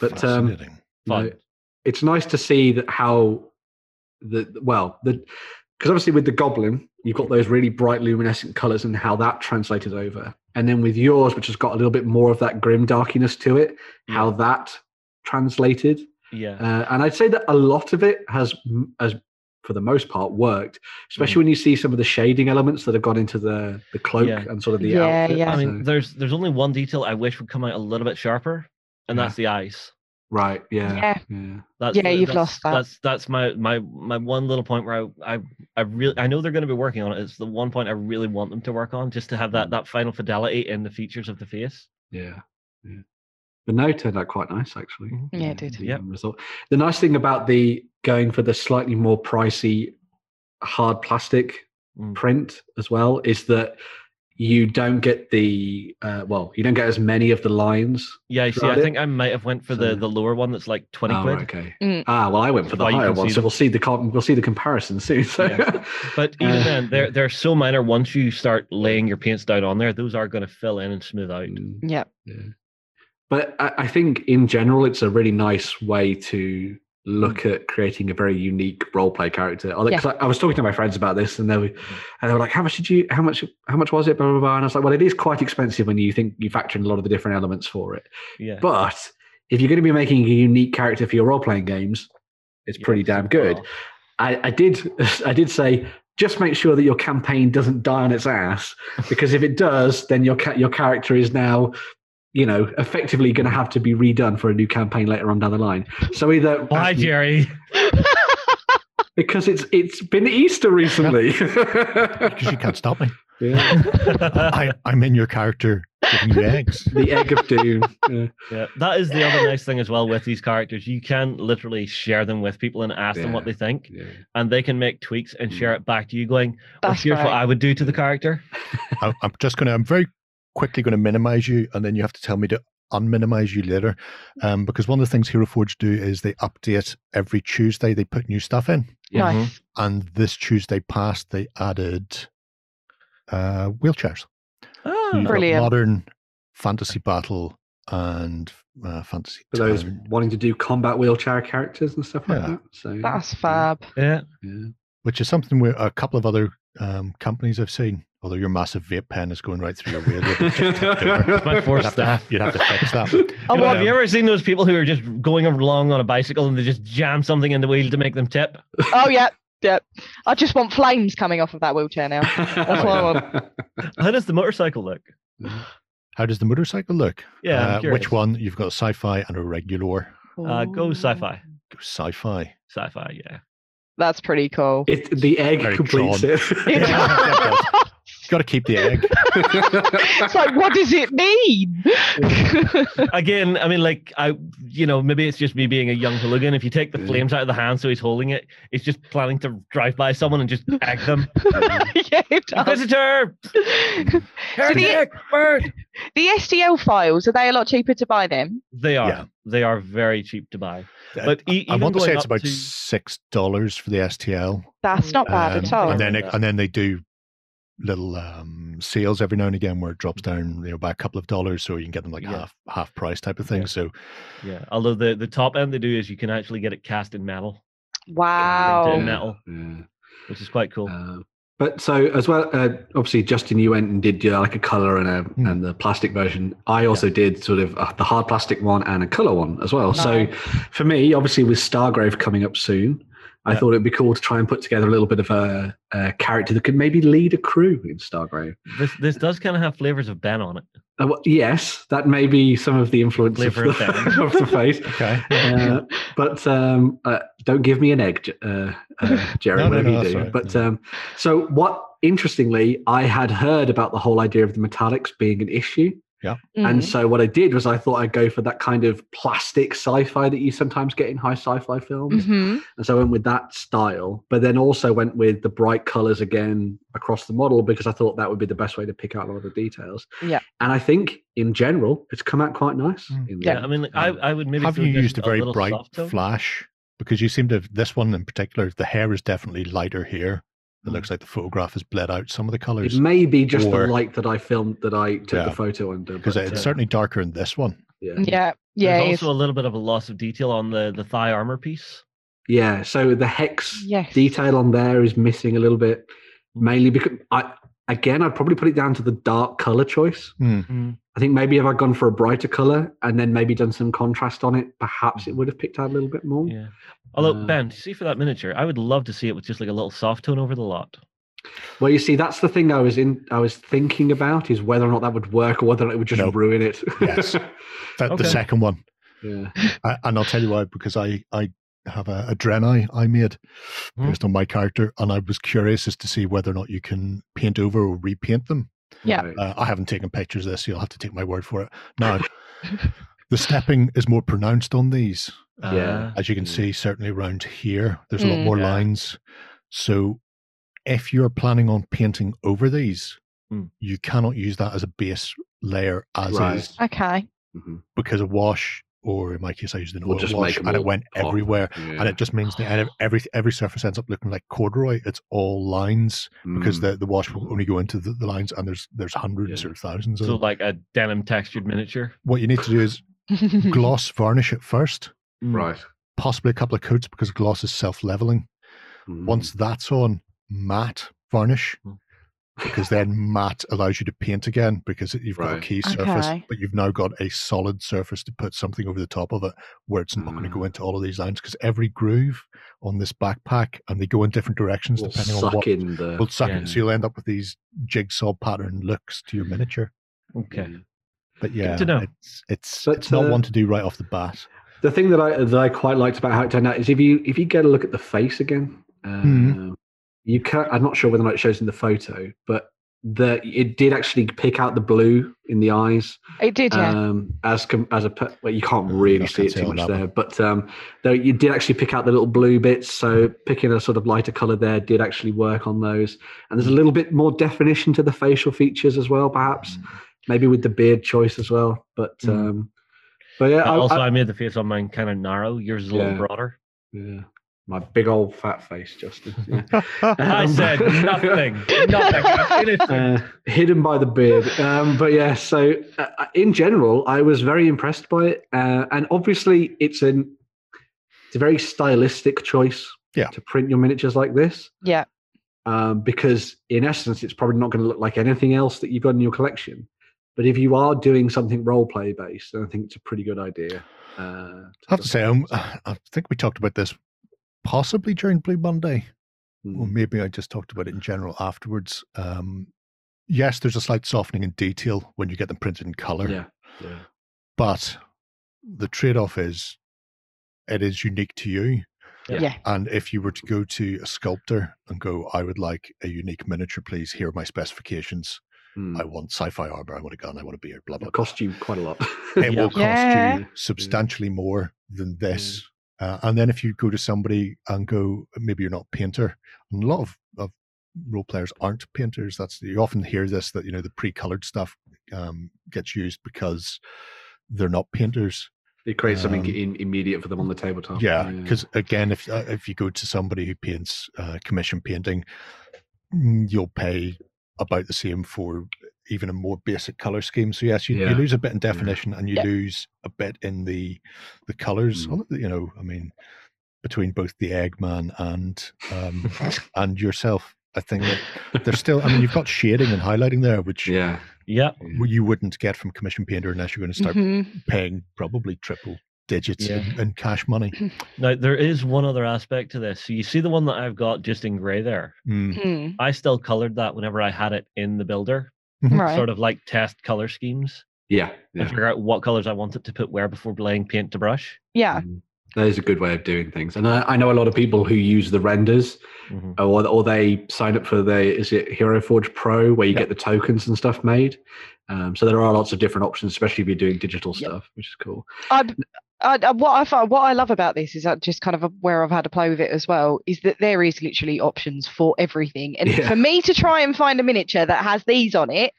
But, um, Fascinating. Fun. No, it's nice to see that how the well the because obviously with the goblin you've got those really bright luminescent colors and how that translated over and then with yours which has got a little bit more of that grim darkiness to it how that translated Yeah. uh, and i'd say that a lot of it has m- as for the most part worked especially when you see some of the shading elements that have gone into the the cloak Yeah. and sort of the Yeah, outfit yeah. I mean, so- there's there's only one detail I wish would come out a little bit sharper, and Yeah. that's the eyes. Right yeah Yeah. yeah That's, Yeah, you've that's- lost that. That's that's my my my one little point where I I, I really I know they're going to be working on it. It's the one point I really want them to work on, just to have Mm. that that final fidelity in the features of the face. Yeah, yeah. But no, it turned out quite nice actually. Mhm. Yeah, it did. The Yep. result. The nice thing about the going for the slightly more pricey hard plastic Mm. print as well is that you don't get the uh, well, you don't get as many of the lines. Yeah, you see, I it. think I might have went for the So- the lower one that's like twenty Oh, quid. right, okay. Mm. Ah, well, I went for the Why you higher one, so them. we'll see the com- we'll see the comparison soon. So, Yeah. But even Uh, then, they're they're so minor. Once you start laying your paints down on there, those are going to fill in and smooth out. Mm. Yeah. Yeah. But I, I think in general, it's a really nice way to look at creating a very unique role play character. I, 'cause I, I was talking to my friends about this, and they were, and they were like, "How much did you? How much? How much was it?" Blah blah blah. And I was like, "Well, it is quite expensive when you think you factor in a lot of the different elements for it. Yeah, But if you're going to be making a unique character for your role playing games, it's Yeah, pretty damn good." draw. I, I did I did say just make sure that your campaign doesn't die on its ass because if it does, then your ca- your character is now you know effectively going to have to be redone for a new campaign later on down the line. So either Why, Jerry? because it's it's been Easter recently. Because you can't stop me. yeah. I, I'm in your character giving you eggs. The egg of doom. Yeah. Yeah, that is the other nice thing as well with these characters. You can literally share them with people and ask them what they think, Yeah. and they can make tweaks and mm. share it back to you, going, well, That's "Here's what. I would do to the character." I, I'm just going to, I'm very quickly going to minimize you, and then you have to tell me to unminimize you later. Um, because one of the things Hero Forge do is they update every Tuesday, they put new stuff in. Yeah. Nice. And this Tuesday past, they added uh, wheelchairs. Ah, Brilliant. modern fantasy battle and uh, fantasy. For those town, wanting to do combat wheelchair characters and stuff like that. So. That's fab. yeah, Yeah. which is something where a couple of other um, companies I've seen. Although your massive vape pen is going right through your radio, but just tipped over. my You'd have, to, staff. you'd have to fix that. Oh, You know, have you ever seen those people who are just going along on a bicycle and they just jam something in the wheel to make them tip? Oh, yeah. Yeah. I just want flames coming off of that wheelchair now. That's what I want. How does the motorcycle look? How does the motorcycle look? Yeah, Uh, which one? You've got a sci-fi and a regular. Uh, go sci-fi. Go Sci-fi. Sci-fi, yeah. That's pretty cool. It, the egg Very completes drawn. it. Yeah, that got to keep the egg. it's like, what does it mean? Again, I mean, like I, you know, maybe it's just me being a young hooligan. If you take the flames out of the hand, so he's holding it, he's just planning to drive by someone and just egg them. yeah, it does. Visitor, the- heretic, bird. The STL files are they a lot cheaper to buy them? They are. Yeah. They are very cheap to buy. But e- I even want to say it's about to- six dollars for the STL, That's not bad um, at all. and then it, and then they do little um, sales every now and again where it drops down, you know, by a couple of dollars, so you can get them like Yeah. half half price type of thing. Yeah. So Yeah. Although the the top end they do is you can actually get it cast in metal, wow. in metal, Yeah. which is quite cool. Uh, but so as well, uh, obviously, Justin, you went and did uh, like a color and a Hmm. and the plastic version. I also did sort of uh, the hard plastic one and a color one as well. So for me, obviously, with Stargrave coming up soon, I Yeah. thought it'd be cool to try and put together a little bit of a, a character that could maybe lead a crew in Stargrave. This this does kind of have flavors of Ben on it. Uh, well, yes, that may be some of the influence of Flavor of the, Ben. of the face. okay, Uh, but um, uh, don't give me an egg, uh, uh, Jerry, No, no, whatever no, you do. right, But um, so what? Interestingly, I had heard about the whole idea of the metallics being an issue, and Mm. so what I did was I thought I'd go for that kind of plastic sci-fi that you sometimes get in high sci-fi films, Mhm. and so I went with that style. But then also went with the bright colors again across the model because I thought that would be the best way to pick out a lot of the details. Yeah. and I think in general it's come out quite nice. Mm. in Yeah, end. I mean, I I would maybe have you used a very little bright flash? Because you seem to have this one in particular. The hair is definitely lighter here. It Mm. looks like the photograph has bled out some of the colors It may be just Or- the light that I filmed that I took Yeah. the photo under. because it's uh, certainly darker in this one. yeah. Yeah, yeah. There's it is. also a little bit of a loss of detail on the the thigh armor piece. yeah. So the hex Yes. detail on there is missing a little bit, Mm. mainly because I again I'd probably put it down to the dark color choice. Hmm. I think maybe if I'd gone for a brighter color and then maybe done some contrast on it, perhaps it would have picked out a little bit more. Yeah. Although Uh, Ben, see for that miniature, I would love to see it with just like a little soft tone over the lot. Well, you see, that's the thing I was in. I was thinking about is whether or not that would work or whether or not it would just Nope. ruin it. Yes. That, Okay. The second one, yeah. I, and I'll tell you why. Because I I have a, a Draenei I made Hmm. based on my character, and I was curious as to see whether or not you can paint over or repaint them. Yeah. Right. Uh, I haven't taken pictures of this, so you'll have to take my word for it. Now, the stepping is more pronounced on these. Yeah. Ah, As you can Mm. see, certainly around here, there's a lot Mm. more Yeah. lines. So, if you're planning on painting over these, Mm. you cannot use that as a base layer as Right. is Okay. Mhm. because a wash, or in my case, I used an Will oil just wash, and it went pop. everywhere. Yeah. And it just means that every every surface ends up looking like corduroy. It's all lines because Mm. the, the wash will only go into the, the lines, and there's there's hundreds Yeah. or thousands of So them. like a denim textured miniature. What you need to do is gloss varnish it first, Mm. right. possibly a couple of coats because gloss is self leveling. Mm. Once that's on, matte varnish Mm. Because then matte allows you to paint again because you've got a key surface, Okay. but you've now got a solid surface to put something over the top of it where it's not going to go Mm. into all of these lines because every groove on this backpack and they go in different directions will depending on suck what in the. will suck Yeah. it. So you'll end up with these jigsaw pattern looks to your miniature. Okay. Mm. But yeah, to know. it's it's But, it's not uh, one to do right off the bat. The thing that I that I quite liked about how it turned out is if you if you get a look at the face again, Mhm. uh, you can I'm not sure whether or not it shows in the photo, but the it did actually pick out the blue in the eyes it did, yeah. um, as com- as a pe- well you can't Uh, really see it too much that there, but um, though you did actually pick out the little blue bits, so picking a sort of lighter color there did actually work on those, and there's a little bit more definition to the facial features as well, perhaps maybe with the beard choice as well, but Mm. um, but yeah, I- also, I- I, made the face on mine kind of narrow. Yours is a little broader. Yeah. My big old fat face, Justin. Yeah. I Um, said nothing. Nothing. Anything. Uh, hidden by the beard. Um, but yeah, so uh, in general, I was very impressed by it. Uh, and obviously, it's an it's a very stylistic choice Yeah. to print your miniatures like this. Yeah. Um, because in essence, it's probably not going to look like anything else that you've got in your collection. But if you are doing something role play based, then I think it's a pretty good idea. Uh, I have to say, um, I think we talked about this possibly during Blue Monday, or Mm, maybe I just talked about it in general afterwards. Um, yes, there's a slight softening in detail when you get them printed in color, yeah, yeah, but the trade-off is it is unique to you. Yeah. Yeah. And if you were to go to a sculptor and go, I would like a unique miniature, please. Here are my specifications. Mm. I want sci-fi armor. I want a gun. I want a beard. Blah blah. It'll cost you quite a lot. It Yeah. will cost Yeah. you substantially more than this. Uh, and then if you go to somebody and go, maybe you're not a painter. And a lot of, of role players aren't painters. That's you often hear this that you know the pre-colored stuff um, gets used because they're not painters. It creates something Um, in, immediate for them on the tabletop. Yeah, because again, if uh, if you go to somebody who paints uh, commission painting, mm, you'll pay about the same for even a more basic color scheme. So yes, you, Yeah. you lose a bit in definition and you Yeah. lose a bit in the the colors. Mm. You know, I mean, between both the Eggman and um, and yourself, I think that there's still. I mean, you've got shading and highlighting there, which yeah. Yeah. you wouldn't get from commission painter unless you're going to start Mhm. paying probably triple digits Yeah. in, in cash money. Now there is one other aspect to this. So you see the one that I've got just in grey there. Mm. Mhm. I still colored that whenever I had it in the builder. Right. sort of like test color schemes Yeah. and figure out what colors I wanted to put where before laying paint to brush. Yeah. Mm. That is a good way of doing things. And I, I know a lot of people who use the renders Mhm. or, or they sign up for the, is it Hero Forge Pro where you Yeah. get the tokens and stuff made. Um, so there are lots of different options, especially if you're doing digital Yep. stuff, which is cool. I, I, I- what I find, what I love about this is that just kind of a, where I've had to play with it as well is that there is literally options for everything. And Yeah. for me to try and find a miniature that has these on it,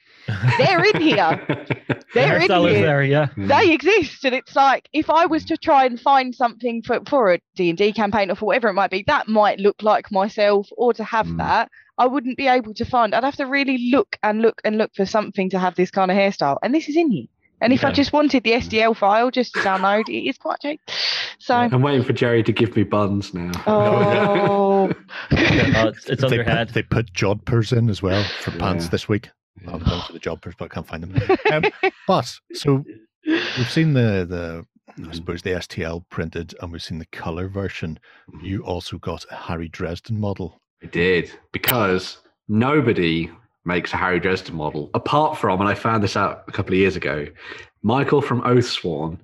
they're in here. They're in here. there, yeah. Mm. They exist, and it's like if I was to try and find something for for a D and D campaign or for whatever it might be, that might look like myself, or to have Mm. that, I wouldn't be able to find. I'd have to really look and look and look for something to have this kind of hairstyle, and this is in here. And if I just wanted the STL file just to download, it is quite cheap. So, I'm waiting for Jerry to give me buns now. oh, it's it's on they put, head. they put jodhpurs in as well for pants Yeah. this week. I'm going for the jodhpurs, but I can't find them. Um, but so we've seen the the I suppose the STL printed, and we've seen the color version. You also got a Harry Dresden model. I did because nobody makes a Harry Dresden model apart from, and I found this out a couple of years ago. Michael from Oathsworn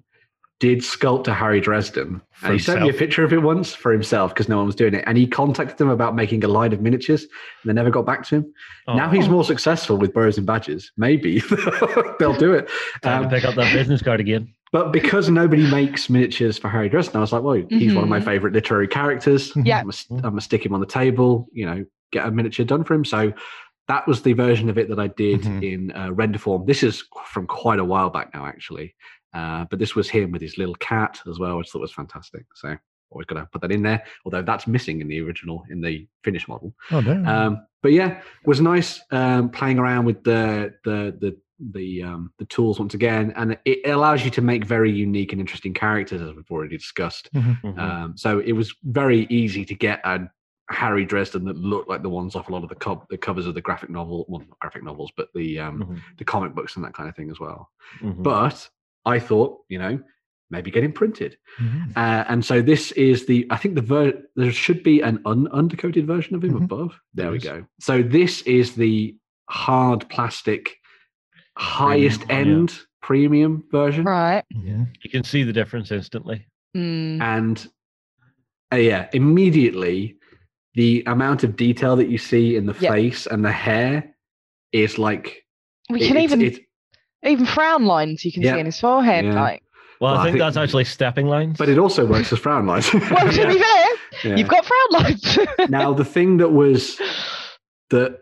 did sculpt a Harry Dresden, For and he sent me a picture of it once for himself because no one was doing it. And he contacted them about making a line of miniatures, and they never got back to him. Now Oh, he's more successful with bows and badges. Maybe they'll do it. time Um, to pick up that business card again. but because nobody makes miniatures for Harry Dresden, I was like, well, he's one of my Mhm. favorite literary characters. Yeah. I'm gonna, st- I'm gonna stick him on the table, you know, get a miniature done for him. So that was the version of it that I did Mhm. in uh, render form. This is from quite a while back now, actually. Uh, but this was him with his little cat as well, which I thought was fantastic. So always got to put that in there, although that's missing in the original, in the finished model. Oh no! Um, but yeah, it was nice um, playing around with the the the the um, the tools once again, and it allows you to make very unique and interesting characters, as we've already discussed. Mhm. Um, so it was very easy to get a Harry Dresden that looked like the ones off a lot of the co- the covers of the graphic novel, well, not graphic novels, but the um, Mhm. the comic books and that kind of thing as well. Mhm. But I thought, you know, maybe get him printed. Mhm. Uh, and so this is the I think the ver- there should be an un- undercoated version of him Mhm. above. There, There we go. So this is the hard plastic highest Premium one, yeah. end premium version. right. Mhm. You can see the difference instantly. Mm. And uh, yeah, immediately the amount of detail that you see in the Yeah. face and the hair is like We it- can even it's- even frown lines you can Yeah. see in his forehead. Yeah. Like, Well, Well, I I think think- that's actually stepping lines. but it also works as frown lines. well, to be fair, Yeah. you've got frown lines. now the thing that was that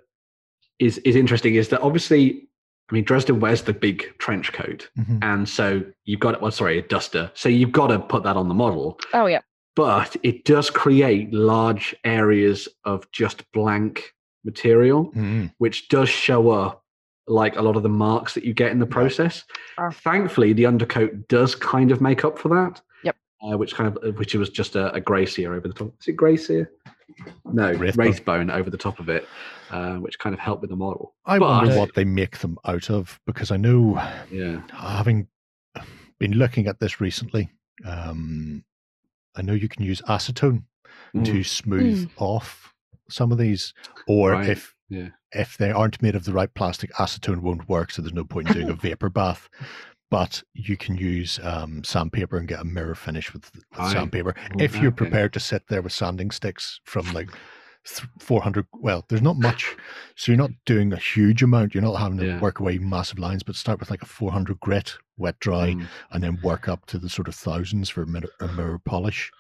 is is interesting is that obviously I mean Dresden wears the big trench coat Mhm. and so you've got well sorry a duster so you've got to put that on the model oh yeah. But it does create large areas of just blank material Mhm. which does show up like a lot of the marks that you get in the process Ah. thankfully the undercoat does kind of make up for that Yep. uh, which kind of which was just a, a Grey Seer over the top is it Grey Seer no Wraithbone. wraithbone over the top of it uh, which kind of helped with the model I But- wonder what they make them out of because I know, yeah having been looking at this recently, um, I know you can use acetone to smooth off some of these, or Right, if yeah. if they aren't made of the right plastic, acetone won't work. So there's no point in doing a vapor bath. but you can use um, sandpaper and get a mirror finish with, with sandpaper. Mm, If you're prepared to sit there with sanding sticks from like th- 400, well, there's not much. So you're not doing a huge amount. You're not having to Yeah. work away massive lines, but start with like a 400 grit, wet dry, Mm. and then work up to the sort of thousands for a mirror, a mirror polish.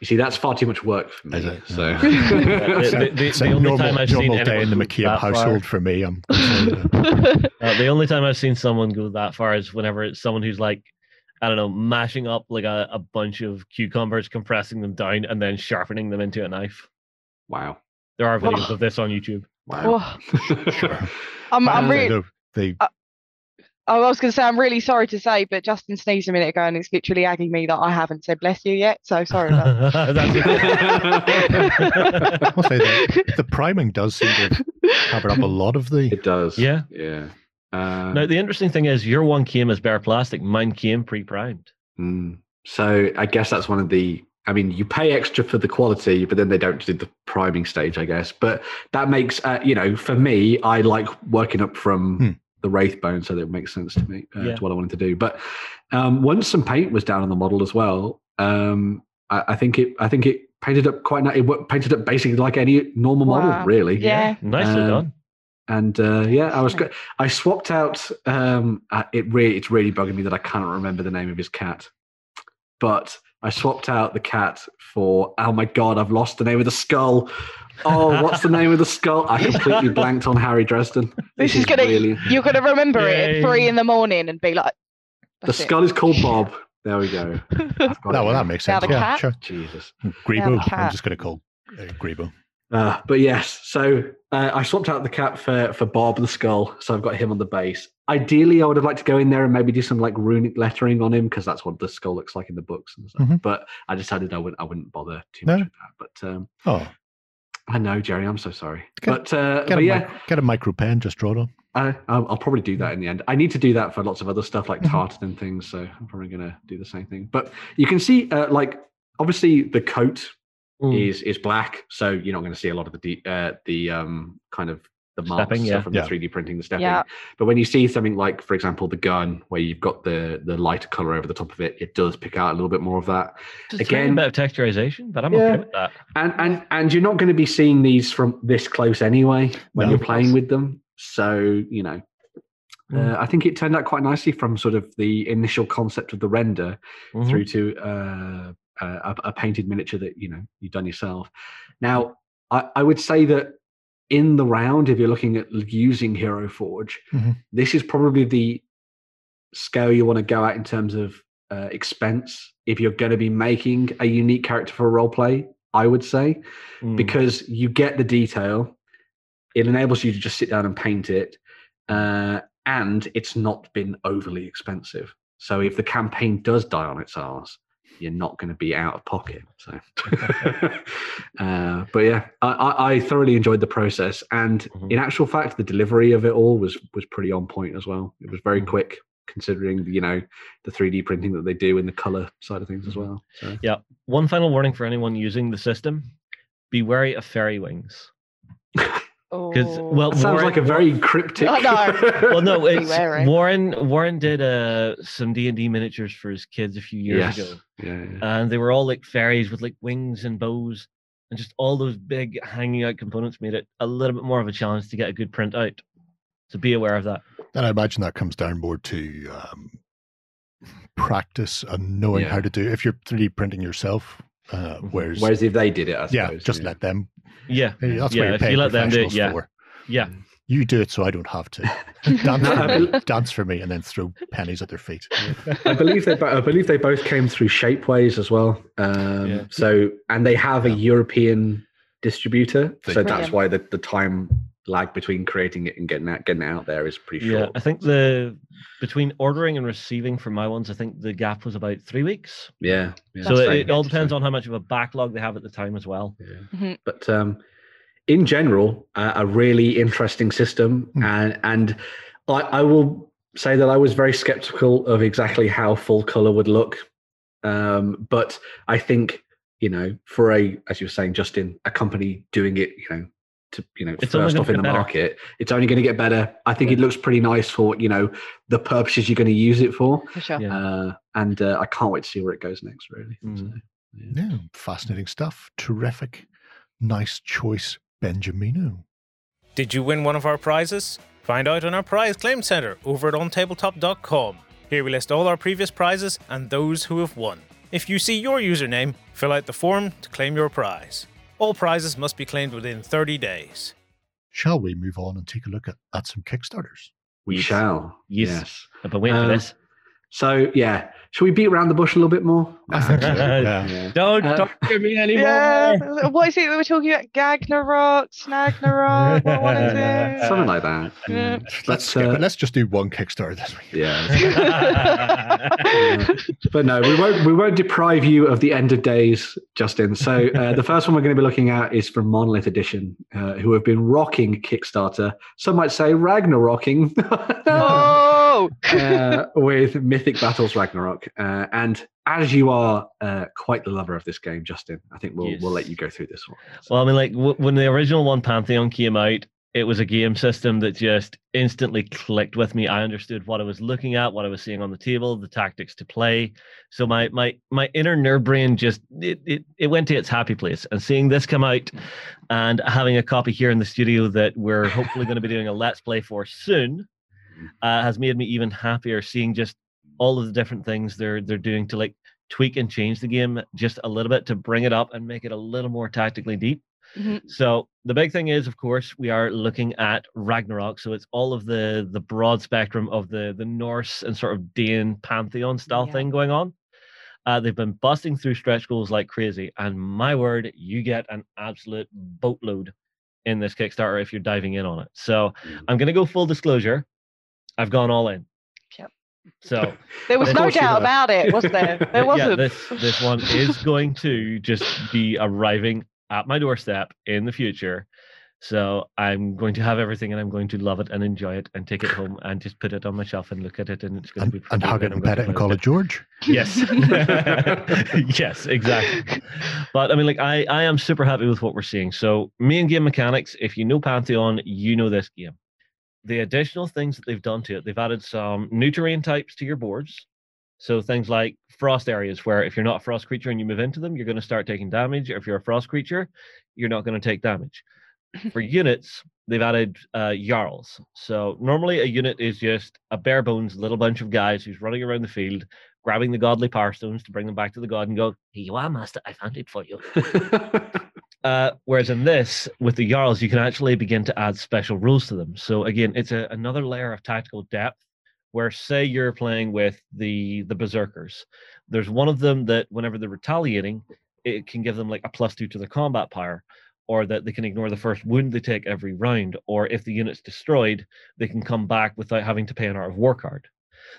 You see, that's far too much work for me. Is it? So The- the- the- the only normal, time I've seen day anyone in the go McCabe that far- for me. I'm. Uh, the only time I've seen someone go that far is whenever it's someone who's like, I don't know, mashing up like a, a bunch of cucumbers, compressing them down, and then sharpening them into a knife. wow, There are videos Oh. of this on YouTube. wow. Oh, Sure. I'm, I'm Uh, really, No, they, I was going to say, I'm really sorry to say, but Justin sneezed a minute ago and it's literally agging me that I haven't said bless you yet. So sorry about That's I must say the, the priming does seem to have covered up a lot of the. it does. Yeah. yeah. Uh, now the interesting thing is your one came as bare plastic, mine came pre-primed. mm. So I guess that's one of the. I mean, you pay extra for the quality, but then they don't do the priming stage, I guess. But that makes, uh, you know, for me, I like working up from Hmm. the wraith bone, so that it makes sense to me. Uh, Yeah. To what I wanted to do. But um, once some paint was down on the model as well, um, I, I think it. I think it painted up quite. ni- It painted up basically like any normal Wow. model, really. Yeah. Nicely Um, done. And uh, yeah, I was. Excellent. Go- I swapped out. Um, uh, it really, it's really bugging me that I can't remember the name of his cat. But I swapped out the cat for. Oh my god, I've lost the name of the skull. Oh, what's the name of the skull? I completely blanked on Harry Dresden. This is gonna- really. You're going to remember it at three in the morning and be like, The it." skull is called Bob. There we go. No, well, that makes Now sense. the Yeah, cat? sure. Jesus. Grebo. I'm just going to call uh, Grebo. Uh, but yes, so uh, I swapped out the cat for for Bob the skull, so I've got him on the base. Ideally, I would have liked to go in there and maybe do some like runic lettering on him because that's what the skull looks like in the books and stuff. Mhm. But I decided I wouldn't I wouldn't bother too No. much with that. But um, Oh, I know, Jerry, I'm so sorry. Get- but uh, get but a, yeah, get a micro pen, just draw it on. I, I'll, I'll probably do that in the end. I need to do that for lots of other stuff like Mhm. tartan and things. So I'm probably going to do the same thing. But you can see, uh, like, obviously the coat Mm. is is black, so you're not going to see a lot of the de- uh, the um kind of the marks Stepping, yeah. stuff from Yeah. the 3D printing, the stepping. Yeah. But when you see something like, for example, the gun, where you've got the the lighter color over the top of it, it does pick out a little bit more of that. Just a again- bit of texturization, but I'm Yeah. okay with that. And and and you're not going to be seeing these from this close anyway when No. you're playing with them. So you know, Mm. uh, I think it turned out quite nicely from sort of the initial concept of the render Mhm. through to uh, a, a painted miniature that you know you've done yourself. Now, I, I would say that in the round, if you're looking at using Hero Forge, Mhm. this is probably the scale you want to go at in terms of uh, expense. If you're going to be making a unique character for a role play, I would say Mm. because you get the detail. It enables you to just sit down and paint it, uh, and it's not been overly expensive. So if the campaign does die on its arse, you're not going to be out of pocket. So, uh, but yeah, I, I, thoroughly enjoyed the process, and Mhm. in actual fact, the delivery of it all was was pretty on point as well. It was very Mhm. quick, considering you know the 3D printing that they do in the color side of things as well. So. Yeah. One final warning for anyone using the system: be wary of fairy wings. Because Oh. well, That sounds Warren- like a very cryptic. I know. well, no, it's wary. Warren. Warren did uh, some D and D miniatures for his kids a few years yes. ago, Yeah, yeah. and they were all like fairies with like wings and bows, and just all those big hanging out components made it a little bit more of a challenge to get a good print out. So be aware of that. And I imagine that comes down more to um, practice and knowing Yeah. how to do. If you're 3D printing yourself, uh, Mhm. whereas, Whereas if they did it, I yeah, suppose. just let them. Yeah, That's Yeah, what you're if you let them do it, professionals yeah. for. yeah. You do it so I don't have to. Dance, for me, dance for me and then throw pennies at their feet. I believe they. I believe they both came through Shapeways as well. Um, Yeah. So, and they have a European distributor, They so do. that's why the, the time lag between creating it and getting out getting it out there is pretty short. Yeah. I think the between ordering and receiving for my ones, I think the gap was about three weeks. Yeah. yeah so it, it all depends on how much of a backlog they have at the time as well. Yeah. Mhm. But um, in general, uh, a really interesting system, Hmm. and and I, I will say that I was very skeptical of exactly how full color would look. Um, but I think you know, for a as you were saying, Justin, a company doing it, you know, to you know It's first off in the better. market. It's only going to get better. I think it looks pretty nice for you know the purposes you're going to use it for, For sure. Yeah. uh, and uh, I can't wait to see where it goes next. Really. Mm. So, yeah. Yeah, fascinating stuff. Terrific. Nice choice, Benjamino. Did you win one of our prizes? Find out on our prize claim center over at ontabletop.com. Here we list all our previous prizes and those who have won. If you see your username, fill out the form to claim your prize. All prizes must be claimed within 30 days. Shall we move on and take a look at, at some Kickstarters? We Yes. shall. Yes. yes. I've been waiting for Um, this. So yeah, should we beat around the bush a little bit more? So, yeah. Yeah. Don't Uh, talk to me anymore. Yeah. What is it that we're talking about? Gagnarok, Snagnarok. what, what is it? Something like that. Yeah. Let's uh. Let's just do one Kickstarter this week. Yeah. but no, we won't. We won't deprive you of the end of days, Justin. So uh, the first one we're going to be looking at is from Monolith Edition, uh, who have been rocking Kickstarter. Some might say Ragnarocking. Oh! uh, with Mythic Battles Ragnarok. Uh, and as you are uh, quite the lover of this game, Justin, I think we'll we'll let you go through this one. Well, I mean, like w- when the original one, Pantheon, came out, it was a game system that just instantly clicked with me. I understood what I was looking at, what I was seeing on the table, the tactics to play. So my my my inner nerd brain just it it, it went to its happy place. And seeing this come out, and having a copy here in the studio that we're hopefully going to be doing a let's play for soon, uh, has made me even happier. Seeing just all of the different things they're they're doing to like tweak and change the game just a little bit to bring it up and make it a little more tactically deep. Mhm. So the big thing is, of course, we are looking at Ragnarok. So it's all of the the broad spectrum of the the Norse and sort of Dane pantheon style Yeah. thing going on. Uh, they've been busting through stretch goals like crazy, and my word, you get an absolute boatload in this Kickstarter if you're diving in on it. So Mhm. I'm going to go full disclosure. I've gone all in. Yep. So There was no course you doubt about it, was there? There wasn't. Yeah, this this one is going to just be arriving at my doorstep in the future. So I'm going to have everything, and I'm going to love it and enjoy it, and take it home and just put it on my shelf and look at it, and it's going And, to be and hug it and pet it and call it George. Yes. yes, exactly. But I mean, like, I, I am super happy with what we're seeing. So, main game mechanics, if you know Pantheon, you know this game. The additional things that they've done to it, they've added some new terrain types to your boards. So, things like frost areas, where if you're not a frost creature and you move into them, you're going to start taking damage. Or if you're a frost creature, you're not going to take damage. For units, they've added uh, Jarls. So, normally a unit is just a bare bones little bunch of guys who's running around the field grabbing the godly power stones to bring them back to the god and go, Here you are, master, I found it for you. Uh, whereas in this, with the Jarls, you can actually begin to add special rules to them. So again, it's a, another layer of tactical depth where say you're playing with the the berserkers. There's one of them that whenever they're retaliating, it can give them like a plus two to their combat power, or that they can ignore the first wound they take every round, or if the unit's destroyed, they can come back without having to pay an art of war card.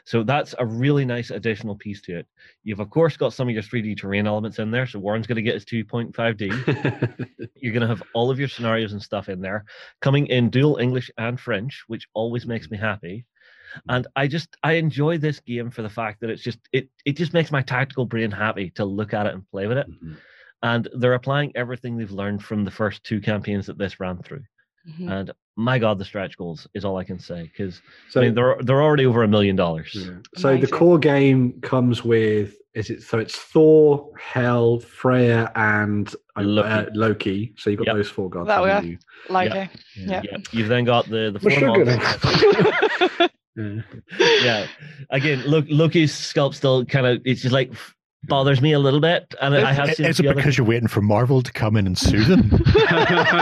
So that's a really nice additional piece to it. You've of course got some of your 3D terrain elements in there. So Warren's going to get his 2.5D. You're going to have all of your scenarios and stuff in there, coming in dual English and French, which always makes me happy. And I just I enjoy this game for the fact that it's just it it just makes my tactical brain happy to look at it and play with it. Mhm. And they're applying everything they've learned from the first two campaigns that this ran through. Mhm. And my God, the stretch goals is all I can say because so, I mean they're they're already over a million dollars. yeah. so the core game comes with is it so it's Thor, Hel, Freya, and uh, Loki. uh, Loki. So you've got Yep. those four gods. That way, haven't are. you? Loki. Yeah. Yeah, you've then got the the four sugar. Yeah. yeah. Again, look, Loki's sculpt still kind of it's just like bothers me a little bit, and I have seen Is it few other- because you're waiting for Marvel to come in and sue them?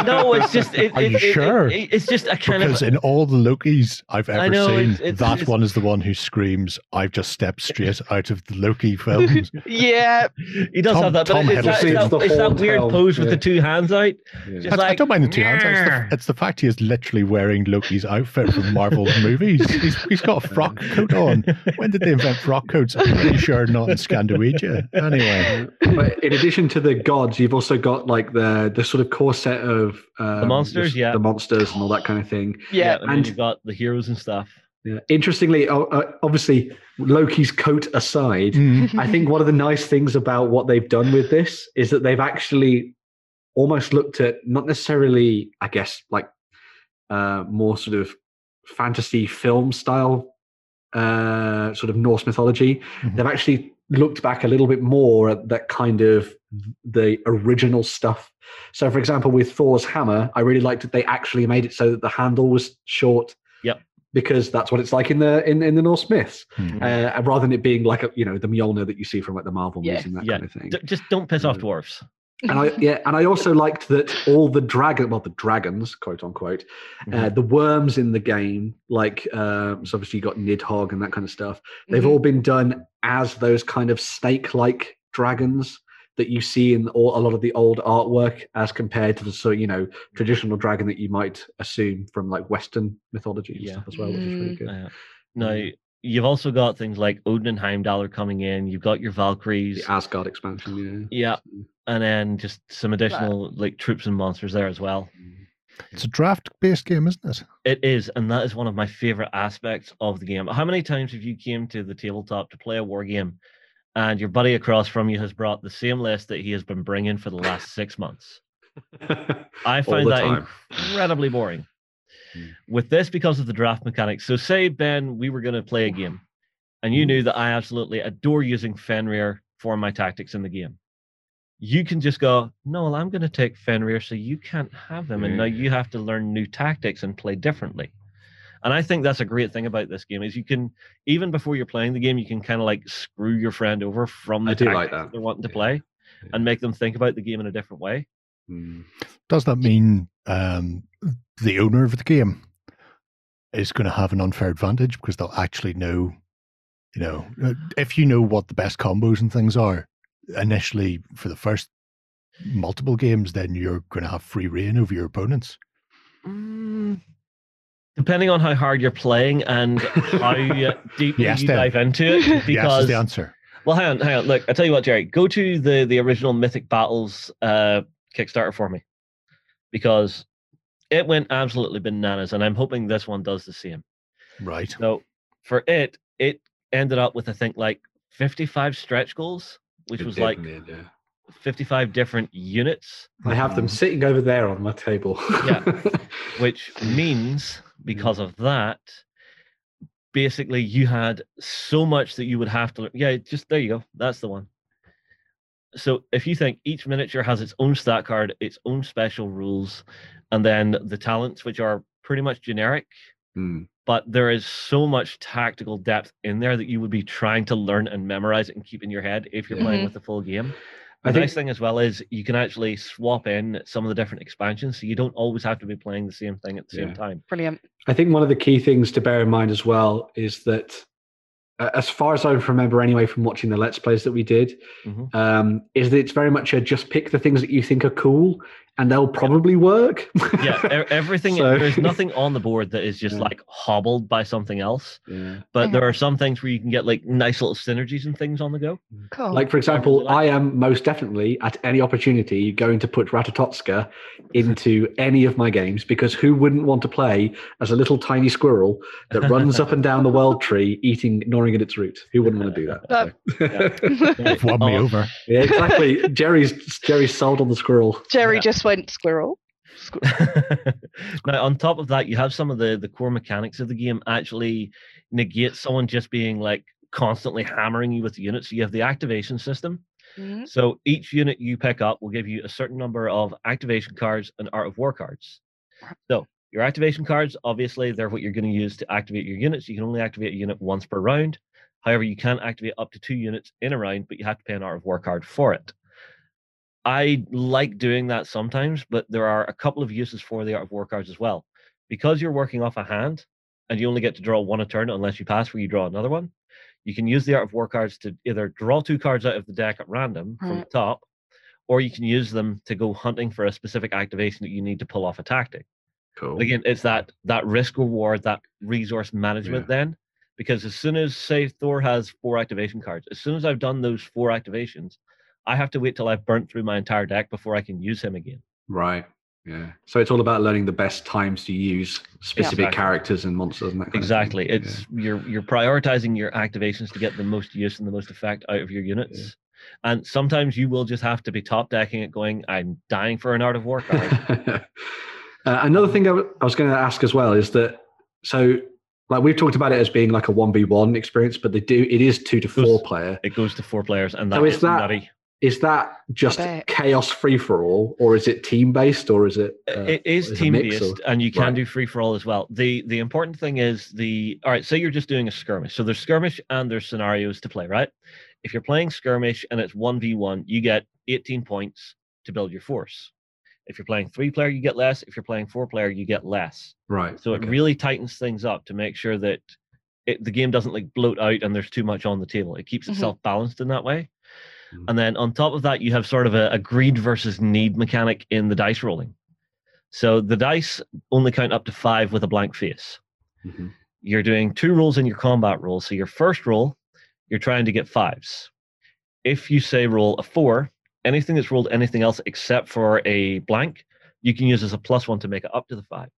no, it's just it, Are it- you it- it- sure? it- it's just a kind because of in all the Lokis I've ever know, seen, it's- it's- that it's- one is the one who screams, "I've just stepped straight out of the Loki films." yeah. he does Tom- have that, but Tom it's, that, Hiddleston. it's, It's that, it's that weird helm, pose with yeah. the two hands out. Yeah. Just I, I don't mind the two hands. It's the, it's the fact he is literally wearing Loki's outfit from Marvel's movies. He's, he's got a frock coat on. When did they invent frock coats? I'm pretty sure not in Scandinavia. Anyway, but in addition to the gods, you've also got like the the sort of core set of um, monsters, s- yeah. the monsters and all that kind of thing. Yeah. and, and- you've got the heroes and stuff. Yeah. Interestingly, obviously, Loki's coat aside, Mm. I think one of the nice things about what they've done with this is that they've actually almost looked at not necessarily, I guess, like uh, more sort of fantasy film style uh, sort of Norse mythology. Mhm. They've actually looked back a little bit more at that kind of the original stuff. So, for example, with Thor's hammer, I really liked that they actually made it so that the handle was short. Yep. Because that's what it's like in the in, in the Norse myths, Mhm. uh, rather than it being like a you know the Mjolnir that you see from like the Marvel movies Yeah. and that Yeah. kind of thing. D- just don't piss off Mm. And I yeah, and I also liked that all the dragon, well, the dragons, quote unquote, uh, Mhm. the worms in the game, like um, so obviously you got Nidhogg and that kind of stuff. They've Mhm. all been done as those kind of snake-like dragons that you see in all, a lot of the old artwork, as compared to the so you know traditional dragon that you might assume from like Western mythology and Yeah. stuff as well, which is really good. Uh, now you've also got things like Odin and Heimdall are coming in. You've got your Valkyries, The Asgard expansion, yeah. yeah, and then just some additional like troops and monsters there as well. It's a draft based game, isn't it? It is, and that is one of my favorite aspects of the game. How many times have you came to the tabletop to play a war game, and your buddy across from you has brought the same list that he has been bringing for the last six months? I find that time. incredibly boring. Mm. With this, because of the draft mechanics. So, say Ben, we were going to play a game, and you knew that I absolutely adore using Fenrir for my tactics in the game. You can just go, no, well, I'm going to take Fenrir, so you can't have him, and now you have to learn new tactics and play differently. And I think that's a great thing about this game is you can even before you're playing the game, you can kind of like screw your friend over from the I do like tactics that. they're wanting to Yeah. play Yeah. and make them think about the game in a different way. Mm. Does that mean um, the owner of the game is going to have an unfair advantage because they'll actually know, you know, uh, if you know what the best combos and things are initially for the first multiple games, then you're going to have free reign over your opponents. Mm, depending on how hard you're playing and how uh, deeply Yes, you then. dive into it, yes, is because the answer. well, hang on, hang on. Look, I tell you what, Jerry, go to the the original Mythic Battles uh, Kickstarter for me because it went absolutely bananas, and I'm hoping this one does the same. Right. So for it, it ended up with I think like 55 stretch goals, which It was like in the end, yeah. 55 different units, I have them Mhm. sitting over there on my table. Yeah. which means because of that, basically you had so much that you would have to learn. Yeah, just there you go. That's the one. So if you think each miniature has its own stat card, its own special rules, and then the talents, which are pretty much generic, Mm. But there is so much tactical depth in there that you would be trying to learn and memorize it and keep in your head if you're playing Mhm. with the full game. The think nice thing as well is you can actually swap in some of the different expansions, so you don't always have to be playing the same thing at the Yeah. same time. Brilliant. I think one of the key things to bear in mind as well is that, uh, as far as I remember anyway from watching the Let's Plays that we did, Mhm. um, is that it's very much a just pick the things that you think are cool and they'll probably work. Yeah, everything. So- There's nothing on the board that is just Yeah. like hobbled by something else. Yeah. But there are some things where you can get like nice little synergies and things on the go. Mm. Cool. Like, for example, like I am most definitely at any opportunity going to put Ratatotska into any of my games because who wouldn't want to play as a little tiny squirrel that runs up and down the world tree, eating, gnawing at its root? Who wouldn't want to do that? So- You've won me Oh, over. yeah, exactly. Jerry's Jerry's sold on the squirrel. Jerry Yeah. Just went squirrel. Squirrel. now, on top of that, you have some of the the core mechanics of the game actually negate someone just being like constantly hammering you with the units. So you have the activation system. Mhm. So each unit you pick up will give you a certain number of activation cards and Art of War cards. So your activation cards, obviously, they're what you're going to use to activate your units. You can only activate a unit once per round. However, you can activate up to two units in a round, but you have to pay an Art of War card for it. I like doing that sometimes, but there are a couple of uses for the Art of War cards as well. Because you're working off a hand and you only get to draw one a turn unless you pass where you draw another one, you can use the Art of War cards to either draw two cards out of the deck at random from the top, or you can use them to go hunting for a specific activation that you need to pull off a tactic. Cool. But again, it's that that risk reward, that resource management then. Because as soon as say Thor has four activation cards, as soon as I've done those four activations, I have to wait till I've burnt through my entire deck before I can use him again. Right. Yeah. So it's all about learning the best times to use specific Exactly. characters and monsters and that kind Exactly. of thing. It's you're you're prioritizing your activations to get the most use and the most effect out of your units. And sometimes you will just have to be top decking it, going, "I'm dying for an Art of War card." uh, another thing I, w- I was going to ask as well is that so like we've talked about it as being like a one v one experience, but they do it is two to four player. it goes to four players, and that So is is that- nutty. Is that just chaos free for all, or is it team based, or is it? uh, it is a team based, and you can Right. do free for all as well. the The important thing is the all right. Say you're just doing a skirmish, so there's skirmish and there's scenarios to play. Right? If you're playing skirmish and it's one v one, you get 18 points to build your force. If you're playing three player, you get less. If you're playing four player, you get less. Right. So okay. it really tightens things up to make sure that it, the game doesn't like bloat out and there's too much on the table. It keeps Mhm. itself balanced in that way. Mhm. And then on top of that, you have sort of a, a greed versus need mechanic in the dice rolling. So the dice only count up to five with a blank face. Mhm. You're doing two rolls in your combat roll. So your first roll, you're trying to get fives. If you say roll a four, anything that's rolled anything else except for a blank, you can use as a plus one to make it up to the five.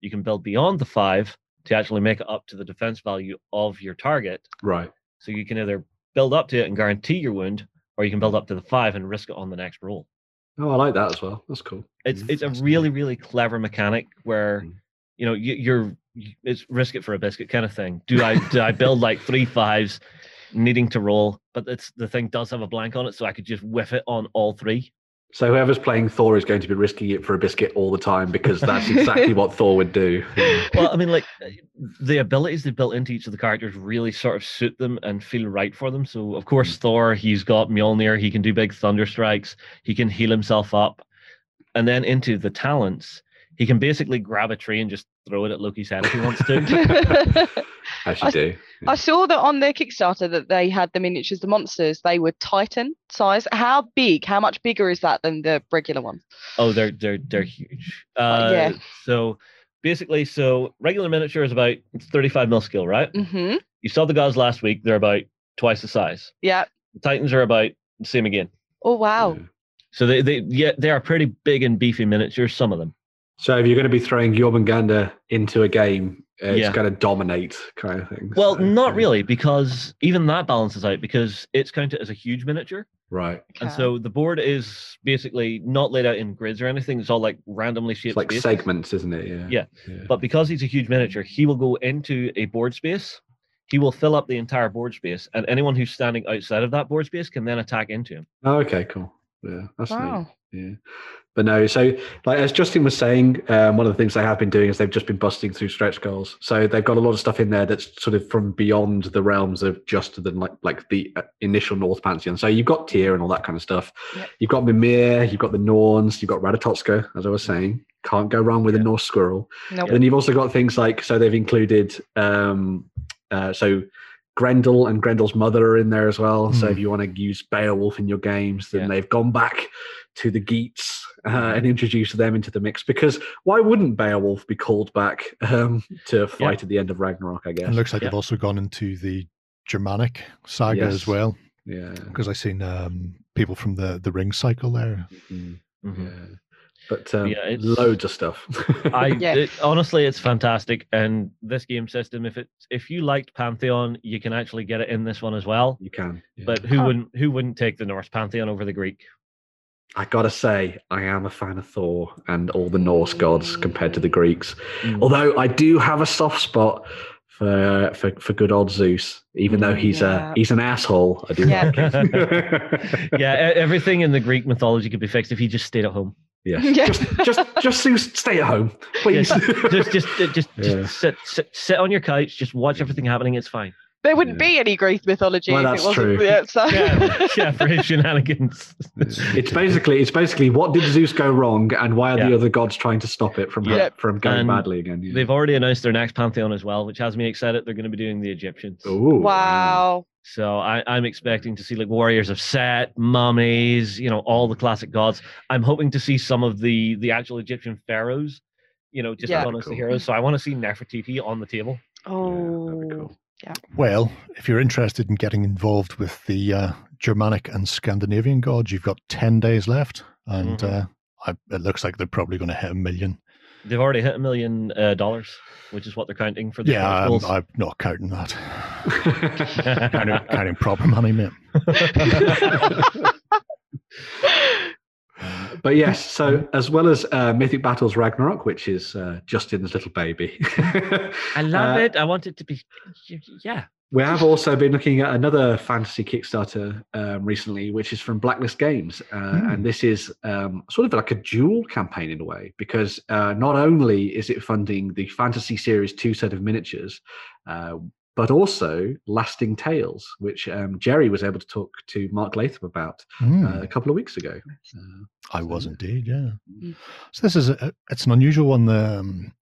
You can build beyond the five to actually make it up to the defense value of your target. Right. So you can either build up to it and guarantee your wound, or you can build up to the five and risk it on the next roll. Oh, I like that as well. That's cool. It's Mhm. it's a really really clever mechanic where Mm. you know you, you're it's risk it for a biscuit kind of thing. Do I do I build like three fives, needing to roll, but it's the thing does have a blank on it, so I could just whiff it on all three. So whoever's playing Thor is going to be risking it for a biscuit all the time because that's exactly what Thor would do. Well, I mean, like the abilities they've built into each of the characters really sort of suit them and feel right for them. So, of course, mm. Thor, he's got Mjolnir, he can do big thunder strikes, he can heal himself up, and then into the talents, he can basically grab a tree and just throw it at Loki's head if he wants to. As you do. I saw that on their Kickstarter that they had the miniatures, the monsters. They were Titan size. How big? How much bigger is that than the regular one? oh, they're they're they're huge. Uh, yeah. So basically, so regular miniature is about 35 mil scale, right? Mm-hmm. You saw the gods last week; they're about twice the size. Yeah. The Titans are about the same again. Oh wow. Yeah. So they they yeah they are pretty big and beefy miniatures. Some of them. So if you're going to be throwing Jormungandr into a game, uh, it's Yeah. going to dominate kind of thing. Well, So, not yeah. really, because even that balances out because it's counted as a huge miniature, Right. and so the board is basically not laid out in grids or anything. It's all like randomly shaped It's like spaces. segments, isn't it? Yeah. Yeah. yeah. But because he's a huge miniature, he will go into a board space. He will fill up the entire board space, and anyone who's standing outside of that board space can then attack into him. Oh, okay, cool. Yeah, that's neat. Yeah. But no, so like as Justin was saying, um, one of the things they have been doing is they've just been busting through stretch goals. So they've got a lot of stuff in there that's sort of from beyond the realms of just the like like the uh, initial Norse Pantheon. So you've got Tyr and all that kind of stuff. Yep. You've got Mimir, you've got the Norns, you've got Radatotska, as I was saying. Can't go wrong with Yeah. a Norse squirrel. Nope. And then you've also got things like so they've included um uh so Grendel and Grendel's mother are in there as well. So Hmm. if you want to use Beowulf in your games, then Yeah. they've gone back to the Geats uh, and introduced them into the mix. Because why wouldn't Beowulf be called back um, to fight at the end of Ragnarok? I guess. And looks like Yeah. they've also gone into the Germanic saga Yes. as well, yeah. because I've seen um, people from the the Ring cycle there. Mhm. Mhm. Yeah. But um, Yeah, it's- loads of stuff. I Yeah. it- honestly, it's fantastic, and this game system, if it if you liked Pantheon, you can actually get it in this one as well. you can. yeah. But who Huh. wouldn't who wouldn't take the Norse Pantheon over the Greek? I gotta say, I am a fan of Thor and all the Norse gods compared to the Greeks. Mm. Although I do have a soft spot for for, for good old Zeus, even though he's Yeah. a he's an asshole. I do Yeah. like him. yeah, everything in the Greek mythology could be fixed if he just stayed at home. Yes. Yeah. Just just just Zeus, stay at home, please. Just just just just, Yeah. sit, sit sit on your couch, just watch everything happening. It's fine. There wouldn't Yeah. be any Greek mythology Well, if that's it wasn't. true. Yeah, so. Yeah, yeah, for his shenanigans. it's basically it's basically what did Zeus go wrong, and why are the other gods trying to stop it from Yeah. from going And badly again? Yeah. They've already announced their next pantheon as well, which has me excited. They're going to be doing the Egyptians. Ooh, Wow. So I, I'm expecting to see like warriors of Set, mummies, you know, all the classic gods. I'm hoping to see some of the the actual Egyptian pharaohs, you know, just Yeah. done as the heroes. So I want to see Nefertiti on the table. Oh. that'd be cool. Yeah. Well, if you're interested in getting involved with the uh, Germanic and Scandinavian gods, you've got ten days left, and Mhm. uh, I, it looks like they're probably going to hit a million. They've already hit a million uh, dollars, which is what they're counting for the Yeah, stretch I'm. I'm not counting that. counting, of kind of proper money, mate. but yes, so as well as uh, Mythic Battles Ragnarok, which is uh, Justin's little baby, I love Uh, it. I want it to be, yeah. We have also been looking at another fantasy Kickstarter um, recently, which is from Blacklist Games, uh, Hmm. and this is um, sort of like a dual campaign in a way because uh, not only is it funding the Fantasy Series two set of miniatures. Uh, but also Lasting Tales, which um, Jerry was able to talk to Mark Latham about uh, a couple of weeks ago. Uh, I was indeed, yeah. Mm. So this is a, it's an unusual one. Um,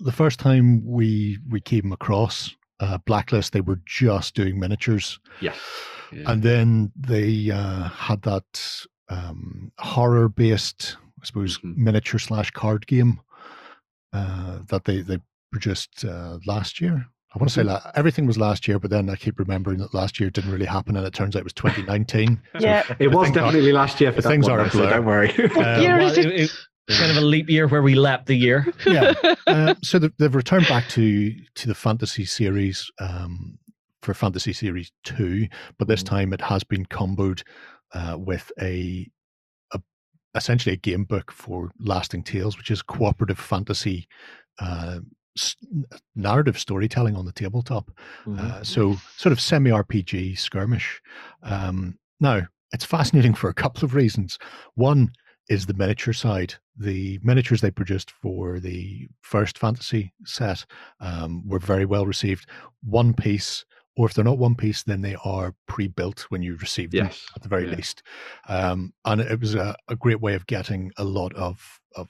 the first time we we came across uh, Blacklist, they were just doing miniatures, yes. Yeah. and then they uh, had that um, horror based, I suppose, Mhm. miniature slash card game uh, that they they produced uh, last year. I want to say la- everything was last year, but then I keep remembering that last year didn't really happen, and it turns out it was 2019. Yeah. It was things are- definitely last year for that things one, are a though, so blur. don't worry. Um, year Well, is it? Kind of a leap year where we lapped the year. yeah. Uh, so they've, they've returned back to to the fantasy series um, for fantasy series two, but this Mhm. time it has been comboed uh, with a, a essentially a game book for Lasting Tales, which is cooperative fantasy. Uh, s- narrative storytelling on the tabletop uh, so sort of semi RPG skirmish. Um, now it's fascinating for a couple of reasons. One is the miniature side. The miniatures they produced for the first fantasy set um, were very well received. One piece, or if they're not one piece, then they are pre-built when you receive them yes. at the very yeah. least. Um, and it was a, a great way of getting a lot of, of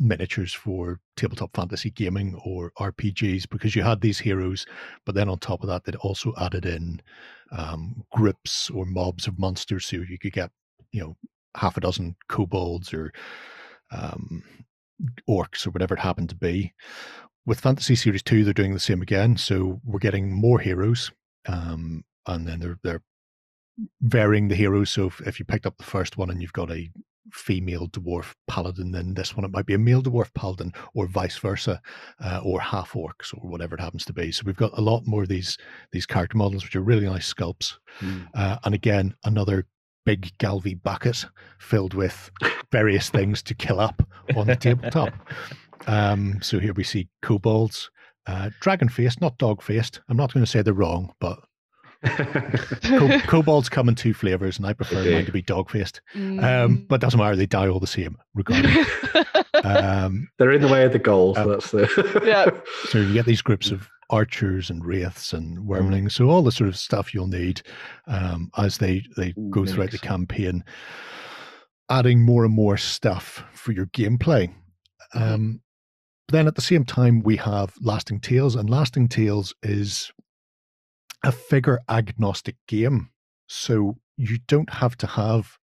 miniatures for tabletop fantasy gaming or RPGs because you had these heroes, but then on top of that, they'd also added in um, groups or mobs of monsters so you could get, you know, half a dozen kobolds or um, orcs or whatever it happened to be. With Fantasy Series 2, they're doing the same again. So we're getting more heroes. Um, and then they're they're varying the heroes. So if, if you picked up the first one and you've got a female dwarf paladin, then this one it might be a male dwarf paladin, or vice versa, uh, or half orcs, or whatever it happens to be. So we've got a lot more of these these character models, which are really nice sculpts. Mm. Uh, and again, another big Galvi bucket filled with various things to kill up on the tabletop. Um, so here we see kobolds, uh, dragon faced, not dog faced. I'm not going to say they're wrong, but co- kobolds come in two flavors, and I prefer do. mine to be dog faced. Mm. Um, but doesn't matter; they die all the same, regardless. um, They're in the way of the goals. Uh, that's the Yeah. so you get these groups of archers and wraiths and wormlings, so all the sort of stuff you'll need um, as they they Ooh, go throughout the campaign, adding more and more stuff for your gameplay. Um, then at the same time, we have Lasting Tales, and Lasting Tales is a figure agnostic game. So you don't have to have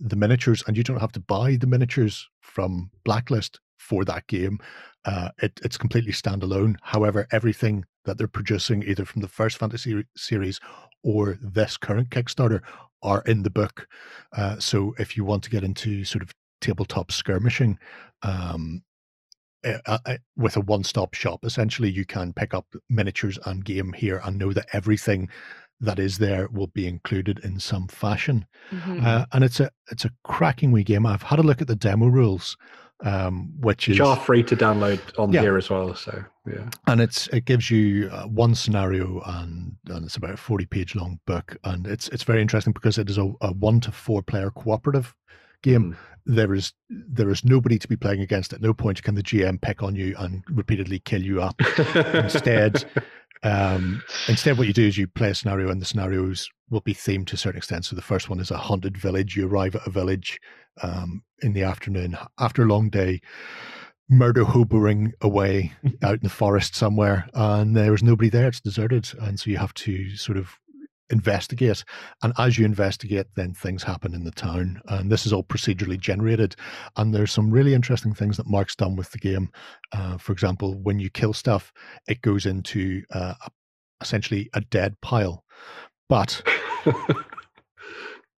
the miniatures and you don't have to buy the miniatures from Blacklist for that game. Uh, it, it's completely standalone. However, everything that they're producing, either from the first fantasy series or this current Kickstarter, are in the book. Uh, so if you want to get into sort of tabletop skirmishing, um, uh, uh, with a one-stop shop, essentially, you can pick up miniatures and game here and know that everything that is there will be included in some fashion. Mhm. Uh, and it's a it's a cracking wee game. I've had a look at the demo rules, um, which is which are free to download on Yeah. here as well. So yeah, and it's it gives you uh, one scenario and and it's about a 40 page long book and it's it's very interesting because it is a, a one to four player cooperative game. There is there is nobody to be playing against. At no point can the gm pick on you and repeatedly kill you up. Instead, um, instead what you do is you play a scenario and the scenarios will be themed to a certain extent. So the first one is a haunted village. You arrive at a village um, in the afternoon after a long day murder hoboing away out in the forest somewhere and there's nobody there it's deserted and so you have to sort of investigate and as you investigate then things happen in the town and this is all procedurally generated and there's some really interesting things that mark's done with the game. Uh, for example when you kill stuff it goes into uh, essentially a dead pile but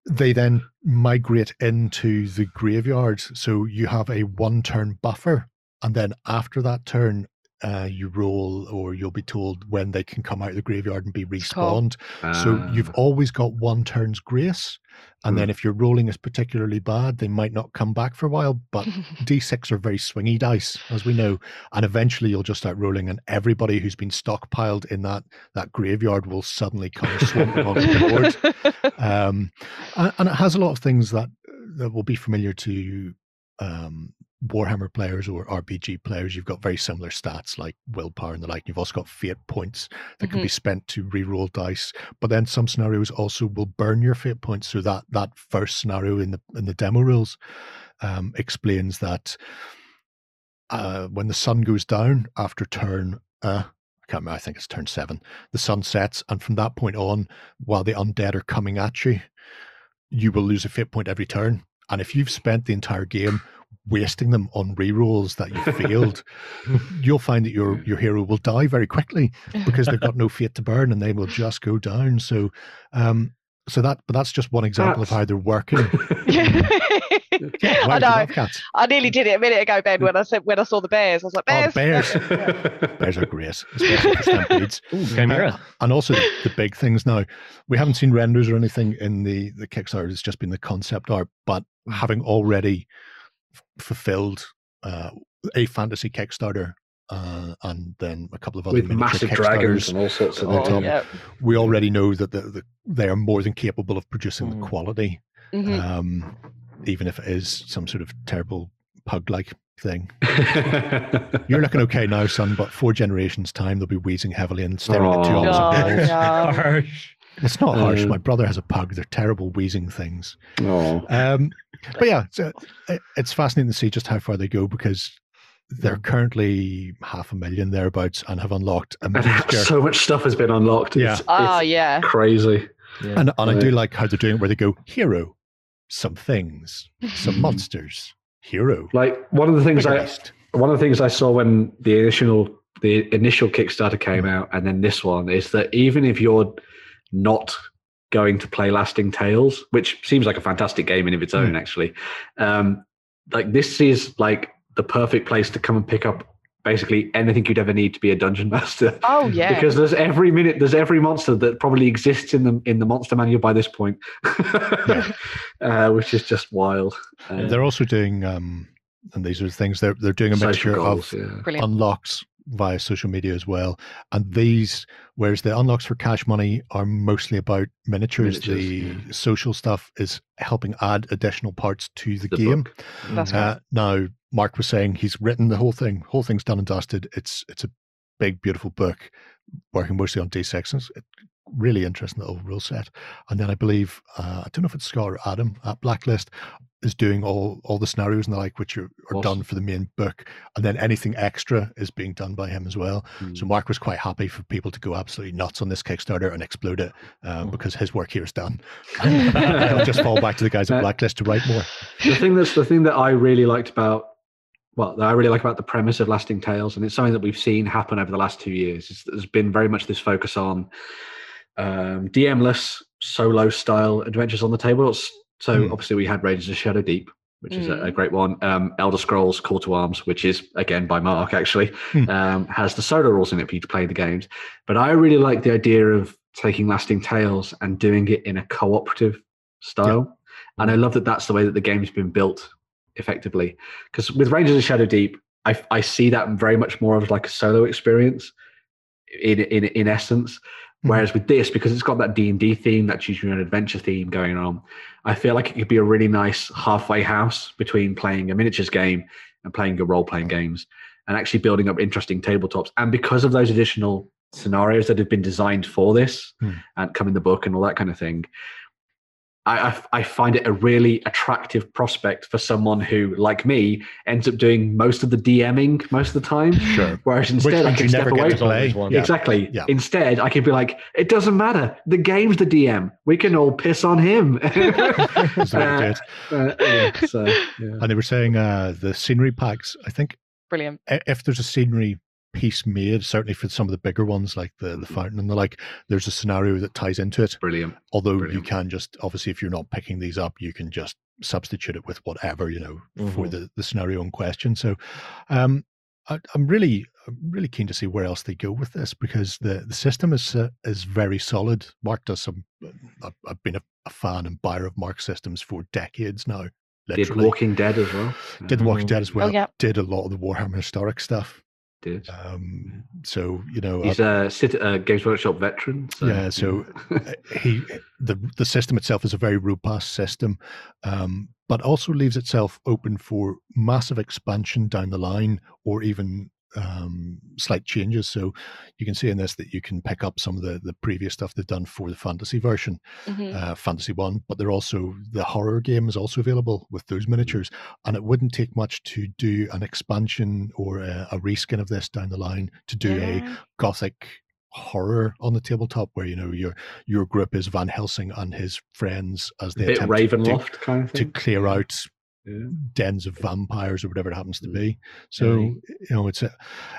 they then migrate into the graveyard. So you have a one turn buffer. And then after that turn, uh, you roll, or you'll be told when they can come out of the graveyard and be Cool. respawned. So you've Ah. always got one turn's grace. And then if your rolling is particularly bad, they might not come back for a while. But D6 are very swingy dice, as we know. And eventually you'll just start rolling, and everybody who's been stockpiled in that that graveyard will suddenly come swamping onto the board. Um, and, and it has a lot of things that that will be familiar to um, Warhammer players or RPG players. You've got very similar stats like willpower and the like. You've also got fate points that can be spent to re-roll dice. But then some scenarios also will burn your fate points. So that that first scenario in the in the demo rules um, explains that uh, when the sun goes down after turn, uh, I can't remember. I think it's turn seven. The sun sets, and from that point on, while the undead are coming at you, you will lose a fate point every turn. And if you've spent the entire game wasting them on rerolls that you failed, you'll find that your your hero will die very quickly because they've got no fate to burn and they will just go down. So, um, so that but that's just one example of how they're working. Yeah, Why I do you know. I nearly did it a minute ago, Ben, when I said when I saw the bears. I was like, Oh, bears. bears. Bears are great, especially for stampedes. Ooh, Chimera. And also the, the big things now. We haven't seen renders or anything in the the Kickstarter. It's just been the concept art. But having already f- fulfilled uh, a fantasy Kickstarter uh, and then a couple of other with massive dragons and all sorts of on Oh, top. yeah. we already know that the, the, they are more than capable of producing Mm. the quality, Mhm. um, even if it is some sort of terrible pug-like thing. You're looking okay now, son, but four generations time they'll be wheezing heavily and staring at two Aw. opposite Oh, no. Harsh. It's not harsh. Uh, My brother has a pug. They're terrible wheezing things. oh. Um, but yeah, it's, uh, it's fascinating to see just how far they go because they're currently half a million thereabouts and have unlocked a And so much stuff has been unlocked. Yeah. It's, Oh, it's yeah. crazy. Yeah. and and I do like how they're doing it where they go hero, some things, some monsters, hero. Like one of the things bigger I one of the things I saw when the initial the initial Kickstarter came out, and then this one is that even if you're not going to play Lasting Tales, which seems like a fantastic game in of its own, actually, um, like this is like the perfect place to come and pick up basically anything you'd ever need to be a dungeon master. Oh, yeah. Because there's every minute, there's every monster that probably exists in the in the monster manual by this point, uh, which is just wild. Uh, They're also doing, um, and these are the things they're they're doing a mixture goals, of yeah. Unlocks via social media as well. And these, whereas the unlocks for cash money are mostly about miniatures, Miniatures, the yeah. social stuff is helping add additional parts to the, The game. book. That's Uh, now, Mark was saying he's written the whole thing. Whole thing's done and dusted. It's it's a big, beautiful book, working mostly on D sections. It, really interesting little rule set. And then I believe uh, I don't know if it's Scott or Adam at Blacklist is doing all all the scenarios and the like, which are, are Awesome. done for the main book. And then anything extra is being done by him as well. So Mm. Mark was quite happy for people to go absolutely nuts on this Kickstarter and explode it um, Mm. because his work here is done. He'll just fall back to the guys at Uh, Blacklist to write more. the thing that's the thing that I really liked about well, that I really like about the premise of Lasting Tales, and it's something that we've seen happen over the last two years. Is there's been very much this focus on um, DM-less solo style adventures on the table. It's- So Hmm. obviously we had Rangers of Shadow Deep, which is a, a Mm. great one. Um, Elder Scrolls Call to Arms, which is again by Mark actually, Hmm. um, has the solo rules in it for you to play the games. But I really like the idea of taking Lasting Tales and doing it in a cooperative style. And I love that that's the way that the game's been built effectively. Because with Rangers of Shadow Deep, I, I see that very much more of like a solo experience in in in essence. Whereas with this, because it's got that D and D theme, that choose your own adventure theme going on, I feel like it could be a really nice halfway house between playing a miniatures game and playing your role playing games, and actually building up interesting tabletops. And because of those additional scenarios that have been designed for this Hmm. and come in the book and all that kind of thing, I, I, I find it a really attractive prospect for someone who, like me, ends up doing most of the DMing most of the time. Sure. Whereas instead, I means can you step never get away to from play. always one. Yeah. Exactly. Yeah. Instead, I could be like, it doesn't matter. The game's the DM. We can all piss on him. That's the way to do Uh, uh, yeah, so, yeah. And they were saying uh, the scenery packs. I think Brilliant. if there's a scenery piece made, certainly for some of the bigger ones like the the fountain and the like, there's a scenario that ties into it. Brilliant. Although Brilliant. you can just obviously if you're not picking these up, you can just substitute it with whatever you know for Mhm. the the scenario in question. So, um, I, I'm really I'm really keen to see where else they go with this because the, the system is uh, is very solid. Mark does some. I've, I've been a, a fan and buyer of Mark systems for decades now. Did Walking Dead as well. Did The Walking Mhm. Dead as well. Oh, yeah. Did a lot of the Warhammer historic stuff. Did. Um, so you know, He's a Cit- uh, Games Workshop veteran. So, Yeah, so- uh, he the the system itself is a very robust system, um, but also leaves itself open for massive expansion down the line, or even um, slight changes. So you can see in this that you can pick up some of the the previous stuff they've done for the fantasy version, Mhm. uh, Fantasy One, but they're also the horror game is also available with those miniatures, and it wouldn't take much to do an expansion or a, a reskin of this down the line to do a gothic horror on the tabletop where you know your your group is Van Helsing and his friends as they attempt to- kind of to, clear out Yeah. Dens of vampires or whatever it happens to Mm. be. So you know it's a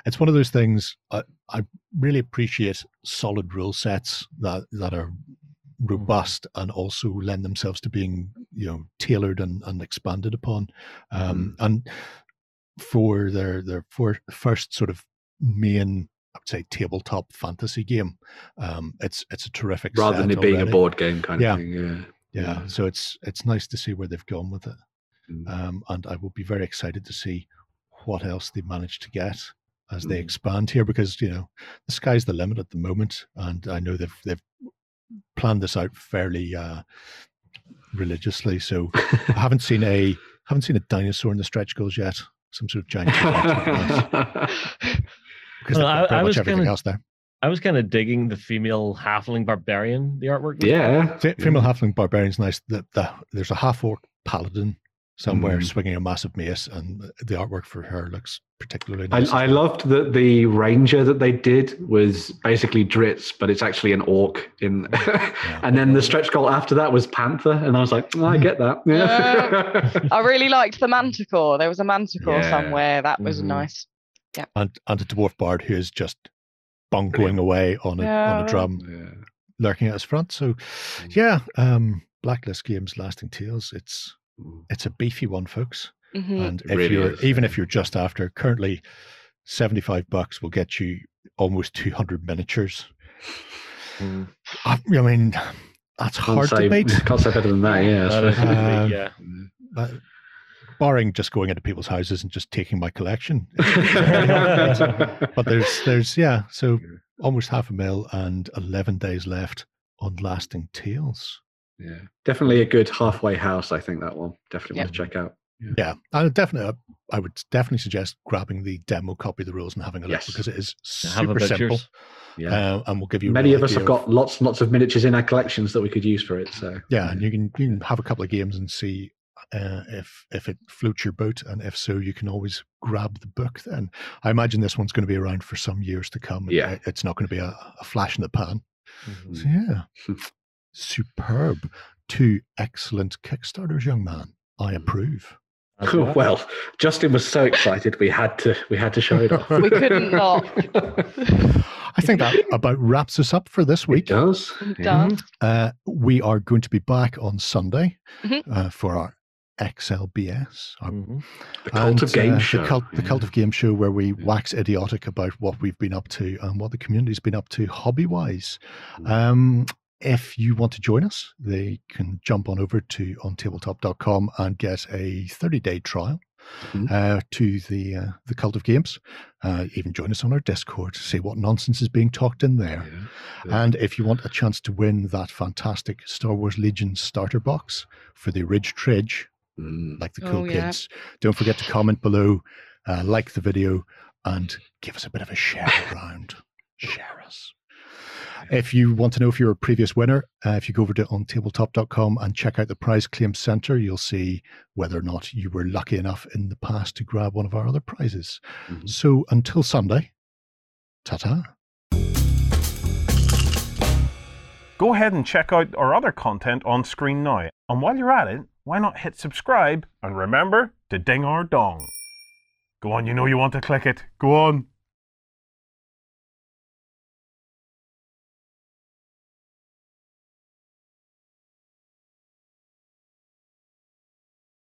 it's one of those things I, I really appreciate solid rule sets that that are robust and also lend themselves to being you know tailored and, and expanded upon um and for their their for first sort of main I would say tabletop fantasy game. Um, it's it's a terrific Rather than it being already. a board game kind Yeah. of thing. Yeah. Yeah, yeah. so it's it's nice to see where they've gone with it, Mm. um, and I will be very excited to see what else they manage to get as they Mm. expand here, because you know the sky's the limit at the moment, and I know they've they've planned this out fairly uh, religiously. So I haven't seen a haven't seen a dinosaur in the stretch goals yet. Some sort of giant because Well, I- pretty I much was everything kinda- else there. I was kind of digging the female halfling barbarian, the artwork. yeah. Fe- Female halfling barbarian's nice. The, the, there's a half orc paladin somewhere Mm. swinging a massive mace, and the artwork for her looks particularly I, nice. I loved that the ranger that they did was basically Drizzt, but it's actually an orc in. and then the stretch goal after that was panther, and I was like, oh, I get that. Yeah. I really liked the manticore. There was a manticore Yeah. somewhere. That was Mhm. nice. and and a dwarf bard who is just bongoing Brilliant. away on a on a drum, Yeah. lurking at his front. So yeah, um, Blacklist Games Lasting Tales. It's Mm. It's a beefy one, folks. Mhm. And if really you're is, even yeah. if you're just after currently seventy five bucks will get you almost two hundred miniatures. Mm. I, I mean, that's Can't hard say, to beat. Can't say better than that. Yeah. That is so- Um, yeah. uh, barring just going into people's houses and just taking my collection. but there's there's yeah, so almost half a mil and eleven days left on Lasting Tales. Yeah. Definitely a good halfway house. I think that one. Definitely want to check out. Yeah, I would definitely I would definitely suggest grabbing the demo copy of the rules and having a look Yes. because it is Have a super simple. Yeah. Uh, and we'll give you Many of us idea have got lots and lots of miniatures in our collections that we could use for it. So yeah, and you can you can have a couple of games and see uh, if if it floats your boat, and if so, you can always grab the book. Then I imagine this one's going to be around for some years to come. Yeah. It's not going to be a, a flash in the pan. Mhm. So yeah, superb. Two excellent Kickstarters, young man. I approve. As well. well, Justin was so excited we had to we had to show it off. We couldn't not. I think that about wraps us up for this It week. does. Done. Uh, we are going to be back on Sunday Mhm. uh, for our XLBS, our Mhm. The cult of And, game uh, show. The cult, the Yeah. cult of game show where we wax idiotic about what we've been up to and what the community's been up to hobby wise. Mm. Um, if you want to join us, they can jump on over to ontabletop.com and get a 30 day trial. Mhm. Uh, to the uh, the cult of games, uh, even join us on our Discord to see what nonsense is being talked in there. Yeah. Yeah. And if you want a chance to win that fantastic Star Wars Legion starter box for the Ridge Tridge, Mm. like the cool Oh, yeah. kids. Don't forget to comment below, uh, like the video, and give us a bit of a share around. Share us. If you want to know if you're a previous winner, uh, if you go over to ontabletop.com and check out the prize claim center, you'll see whether or not you were lucky enough in the past to grab one of our other prizes. Mhm. So until Sunday, ta ta. Go ahead and check out our other content on screen now. And while you're at it, why not hit subscribe and remember to ding our dong. Go on, you know you want to click it. Go on.